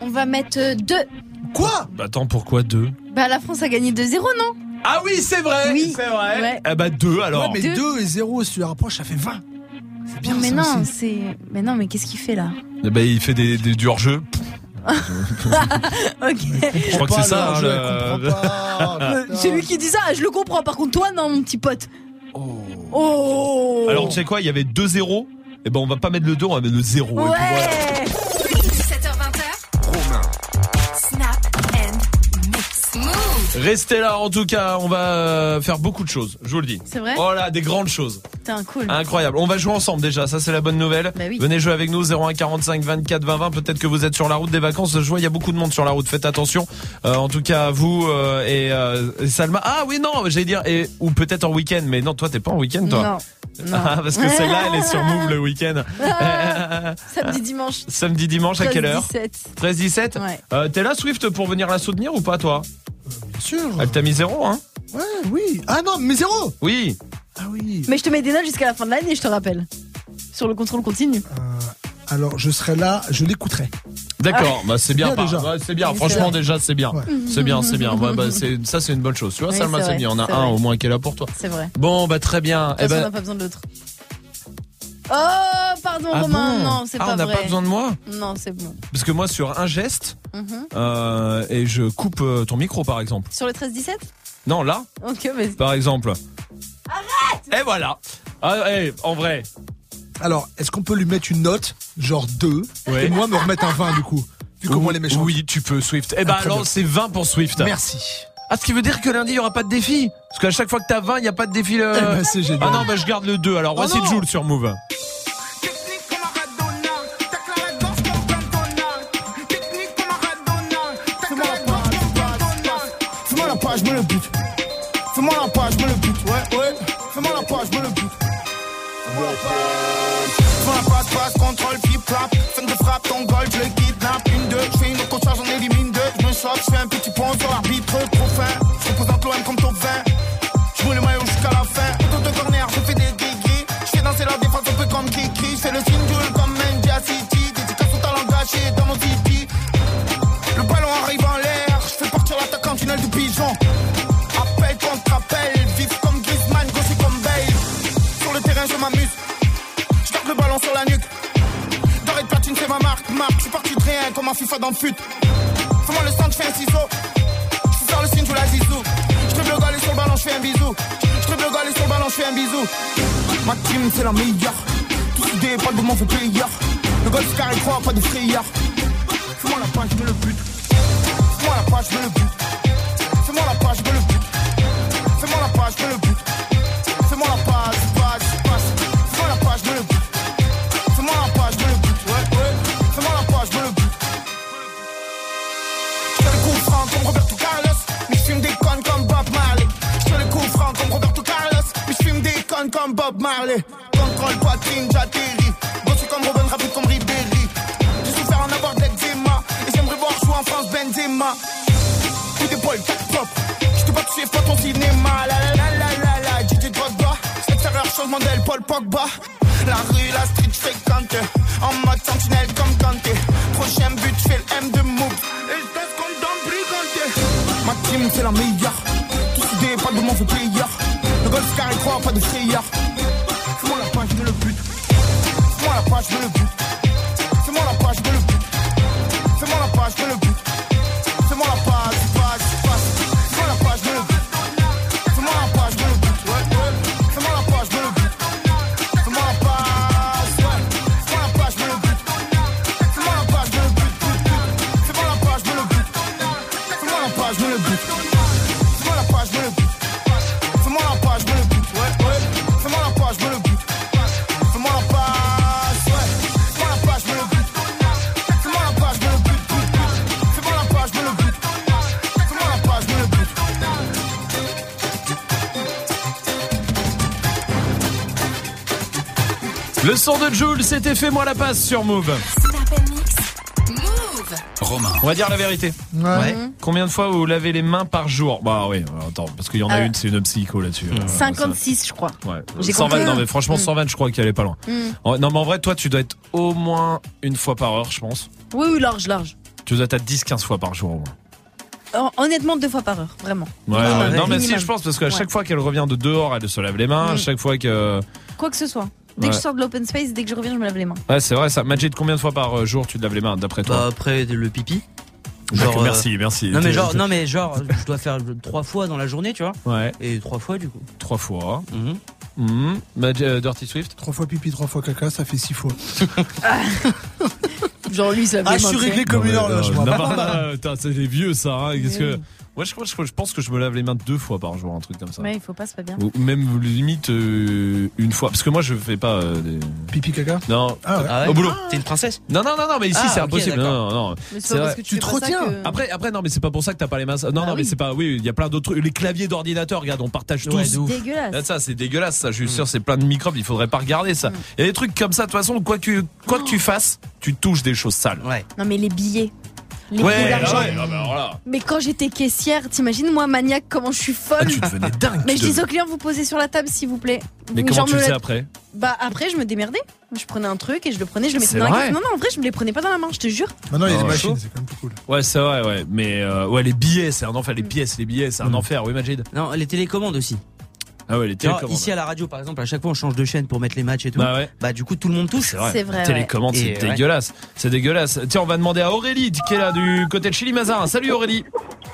On va mettre euh, deux. Quoi? Bah attends, pourquoi deux? Bah la France a gagné 2-0, non? Ah oui, c'est vrai Oui, c'est vrai. ouais. Eh bah deux alors. Ouais, mais 2 et 0, si tu les rapproches, ça fait 20. C'est bien Non, mais ça non, aussi. c'est. Mais non, mais qu'est-ce qu'il fait là? Eh bah il fait des, des- du hors-jeu. Ok. Je crois que c'est ça. hein, le- Euh, C'est lui qui dit ça, je le comprends. Par contre, toi, non, mon petit pote. Oh. Alors tu sais quoi, il y avait 2-0. Eh ben on va pas mettre le 2, on va mettre le 0. Et puis voilà. Ouais. Restez là en tout cas, on va euh, faire beaucoup de choses, je vous le dis. C'est vrai Oh là, des grandes choses. Putain, cool. Incroyable. On va jouer ensemble déjà, ça c'est la bonne nouvelle. Bah oui. Venez jouer avec nous 01 45 24 20 20. Peut-être que vous êtes sur la route des vacances. Je vois il y a beaucoup de monde sur la route. Faites attention. Euh, en tout cas vous euh, et, euh, et Salma. Ah oui non, j'allais dire et ou peut-être en week-end. Mais non, toi t'es pas en week-end toi. Non. Non. Ah, parce que celle-là elle est sur Move le week-end. Ah, samedi, dimanche. Samedi dimanche à quelle heure 13-17. 13 17. Ouais. Euh, T'es là Swift pour venir la soutenir ou pas toi? Bien sûr. Elle t'a mis zéro hein Ouais, oui. Ah non, mais 0 Oui. Ah oui. Mais je te mets des notes jusqu'à la fin de l'année, je te rappelle. Sur le contrôle continu. Alors, je serai là, je l'écouterai. D'accord, bah c'est bien, Bien, déjà. c'est bien. Oui, Franchement déjà c'est bien, Ouais. c'est bien, c'est bien. Ouais, bah, c'est ça c'est une bonne chose. Tu vois, Oui, Salma c'est bien. On a un vrai. au moins qui est là pour toi. C'est vrai. Bon bah très bien. De Eh toute façon, on ben, n'a pas besoin de l'autre. Oh, pardon, Ah Romain. bon Non, c'est Ah, pas on n'a vrai. pas besoin de moi Non, c'est bon. parce que moi sur un geste Mhm. euh, et je coupe euh, ton micro par exemple. Sur le 13-17 Non là Ok, mais. par exemple. Arrête Et voilà. Ah, eh, en vrai. Alors, est-ce qu'on peut lui mettre une note, genre 2, Ouais. et moi me remettre un 20 du coup Vu comment elle est méchante. Oui, tu peux Swift. Eh Ah, ben très alors c'est 20 pour Swift. Merci. Ah, ce qui veut dire que lundi il y aura pas de défi. Parce qu'à chaque fois que t'as 20, il y a pas de défi. le- Eh ben, c'est génial. Ah non, bah je garde le 2. Alors Oh voici non. Joule sur Move. Fais-moi la page, me le but. Fais-moi la page, me le but. Ouais, ouais. Fais-moi la page, me le but. Fais-moi la page. Fais-moi la passe, passe, contrôle, flip, flap. Fin de frappe, ton goal, je le kidnappe. Deux. Je fais un petit pont sur l'arbitre, trop fin. Je représente l'OM comme top 20. Je roule le maillot jusqu'à la fin. Auto de corner, je fais des gris-gris. Je fais danser la défense un peu comme Kiki. Fais le duel comme Mendia City. Dédicace au talent gâché dans mon tipi. Le ballon arrive en l'air, je fais partir l'attaquant tunnel du pigeon. Appel contre appel, vif comme Griezmann, gaucher comme Bale. Sur le terrain, je m'amuse. Je garde le ballon sur la nuque. De platine, c'est ma marque. Marque, je suis parti de rien comme un FIFA dans le fut. Fais-moi le centre, je fais un ciseau. Je faire le signe, je la zizou. Je te le galer sur le ballon, je fais un bisou. Je te le galer sur le ballon, je fais un bisou. Ma team, c'est la meilleure. Tout soudé, pas de mouvement, fait player. Le golf carré 3, pas de frayeur. Fais-moi la page, je me le bute. Fais-moi la page, je me le bute. Fais-moi la page, je me le bute. Fais-moi la page, je me le bute. Fais-moi la page, Marley. Contrôle poitrine, j'atterris. Bossé comme Robin, rapide comme Ribéry. J'ai souffert en avoir de l'eczéma. Et j'aimerais voir jouer en France Benzema. Coup d'épaule, tac pop. Je te pas touché, pas ton cinéma. La la la la la la. DJ Drogba. Extérieur, changement d'aile, Paul Pogba. La rue, la street fréquente. En mode sentinelle comme Kanté. Prochain but, fais le M de move. Et je teste comme dans Brigante. Ma team, c'est la meilleure. Tous soudés, pas de mon player. Le golf carré 3, pas de frayeur. Fais-moi la page, je mets le son de Jules, c'était fait-moi la passe sur Move. Romain. On va dire la vérité. Ouais. Combien de fois vous lavez les mains par jour? Bah oui, attends, parce qu'il y en a Euh. une, c'est une psycho là-dessus. Euh, 56, je crois. Ouais. J'ai 120, compris. non mais franchement Mm. 120, je crois qu'elle est pas loin. Mm. Non mais en vrai, toi tu dois être au moins une fois par heure, je pense. Oui, oui, large, large. Tu dois être à 10-15 fois par jour au moins. Hon- Honnêtement, deux fois par heure, vraiment. Ouais, ouais. Non mais minimum. si, je pense parce qu'à Ouais. chaque fois qu'elle revient de dehors, elle se lave les mains. À Mm. chaque fois que. Quoi que ce soit. Dès que je sors de l'open space, dès que je reviens, je me lave les mains. Ouais, c'est vrai ça. Majid, combien de fois par euh, jour tu te laves les mains d'après toi Bah après le pipi. D'accord, euh, merci, merci. Non mais genre, non mais genre, je dois faire trois fois dans la journée, tu vois. Ouais. Et trois fois du coup. Trois fois. Majid, euh, Dirty Swift Trois fois pipi, trois fois caca, ça fait six fois. Genre lui, ça Ah, je suis réglé comme une horloge. Non, bah, c'est les vieux ça. Hein. Qu'est-ce que moi je, crois- je, je pense que je me lave les mains deux fois par jour, un truc comme ça. Ouais, il faut pas, c'est pas bien. Ou même limite euh, une fois, parce que moi je fais pas euh, des... Pipi, caca Non, Ah ouais. Ah ouais au boulot. T'es une princesse Non non non non mais ici Ah, c'est impossible. non non non. Mais c'est C'est pas parce que tu, te retiens. que- Après après non mais c'est pas pour ça que t'as pas les mains. Non Ah non mais c'est pas oui il y a plein d'autres trucs. Les claviers d'ordinateur regarde on partage Ouais, tous. ouf. Dégueulasse. Là, ça c'est dégueulasse ça. Je suis sûr c'est plein de microbes. Il faudrait pas regarder ça. Il y a des trucs comme ça de toute façon quoi que tu quoi que tu fasses tu touches des choses sales. Ouais. Non, mais les billets. Les Ouais, ah d'argent. ouais, ah bah là. Mais quand j'étais caissière, t'imagines moi maniaque comment je suis folle. Ah, tu devenais dingue. Mais je dis devenais- aux clients, vous posez sur la table s'il vous plaît. Mais Vous- comment genre tu me le sais la- après Bah après je me démerdais. Je prenais un truc et je le prenais, je le mettais dans la caisse. Non non en vrai je me les prenais pas dans la main, je te jure. Maintenant, il y a Ah des machines, c'est quand même plus cool. Ouais, c'est vrai, ouais. Mais euh, ouais, les billets, c'est un enfer. Les pièces, les billets, c'est un Mm. enfer. Oui, Majid. Non, les télécommandes aussi. Ah ouais, les télécommandes. ici à la radio par exemple, à chaque fois on change de chaîne pour mettre les matchs et tout. Bah ouais. Bah du coup tout le monde touche. C'est vrai. Télécommande, ouais. c'est ouais. dégueulasse. C'est dégueulasse. Tiens, on va demander à Aurélie qui est là du côté de Chili Mazarin. Salut Aurélie.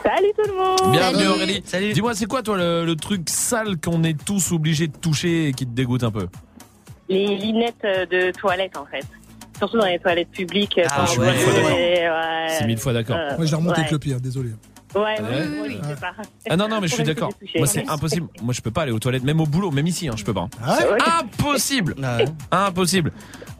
Salut tout le monde Bienvenue Salut. Aurélie. Salut. Dis-moi, c'est quoi toi le, le truc sale qu'on est tous obligés de toucher et qui te dégoûte un peu? Les lunettes euh, de toilette en fait. Surtout dans les toilettes publiques. euh, Ah quand ouais, je ouais, ouais. ouais. C'est mille fois d'accord. Euh, Moi, j'ai remonté ouais. avec le pire, désolé. Ouais, Ouais. oui, aussi, c'est pas. Ah non non mais je suis d'accord. Moi c'est impossible. Moi je peux pas aller aux toilettes même au boulot, même ici hein, je peux pas. Ah ouais Impossible. Ah ouais. Impossible.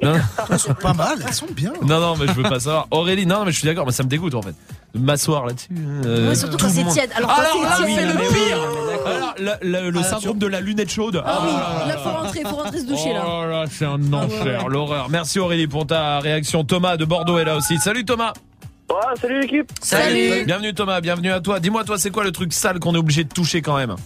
Non, Elles sont pas mal, elles sont bien. non non mais je veux pas savoir. Aurélie, non mais je suis d'accord, mais ça me dégoûte en fait. De m'asseoir là-dessus. euh, Ouais, surtout tout quand c'est tiède. Alors Ah quand non, c'est ah oui, non, le pire. oui, Alors, le, le- le Ah, syndrome de la lunette chaude. Ah oui, là là faut rentrer, faut rentrer se doucher là. Oh là, c'est un Ah ouais, enfer, l'horreur. Merci Aurélie pour ta réaction. Thomas de Bordeaux est là aussi. Salut Thomas. Ouais, salut l'équipe. Salut. Bienvenue Thomas, bienvenue à toi. Dis-moi toi, c'est quoi le truc sale qu'on est obligé de toucher quand même?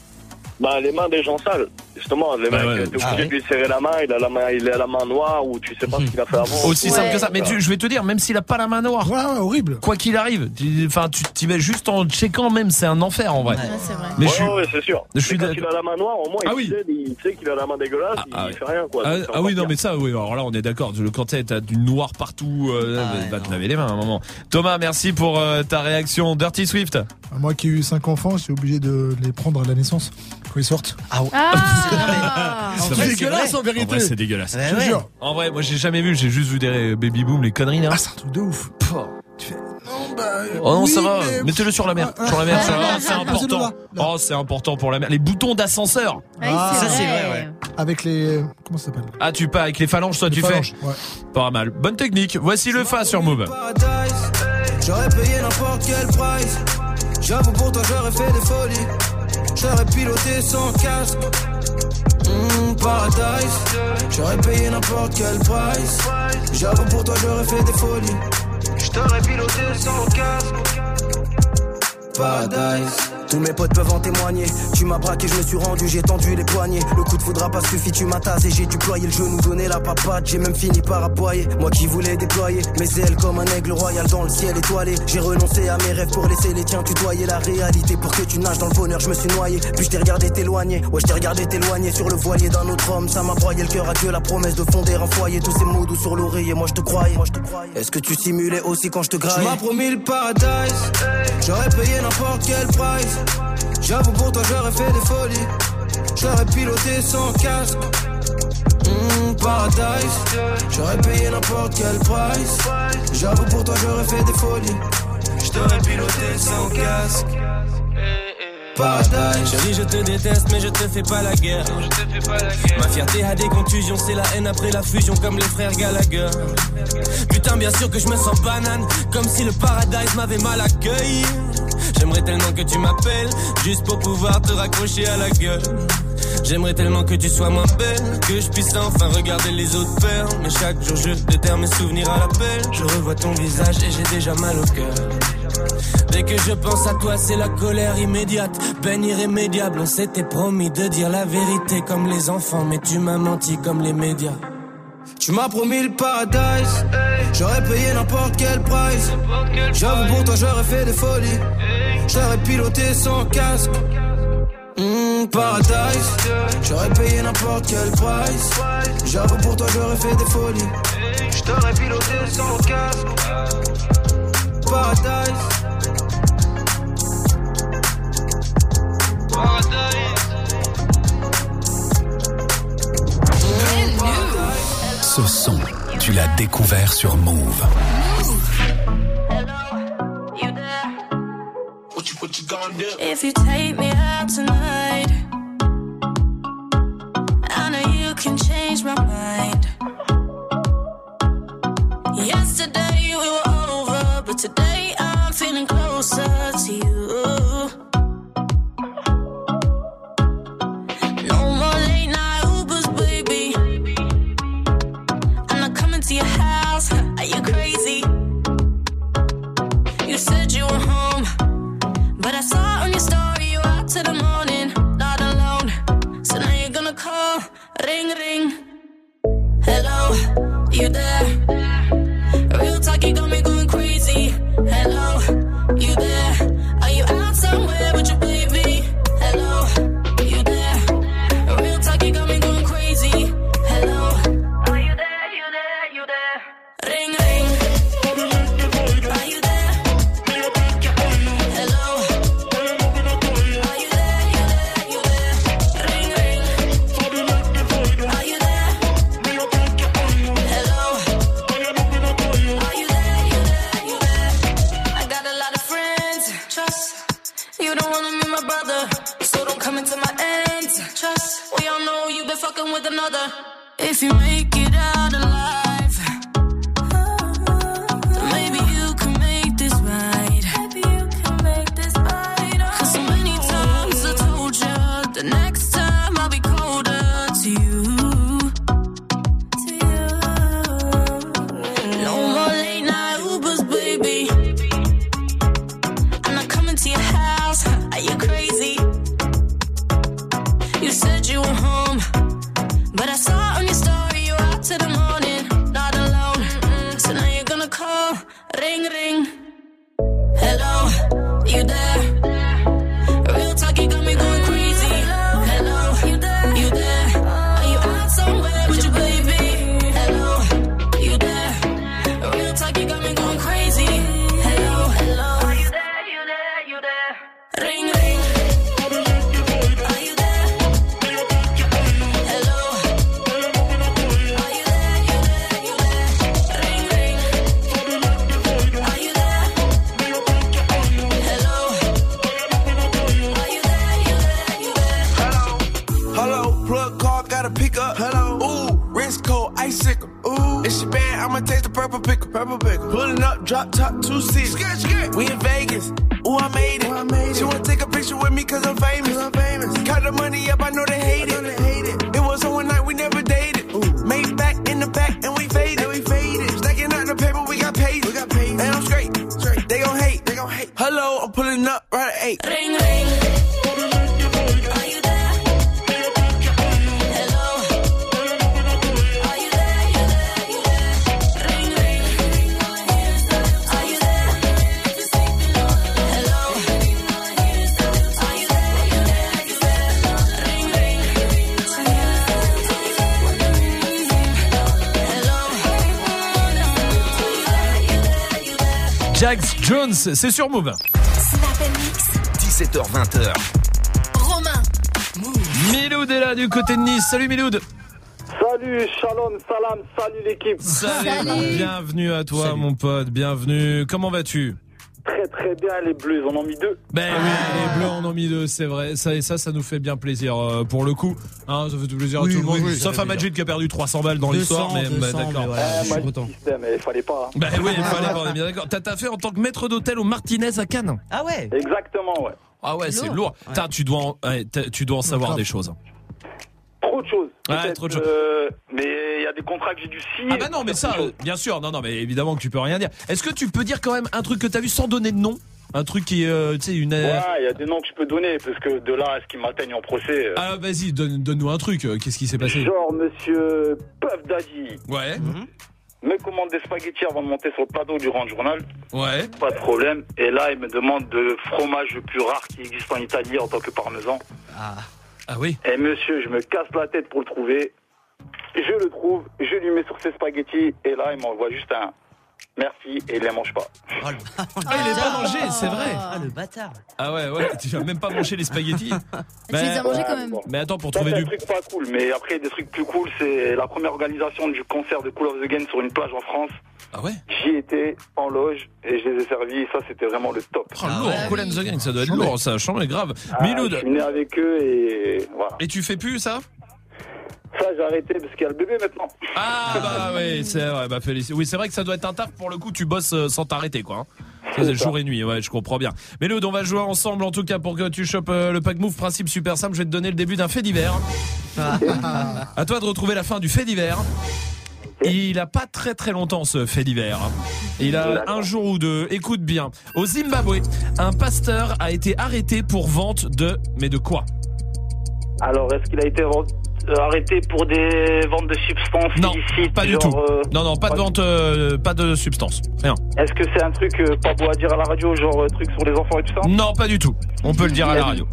Bah, les mains des gens sales. Justement, les Bah mecs, ouais. t'es obligé Ah de lui serrer la main, il a la main, il a la main noire ou tu sais pas ce qu'il a fait avant. Aussi Ouais. simple que ça. Mais tu- je vais te dire, même s'il a pas la main noire, Ouais, ouais, horrible. quoi qu'il arrive, tu- enfin, tu t'y mets juste en checkant même, c'est un enfer en vrai. Ouais, c'est vrai. Mais ouais, je suis. ouais, c'est sûr. je suis quand il a la main noire, au moins, Ah il, oui. sait, il sait qu'il a la main dégueulasse, Ah, il, ah fait rien, quoi. Ah, ah oui, non, mais ça, oui, alors là, on est d'accord. Le- Quand t'as du noir partout, euh, Ah, va ouais, te laver les mains à un moment. Thomas, merci pour euh, ta réaction. Dirty Swift. Moi qui ai eu 5 enfants, j'étais obligé de les prendre à la naissance ils sortent. Ah ouais. Ah C'est dégueulasse en En vérité. vrai, c'est dégueulasse. Ouais, Je ouais. jure. En vrai, moi, j'ai jamais vu. J'ai juste vu des baby boom, les conneries là. Ah, c'est un truc de ouf. Tu fais, non, bah. Oh non, oui, ça va. mais- Mettez-le sur la mer. Ah, Sur la mer, ah, ça va. ah, c'est ah, important. Oh, c'est important pour la mer. Les boutons d'ascenseur. Ah, ça, c'est vrai, ouais. Avec les. Comment ça s'appelle? Ah, tu pas avec les phalanges, toi, Les tu phalanges, fais. Ouais. Pas mal. Bonne technique. Voici le fa sur Move. J'aurais payé n'importe quel price. J'avoue pour toi j'aurais fait des folies. J'aurais piloté sans casque. Mmh, paradise. J'aurais payé n'importe quel price. J'avoue pour toi j'aurais fait des folies. J't'aurais piloté sans casque. Paradise. Tous mes potes peuvent en témoigner. Tu m'as braqué, je me suis rendu, j'ai tendu les poignets. Le coup de foudre pas suffi, tu m'as tasé, j'ai déployé le genou, donné la papade. J'ai même fini par aboyer. Moi qui voulais déployer mes ailes comme un aigle royal dans le ciel étoilé. J'ai renoncé à mes rêves pour laisser les tiens tutoyer la réalité. Pour que tu nages dans le bonheur, je me suis noyé. Puis je t'ai regardé t'éloigner. Ouais, je t'ai regardé t'éloigner sur le voilier d'un autre homme. Ça m'a broyé le cœur à Dieu, la promesse de fonder un foyer. Tous ces mots doux sur l'oreiller, moi je te croyais. Est-ce que tu simulais aussi quand je te Tu graillais m'as promis le paradise. J'aurais payé n'importe quel price. J'avoue pour toi j'aurais fait des folies. J'aurais piloté sans casque. Mmh, paradise. J'aurais payé n'importe quel price. J'avoue pour toi j'aurais fait des folies. J't'aurais piloté sans casque. Paradise. Chérie, je te déteste, mais je te fais pas la guerre. Ma fierté a des contusions, c'est la haine après la fusion, comme les frères Gallagher. Putain, bien sûr que je me sens banane, comme si le paradise m'avait mal accueilli. J'aimerais tellement que tu m'appelles, juste pour pouvoir te raccrocher à la gueule. J'aimerais tellement que tu sois moins belle, que je puisse enfin regarder les autres faire. Mais chaque jour je déterre mes souvenirs à l'appel. Je revois ton visage et j'ai déjà mal au cœur. Dès que je pense à toi, c'est la colère immédiate, peine irrémédiable. On s'était promis de dire la vérité comme les enfants, mais tu m'as menti comme les médias. Tu m'as promis le paradise. J'aurais payé n'importe quel price. J'avoue pour toi j'aurais fait des folies. J'aurais piloté sans casque. Mmh, paradise. J'aurais payé n'importe quel price. J'avoue pour toi j'aurais fait des folies. J't'aurais piloté sans casque. Paradise. Ce son, tu l'as découvert sur Move. If you take me out tonight, I know you can change my mind. Yesterday we were over, but today I'm feeling closer to you. With another. If you make C'est sur Move. 17h20h. Romain. Miloud est là du côté de Nice. Salut Miloud. Salut, shalom, salam, salut l'équipe. Salut. Bienvenue à toi mon pote, bienvenue. Comment vas-tu? Très très bien, les Bleus, on en ont mis deux. Ben oui, les bleus en ont mis deux, c'est vrai. Ça et ça, ça nous fait bien plaisir euh, pour le coup. Hein, ça fait tout plaisir Oui, à tout le oui, monde. oui, Sauf à Majid qui a perdu 300 balles dans l'histoire, mais bah, d'accord. Eh, moi, le système, il fallait pas. hein. Ben oui, il fallait pas, on est bien d'accord. T'as t'as fait en tant que maître d'hôtel au Martinez à Cannes. Ah ouais Exactement, ouais. Ah ouais, c'est Lourd. lourd. Tu dois, en, ouais, tu dois en savoir des choses. Trop de choses. Ouais, trop de choses. euh, mais il y a des contrats que j'ai dû signer. Ah bah non, mais ça, euh, bien sûr, non, non, mais évidemment que tu peux rien dire. Est-ce que tu peux dire quand même un truc que t'as vu sans donner de nom? Un truc qui est, euh, tu sais, une. euh, Ouais, il y a des noms que je peux donner, parce que de là à ce qui m'atteigne en procès. euh, Ah vas-y, donne- donne-nous un truc. euh, Qu'est-ce qui s'est passé? Genre, monsieur Puff Daddy Ouais. Me commande des spaghettis avant de monter sur le plateau durant le journal. Ouais. Pas de problème. Et là, il me demande le fromage le plus rare qui existe en Italie en tant que parmesan. Ah. Ah oui Et monsieur, je me casse la tête pour le trouver. Je le trouve, je lui mets sur ses spaghettis. Et là, il m'envoie juste un merci et il les mange pas. Oh, Ah, il est pas mangé, c'est vrai. Ah, le bâtard. Ah ouais, ouais, tu vas même pas manger les spaghettis. Tu les as mangés quand même. Mais attends, pour Ça, trouver c'est du. un truc pas cool, mais après, des trucs plus cool, c'est la première organisation du concert de Cool of the Game sur une plage en France. Ah ouais? J'y étais en loge et je les ai servis. Ça, c'était vraiment le top. Oh, lourd, Cool and the Gang, ça doit être lourd, ça, change grave. Ah, Miloud. Je suis né avec eux et voilà. Et tu fais plus ça? Ça, j'ai arrêté parce qu'il y a le bébé maintenant. Ah bah oui, c'est vrai, bah félicitations. Oui, c'est vrai que ça doit être un taf pour le coup, tu bosses euh, sans t'arrêter quoi. hein. Ça, c'est jour et nuit, ouais, je comprends bien. Mais Lud, on va jouer ensemble en tout cas pour que tu chopes euh, le pack move. Principe super simple, je vais te donner le début d'un fait divers. à toi de retrouver la fin du fait divers. Il a pas très très longtemps ce fait divers. Il a un jour ou deux. Écoute bien. Au Zimbabwe, un pasteur a été arrêté pour vente de. Mais de quoi? Alors, est-ce qu'il a été euh, arrêté pour des ventes de substances Non, illicites pas du genre, tout. euh, Non, non, pas de vente, euh, pas de substance. Rien. Est-ce que c'est un truc euh, pas beau à dire à la radio, genre euh, truc sur les enfants et tout ça Non, pas du tout. On peut le dire à la radio.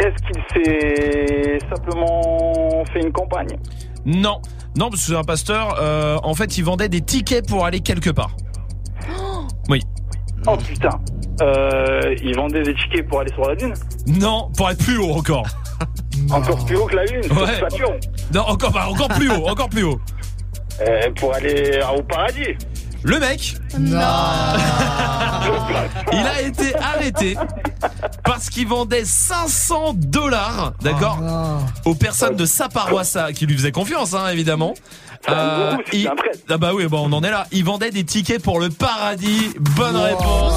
Est-ce qu'il s'est simplement fait une campagne Non, non, parce que c'est un pasteur. euh, en fait, il vendait des tickets pour aller quelque part. Oui. Oh putain euh, Il vendait des tickets pour aller sur la Lune Non, pour être plus haut encore. Encore plus haut que la Lune Ouais. Saturne Non, encore, bah, encore plus haut, encore plus haut. Euh, Pour aller au paradis Le mec, il a été arrêté parce qu'il vendait 500 dollars, d'accord, aux personnes de sa paroisse à- qui lui faisaient confiance, hein, évidemment. Euh, il- ah bah oui, bon, on en est là. Il vendait des tickets pour le paradis. Bonne réponse.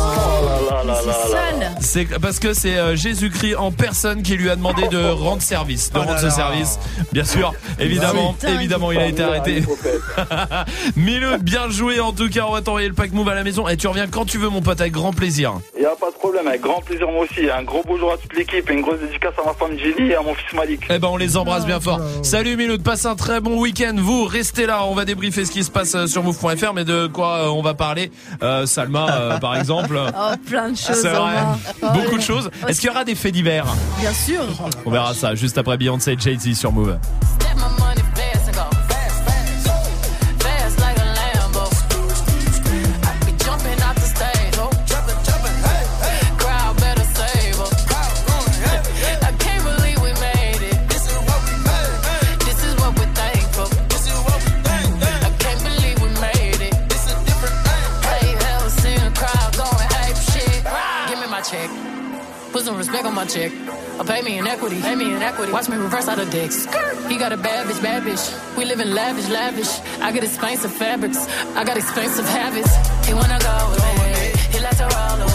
C'est parce que c'est euh, Jésus-Christ en personne qui lui a demandé de rendre service, de Oh rendre là ce là. service. Bien sûr, évidemment, évidemment, il a été Oh, arrêté. Miloud, bien joué en tout cas. On va t'envoyer le pack move à la maison et tu reviens quand tu veux, mon pote, avec grand plaisir. Il n'y a pas de problème, avec grand plaisir moi aussi. Un gros bonjour à toute l'équipe et une grosse dédicace à ma femme Jenny et à mon fils Malik. Eh ben, on les embrasse bien fort. Salut Miloud, passe un très bon week-end. Vous restez là, on va débriefer ce qui se passe euh, sur move.fr, mais de quoi euh, on va parler Euh, Salma, euh, par exemple. Oh, plein de choses. C'est vrai. Oh, Beaucoup de choses. Est-ce qu'il y aura des faits divers? Bien sûr. On verra ça juste après Beyoncé et Jay-Z sur Move. Check. Or pay me in equity. Pay me in equity. Watch me reverse out of dicks. He got a bad bitch, bad bitch. We live in lavish, lavish. I got expensive fabrics. I got expensive habits. He wanna go me. He likes to roll away.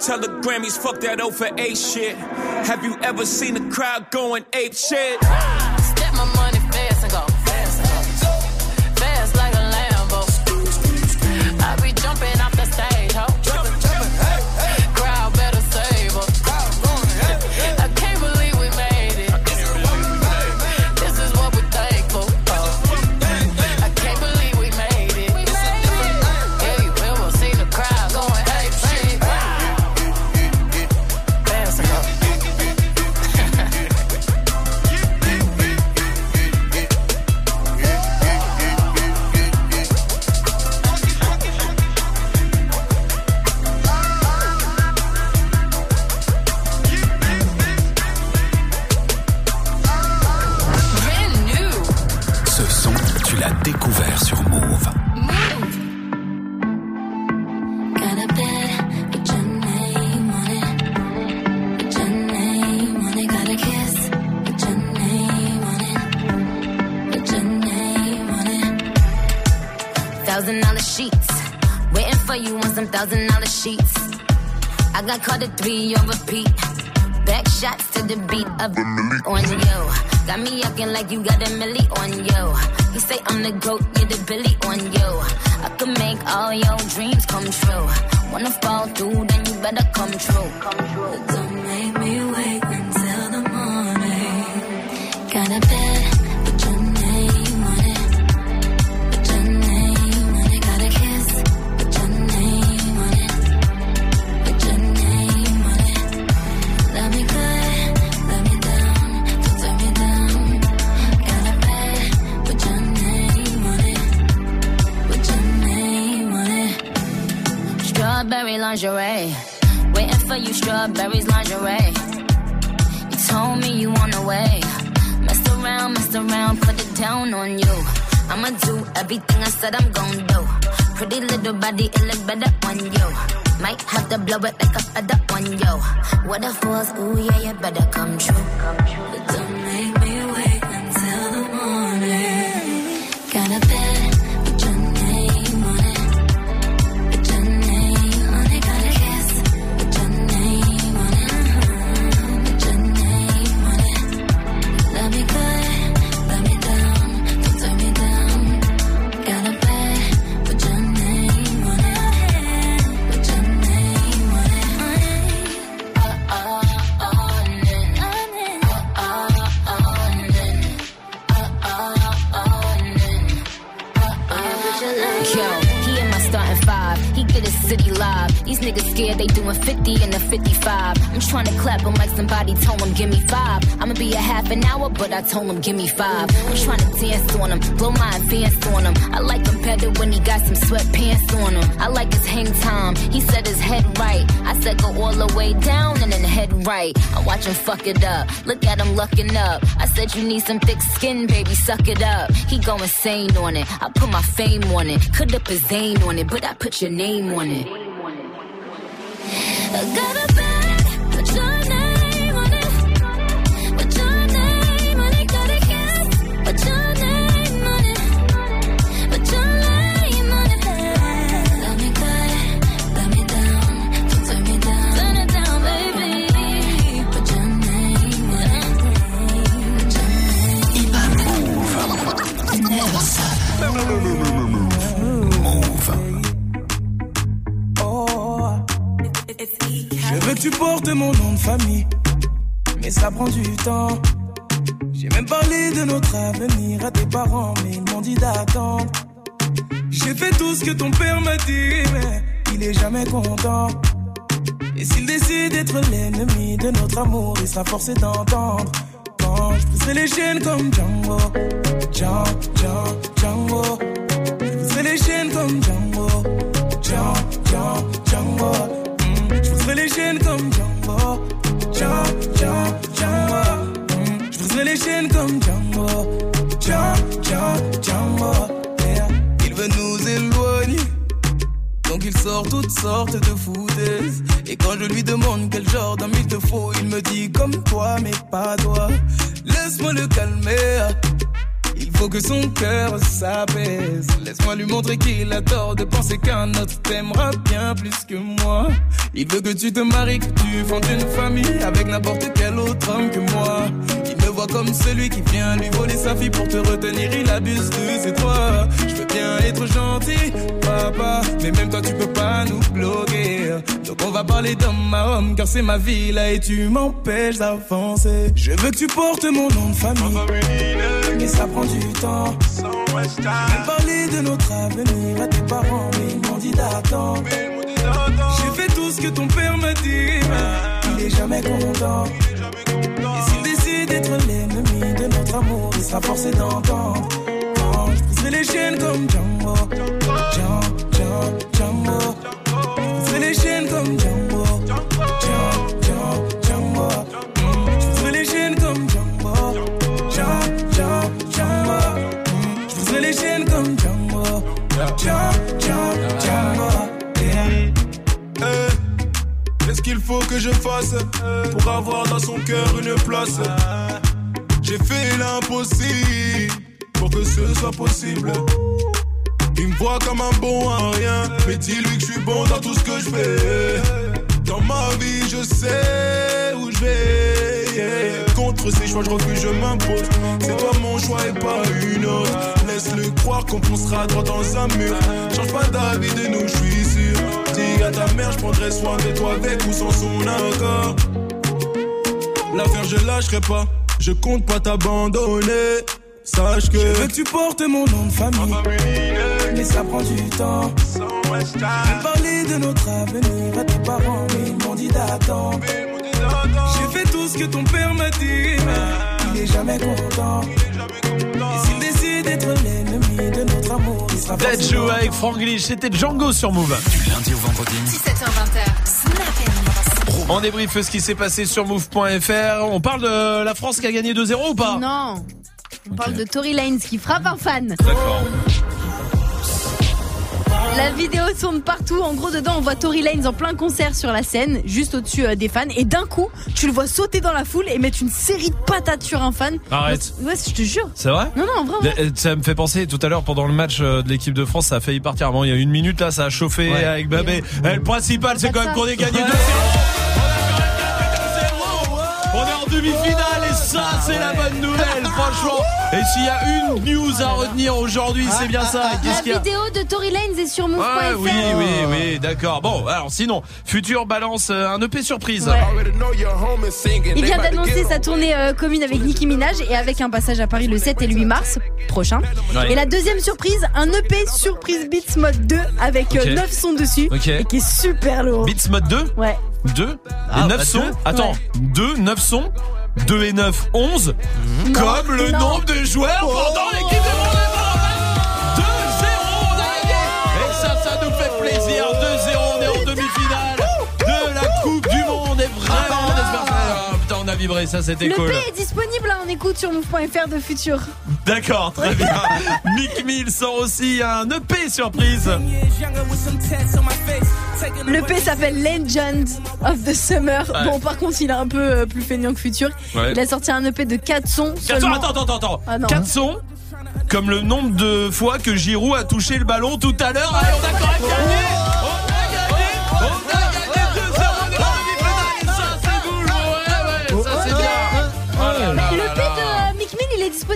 Tell the Grammys, fuck that O for A shit. Have you ever seen a crowd going ape shit? Thousand dollar sheets. I got caught at three on repeat. Back shots to the beat of on you. Got me acting like you got a milli on yo. You say I'm the goat, you're the Billy on yo. I could make all your dreams come true. Wanna fall through, then you better come true. But don't make me wait until the morning. Got Strawberry lingerie. Waiting for you, strawberries lingerie. You told me you on the way. Messed around, messed around, put it down on you. I'ma do everything I said I'm gonna do. Pretty little body, it look better on you. Might have to blow it like a feather on you. What if was, ooh yeah, you better come true. But don't niggas scared they doing 50 and a 55. I'm trying to clap him like somebody told him, give me five. I'ma be a half an hour, but I told him, give me five. I'm trying to dance on him, blow my advance on him. I like him better when he got some sweatpants on him. I like his hang time. He said his head right. I said go all the way down and then head right. I watch him fuck it up. Look at him lucking up. I said you need some thick skin, baby, suck it up. He go insane on it. I put my fame on it. Could have his Zane on it, but I put your name on it. I got tu portes mon nom de famille, mais ça prend du temps. J'ai même parlé de notre avenir à tes parents, mais ils m'ont dit d'attendre. J'ai fait tout ce que ton père m'a dit, mais il est jamais content. Et s'il décide d'être l'ennemi de notre amour, il sera forcé d'entendre. Quand je les chaînes comme Django, Django, Django, Django. Je les chaînes comme Django, Django, Django, Django. Je briserai les chaînes comme Django. Django. Je briserai les chaînes comme Django. Django, Django. Il veut nous éloigner. Donc il sort toutes sortes de foutaises. Et quand je lui demande quel genre d'homme il te faut, il me dit comme toi, mais pas toi. Laisse-moi le calmer. Faut que son cœur s'apaise. Laisse-moi lui montrer qu'il a tort de penser qu'un autre t'aimera bien plus que moi. Il veut que tu te maries, que tu fondes une famille avec n'importe quel autre homme que moi. Il me voit comme celui qui vient lui voler sa fille pour te retenir. Il abuse de ses droits. Être gentil, papa, mais même toi tu peux pas nous bloquer. Donc on va parler d'homme à homme, car c'est ma vie là et tu m'empêches d'avancer. Je veux que tu portes mon nom de famille, mais ça prend du temps. J'ai parlé de notre avenir à tes parents, mais ils m'ont dit d'attendre. J'ai fait tout ce que ton père m'a dit, mais il est jamais content. Et s'il décide d'être l'ennemi de notre amour, il sera forcé d'entendre. Briserai les chaînes comme Django, Django, Django, briserai les chaînes comme Django, Django, Django. Je les chaînes comme Django, Django, Django. Je les chaînes comme Django, Django, Django, Qu'est-ce qu'il faut que je fasse pour avoir dans son cœur une place? J'ai fait l'impossible pour que ce soit possible. Il me voit comme un bon à rien, mais dis-lui que je suis bon dans tout ce que je fais. Dans ma vie, je sais où je vais. Contre ces choix, je refuse, je m'impose. C'est toi mon choix et pas une autre. Laisse-le croire qu'on foncera droit dans un mur. Change pas d'avis de nous, je suis sûr. Dis à ta mère, je prendrai soin de toi avec ou sans son accord. L'affaire, je lâcherai pas. Je compte pas t'abandonner. Sache que. Je veux que tu portes mon nom de famille. Mais ça prend du temps. J'ai parlé de notre avenir à tes parents, mais ils m'ont dit d'attendre. J'ai fait tout ce que ton père m'a dit, mais il est jamais content. Et s'il décide d'être l'ennemi de notre amour, il sera Dead Joe avec Franglish, c'était Django sur Move. Du lundi au vendredi. 17h20. Snap On débriefe ce qui s'est passé sur move.fr. On parle de la France qui a gagné 2-0 ou pas? Non. On parle de Tory Lanez qui frappe un fan. D'accord. La vidéo tourne partout. En gros, dedans, on voit Tory Lanez en plein concert sur la scène, juste au-dessus euh, des fans. Et d'un coup, tu le vois sauter dans la foule et mettre une série de patates sur un fan. Arrête. Ouais, je te jure. C'est vrai Non, non, vraiment. Euh, Ça me fait penser tout à l'heure pendant le match euh, de l'équipe de France, ça a failli partir. Bon, il y a une minute là, ça a chauffé Ouais. avec Babé. Eh, le principal, c'est quand même qu'on ait gagné 2-0. Demi-finale et ça, c'est la bonne nouvelle, franchement. Et s'il y a une news à retenir aujourd'hui, c'est bien ça. La qu'il y a vidéo de Tory Lanez est sur move.fr. Ouais, oui, oui, oui, d'accord. Bon, alors sinon, Futur balance euh, un EP surprise. Ouais. Il vient d'annoncer sa tournée euh, commune avec Nicki Minaj et avec un passage à Paris le 7 et le 8 mars prochain. Ouais. Et la deuxième surprise, un EP surprise Beats Mode 2 avec Ok. 9 sons dessus Ok. et qui est super lourd. Beats mode 2 Ouais. 2 Ah, et 9 bah, sons deux. Attends, 2, 9 sons 2 et 9, 11 Comme le non. nombre de joueurs pendant l'équipe de a vibré, ça c'était Le cool P est disponible en écoute sur move.fr de Futur. D'accord, très bien Mick Mill sort aussi un EP surprise Le P s'appelle Legend of the Summer. Ouais. Bon, par contre, il est un peu euh, plus feignant que Futur. Ouais. Il a sorti un EP de 4 sons. Attends, seulement. attends, attends, attends. Ah non. 4 sons comme le nombre de fois que Giroud a touché le ballon tout à l'heure. Allez, on a quand même gagné On a gagné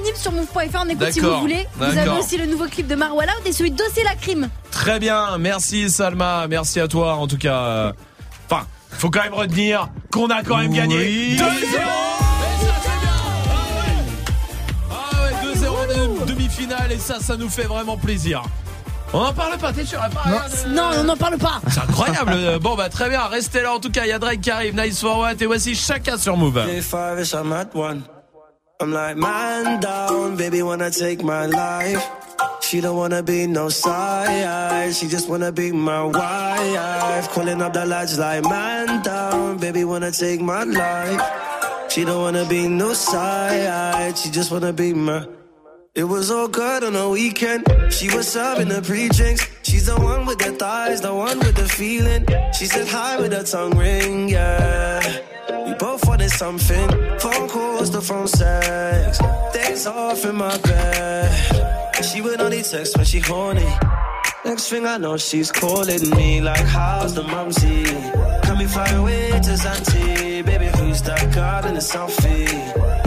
disponible sur move.fr en écoute si vous voulez. Vous avez aussi le nouveau clip de Marwa Loud et celui de Dossier la crime. Très bien, merci Salma, merci à toi en tout cas. Enfin, faut quand même retenir qu'on a quand même gagné 2-0 Et ça, c'est bien. Ah ouais. Ah 2-0 demi-finale et ça, ça nous fait vraiment plaisir. On en parle pas, t'es sûr hein, pas- Non, on n'en parle pas. C'est incroyable. Euh, Bon bah très bien, restez là en tout cas, il y a Drake qui arrive, Nice for What et voici chacun sur Move. J5 ish, I'm like, man down, baby, wanna take my life. She don't wanna be no side, she just wanna be my wife. Calling up the lads like man down, baby wanna take my life. She don't wanna be no side, she just wanna be my. It was all good on the weekend. She was serving the pre-drinks. She's the one with the thighs, the one with the feeling. She said hi with her tongue ring, yeah. We both wanted something. Phone calls, the phone sex. Days off in my bed. She would only text when she horny. Next thing I know, she's calling me like, how's the mumsy? Can we fly away to Zante? Baby, who's that girl in the selfie?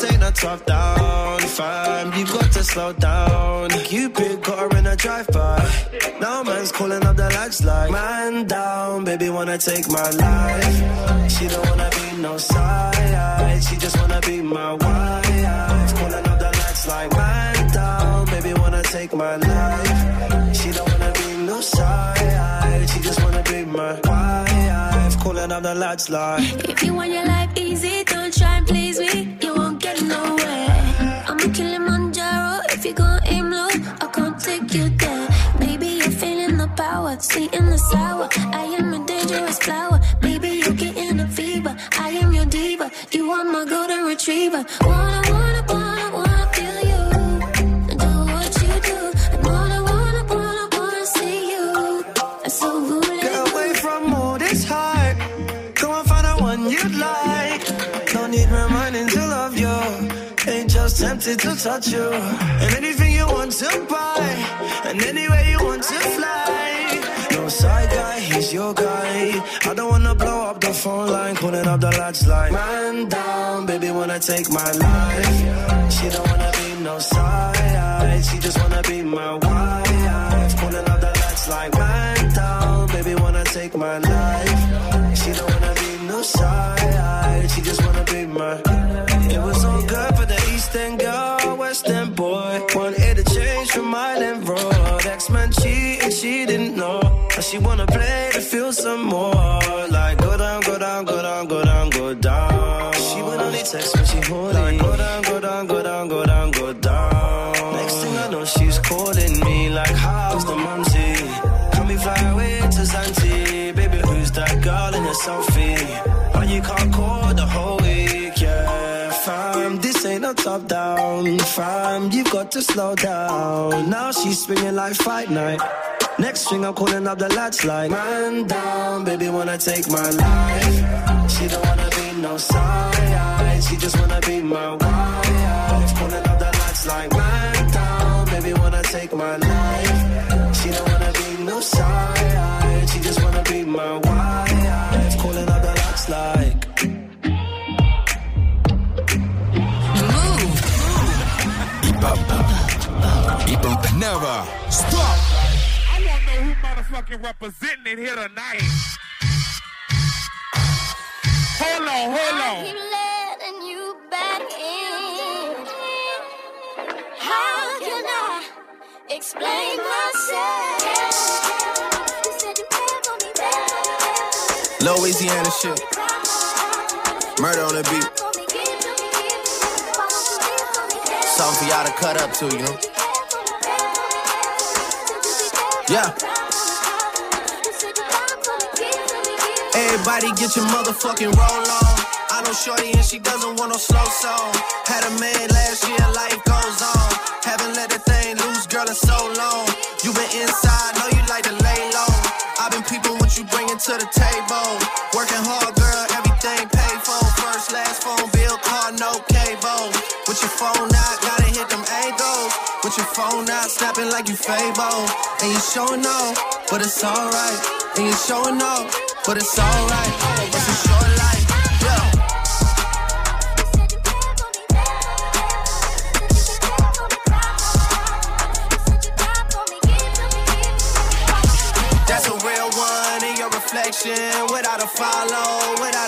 This ain't a top down, fam. You got to slow down. Cupid got her in a drive-by. Now man's calling up the lads like, man down, baby wanna take my life. She don't wanna be no side, she just wanna be my wife. Calling up the lads like, man down, baby wanna take my life. She don't wanna be no side, she just wanna be my wife. Calling up the lads like. If you want your life easy, don't try and please me. Sweet in the sour. I am a dangerous flower. Baby, you're getting a fever. I am your diva. You are my golden retriever. Wanna, wanna, wanna, wanna feel you. Do what you do. Wanna, wanna, wanna, wanna see you. So. Get away from all this hype. Go and find out one you'd like. No need reminding to love you. Ain't just tempted to touch you. And anything you want to buy. And anywhere you want to fly. Side guy, he's your guy. I don't wanna blow up the phone line. Calling up the lights like, man down, baby wanna take my life. She don't wanna be no side. She just wanna be my wife. Calling up the lights like, man down, baby wanna take my life. She don't wanna be no side. She just wanna be my. More. Like go down, go down, go down, go down, go down. She would only text when she horny. Like go down, go down, go down, go down, go down. Next thing I know, she's calling me like, how's the mumsy? Can we fly away to Zante? Baby, who's that girl in your selfie? Top down, fam. You've got to slow down. Now she's swinging like fight night. Next thing I'm calling up the lads like, man down, baby wanna take my life. She don't wanna be no side, she just wanna be my wife. Calling up the lads like, man down, baby wanna take my life. She don't wanna be no side, she just wanna be my wife. Calling up the lads like. Never stop. I want to know who motherfucking representing it here tonight. Hold on, hold I on. keep letting you back in. How can I explain myself? You said you cared for me, baby. Louisiana shit. Murder on the beat. Something for y'all to cut up to, you know? Yeah. Everybody get your motherfucking roll on. I know Shorty and she doesn't want no slow song. Had a man last year, life goes on. Haven't let that thing loose, girl, in so long. You been inside, know you like to lay low. I've been peeping what you bringing to the table. Working hard, girl, everything paid for. First, last phone bill, car, no cable. With your phone phone out, snapping like you Fable. And you showing off, but it's alright. And you showing off, but it's alright. It's a short life, yeah. That's a real one in your reflection. Without a follow, without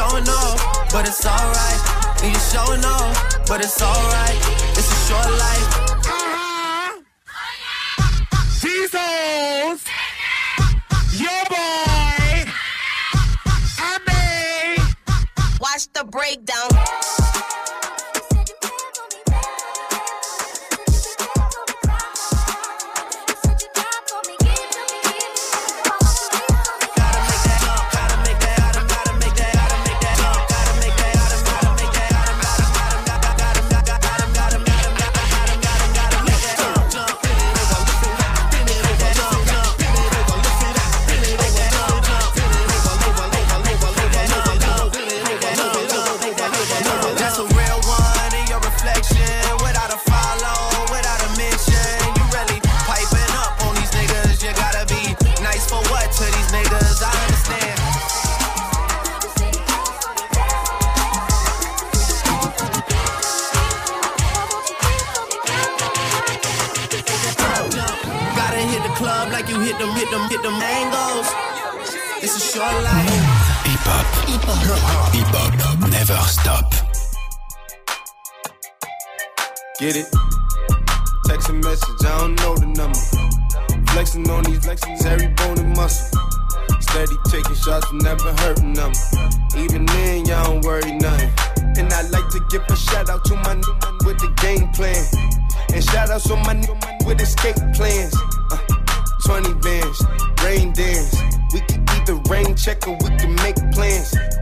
showing off, but it's alright. And you showing off, but it's alright. It's a short life. Jesus! Your boy! Ame! Watch the breakdown. Never stop. Get it? Text a message, I don't know the number. Flexing on these flexing, every bone and muscle. Steady taking shots, never hurting them. Even then, y'all don't worry nothing. And I like to give a shout out to my n- with the game plan. And shout outs to my n- with escape plans. Uh, 20 bands, rain dance. We can either rain check or we can make plans.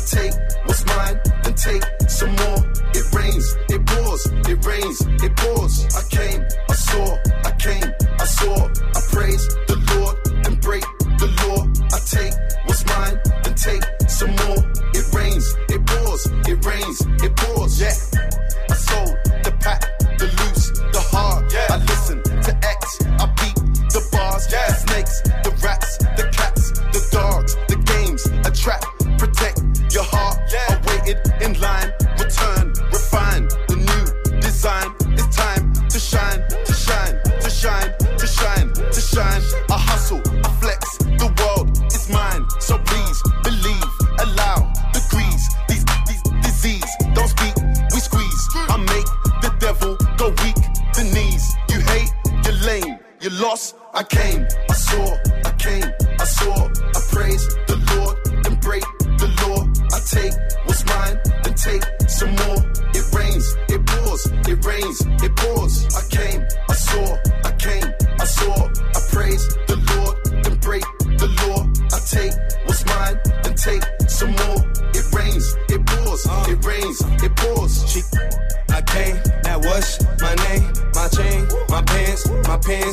I take what's mine, and take some more. It rains, it pours, it rains, it pours. I came, I saw, I came, I saw. I praise the Lord, and break the law. I take what's mine, and take some more. It rains, it pours, it rains, it pours. Yeah, I sold the pack, the loose, the hard. Yeah, I listen to X, I beat the bars. Yeah, snakes, lost. I came, I saw,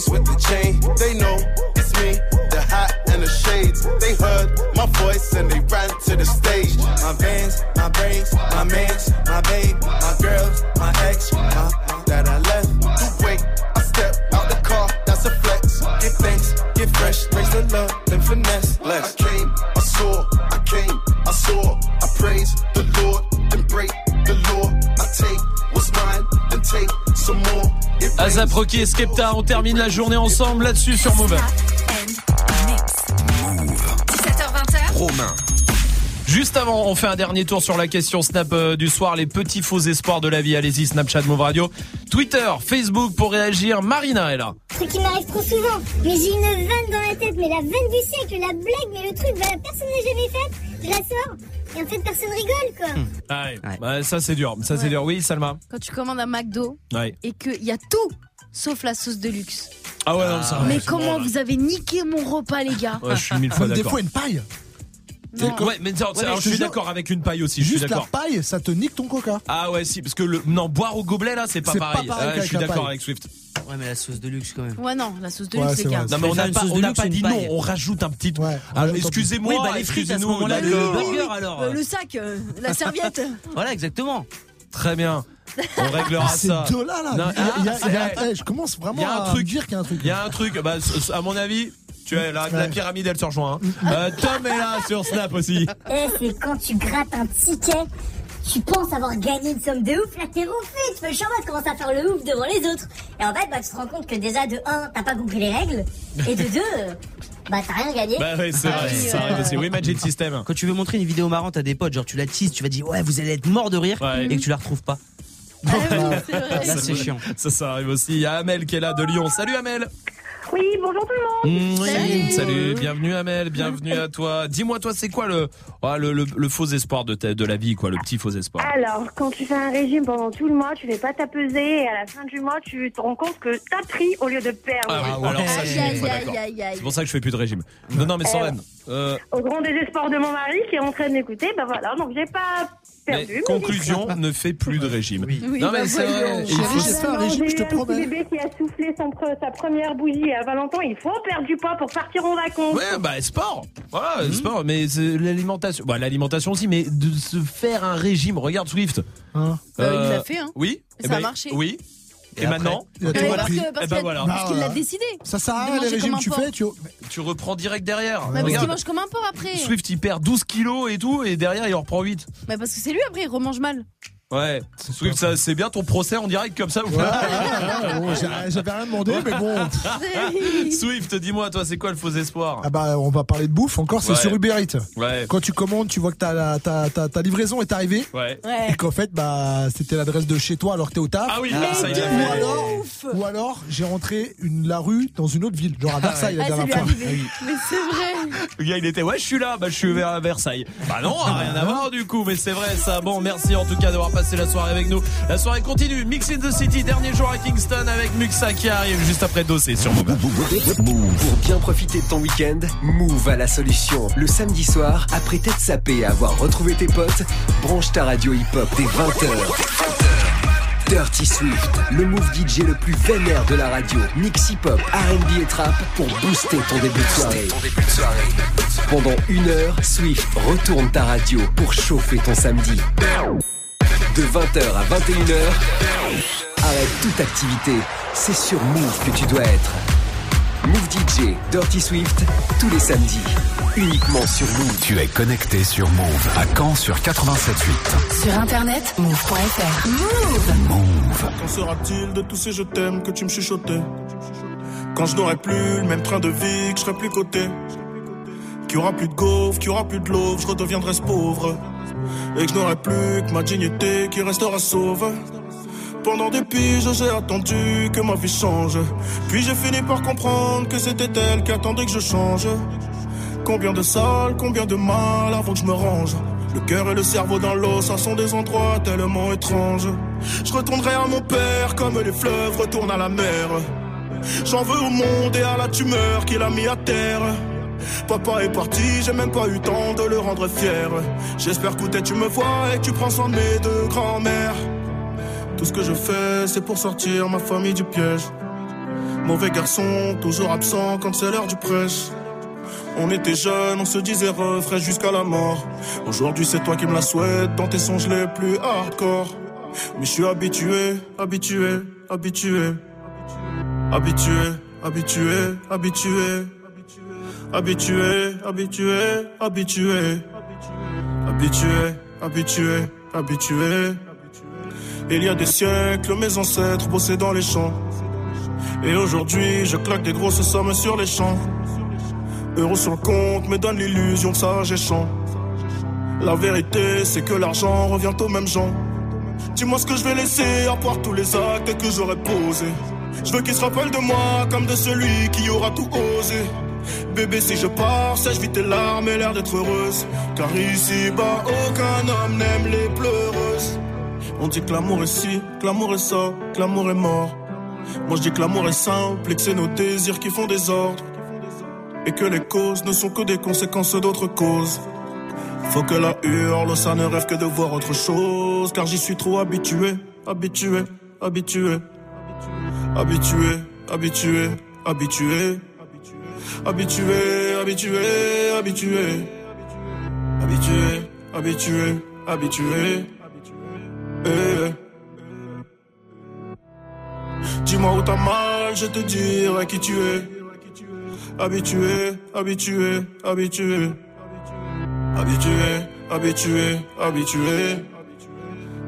with the chain. They know it's me, the hat and the shades. They heard my voice and they ran to the stage. My vans, my braids, my mans, my babe, my girls, my ex, my, Rocky et Skepta, on termine la journée ensemble là-dessus sur Move. 17h20h. Romain. Juste avant, on fait un dernier tour sur la question Snap euh, du soir, les petits faux espoirs de la vie. Allez-y, Snapchat Move Radio, Twitter, Facebook pour réagir. Marina est là. truc qui m'arrive trop souvent. Mais j'ai une vanne dans la tête, mais la vanne du siècle, la blague, mais le truc, bah, personne n'a jamais fait. Je la sors. Et en fait, personne rigole, quoi. Ah ouais. Bah, ça c'est dur, ça c'est dur. Oui, Salma. Quand tu commandes un McDo Ouais. et qu'il y a tout sauf la sauce de luxe. Ah ouais, non, ça. Mais comment vous avez niqué mon repas, les gars Ouais, je suis mille fois Des d'accord. fois, une paille. Ouais, mais non, Ouais, alors, mais je suis d'accord avec une paille aussi. Je suis Juste la d'accord. paille, ça te nique ton coca? Ah ouais, si, parce que le non boire au gobelet là, c'est pas C'est pas pareil. pareil Ouais, je qu'avec suis la d'accord paille. avec Swift. Ouais, mais la sauce de luxe quand même. Ouais, non, la sauce de Ouais, luxe, c'est les gars. vrai. Non mais on n'a une pas, sauce on de n'a luxe, pas une dit paille. non, on rajoute un petit. Ouais. Ouais, excusez-moi, Oui, bah les frites à ce excusez-nous, moment-là, là, le le- burger alors. Euh, le sac, euh, la serviette. Voilà, exactement. Très bien. On réglera c'est ça. deux là, là. Non, Il y a- il y a- il y a- je commence vraiment Il y a un à truc. dire qu'il y a un truc. Il y a un truc, bah, à mon avis, tu vois, la, pyramide elle se rejoint. hein. Euh, Tom est là sur Snap aussi. Eh, c'est quand tu grattes un ticket, tu penses avoir gagné une somme de ouf, là t'es refait, tu fais le charmant, tu commences à faire le ouf devant les autres. Et en fait, bah, tu te rends compte que déjà, de 1, t'as pas compris les règles, et de 2, bah, t'as rien gagné. Bah ouais, c'est vrai, ça arrive aussi. Oui, Magic System. Quand tu veux montrer une vidéo marrante à des potes, genre tu la teases, tu vas dire ouais, vous allez être mort de rire Ouais. et que tu la retrouves pas. Ah c'est chiant. Ça, ça arrive aussi. Il y a Amel qui est là de Lyon. Salut Amel. Oui, bonjour tout le monde. Mm, oui, salut, bienvenue Amel, bienvenue à toi. Dis-moi, toi, c'est quoi le, ah, le, le, le faux espoir de, ta- de la vie, quoi, le petit faux espoir? Alors, quand tu fais un régime pendant tout le mois, tu fais pas ta pesée et à la fin du mois, tu te rends compte que t'as pris au lieu de perdre. Ah oui, alors ça, je suis Aïe, mille fois aïe, d'accord. aïe, aïe. C'est pour ça que je fais plus de régime. Non, non, mais Euh, Soren, euh, Au grand désespoir de mon mari qui est en train de m'écouter, bah voilà, donc j'ai pas perdu. mais mais conclusion, ne fais plus de régime. Oui, non, mais bah c'est vrai. il faut- un régime, je te promets. bébé qui a soufflé son pre- sa première bougie à Valentin. Il faut perdre du poids pour partir en vacances. Ouais, bah sport. Voilà, Mhm. sport. Mais l'alimentation. Bah, l'alimentation aussi, mais de se faire un régime. Regarde Swift. Hein Euh, il l'a fait, hein. Oui. Et Eh ça a ben, marché. Oui. Et, maintenant, Il a tout Ouais, parce que- parce Eh ben qu'il a- voilà. parce qu'il l'a décidé. Ça sert à rien les manger régimes tu fais. Tu... tu reprends direct derrière. Ouais, parce qu'il mange comme un porc après. Swift, il perd 12 kilos et tout, et derrière, il en reprend 8. Mais parce que c'est lui après, il remange mal. Ouais. Swift, ça, c'est bien ton procès en direct comme ça ou Ouais, pas ouais, ouais, bon, j'ai- J'avais rien demandé, mais bon. Swift, dis-moi, toi, c'est quoi le faux espoir? Ah bah, on va parler de bouffe encore, c'est Ouais. sur Uber Eats. Ouais. Quand tu commandes, tu vois que ta, ta, ta, ta livraison est arrivée. Et qu'en fait, bah, c'était l'adresse de chez toi alors que t'es au taf. Ah oui, Ah, ça, il a Ou alors, ou alors j'ai rentré une, la rue dans une autre ville, genre à Versailles la Ah, dernière est fois. arrivé. Mais c'est vrai. Le gars, il était, ouais, je suis là, bah, je suis vers Versailles. Bah non, rien à voir du coup, mais c'est vrai ça. Bon, merci en tout cas d'avoir passé la soirée avec nous. La soirée continue. Mix in the City, dernier jour à Kingston avec Muxa qui arrive juste après Dossé sur. Move. Pour bien profiter de ton week-end, Move a la solution. Le samedi soir, après t'être sapé et avoir retrouvé tes potes, branche ta radio hip-hop dès 20h. Dirty Swift, le Move DJ le plus vénère de la radio. Mix hip-hop, R&B et trap pour booster ton début de soirée. Pendant une heure, Swift retourne ta radio pour chauffer ton samedi. De 20h à 21h, arrête toute activité. C'est sur Move que tu dois être. Move DJ, Dirty Swift, tous les samedis. Uniquement sur Move. Tu es connecté sur Move à Caen sur 87.8. Sur internet, move.fr. Move. Move. Qu'en sera-t-il de tous ces je t'aime que tu me chuchotais? Quand je n'aurai plus le même train de vie, que je serai plus coté Qu'il y aura plus de gaufres, qu'il y aura plus de l'eau, je redeviendrai ce pauvre Et que je n'aurai plus que ma dignité qui restera sauve pendant des piges, j'ai attendu que ma vie change. Puis j'ai fini par comprendre que c'était elle qui attendait que je change. Combien de salles, combien de mal avant que je me range. Le cœur et le cerveau dans l'eau, ça sont des endroits tellement étranges. Je retournerai à mon père comme les fleuves retournent à la mer. J'en veux au monde et à la tumeur qu'il a mis à terre. Papa est parti, j'ai même pas eu temps de le rendre fier. J'espère que tu me vois et que tu prends soin de mes deux grands-mères. Tout ce que je fais, c'est pour sortir ma famille du piège. Mauvais garçon, toujours absent quand c'est l'heure du prêche. On était jeunes, on se disait refrain jusqu'à la mort. Aujourd'hui, c'est toi qui me la souhaites dans tes songes les plus hardcore. Mais je suis habitué, habitué, habitué. Habitué, habitué, habitué. Habitué, habitué, habitué. Habitué, habitué, habitué. Il y a des siècles, mes ancêtres bossaient dans les champs. Et aujourd'hui, je claque des grosses sommes sur les champs. Euros sur le compte me donne l'illusion que ça champ. La vérité, c'est que l'argent revient aux mêmes gens. Dis-moi ce que je vais laisser à part tous les actes que j'aurais posés. Je veux qu'ils se rappellent de moi comme de celui qui aura tout osé. Bébé, si je pars, sèche vite tes larmes et l'air d'être heureuse. Car ici bas, aucun homme n'aime les pleureuses. On dit que l'amour est ci, que l'amour est ça, que l'amour est mort. Moi je dis que l'amour est simple et que c'est nos désirs qui font des ordres. Et que les causes ne sont que des conséquences d'autres causes. Faut que la hurle, ça ne rêve que de voir autre chose. Car j'y suis trop habitué, habitué, habitué. Habitué, habitué, habitué. Habitué, habitué, habitué. Habitué, habitué, habitué. Eh. Dis-moi où t'as mal, je te dirai qui tu es. Habitué, habitué, habitué. Habitué, habitué, habitué.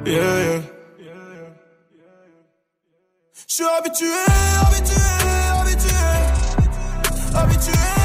Yeah. Je suis habitué, habitué, habitué. Habitué.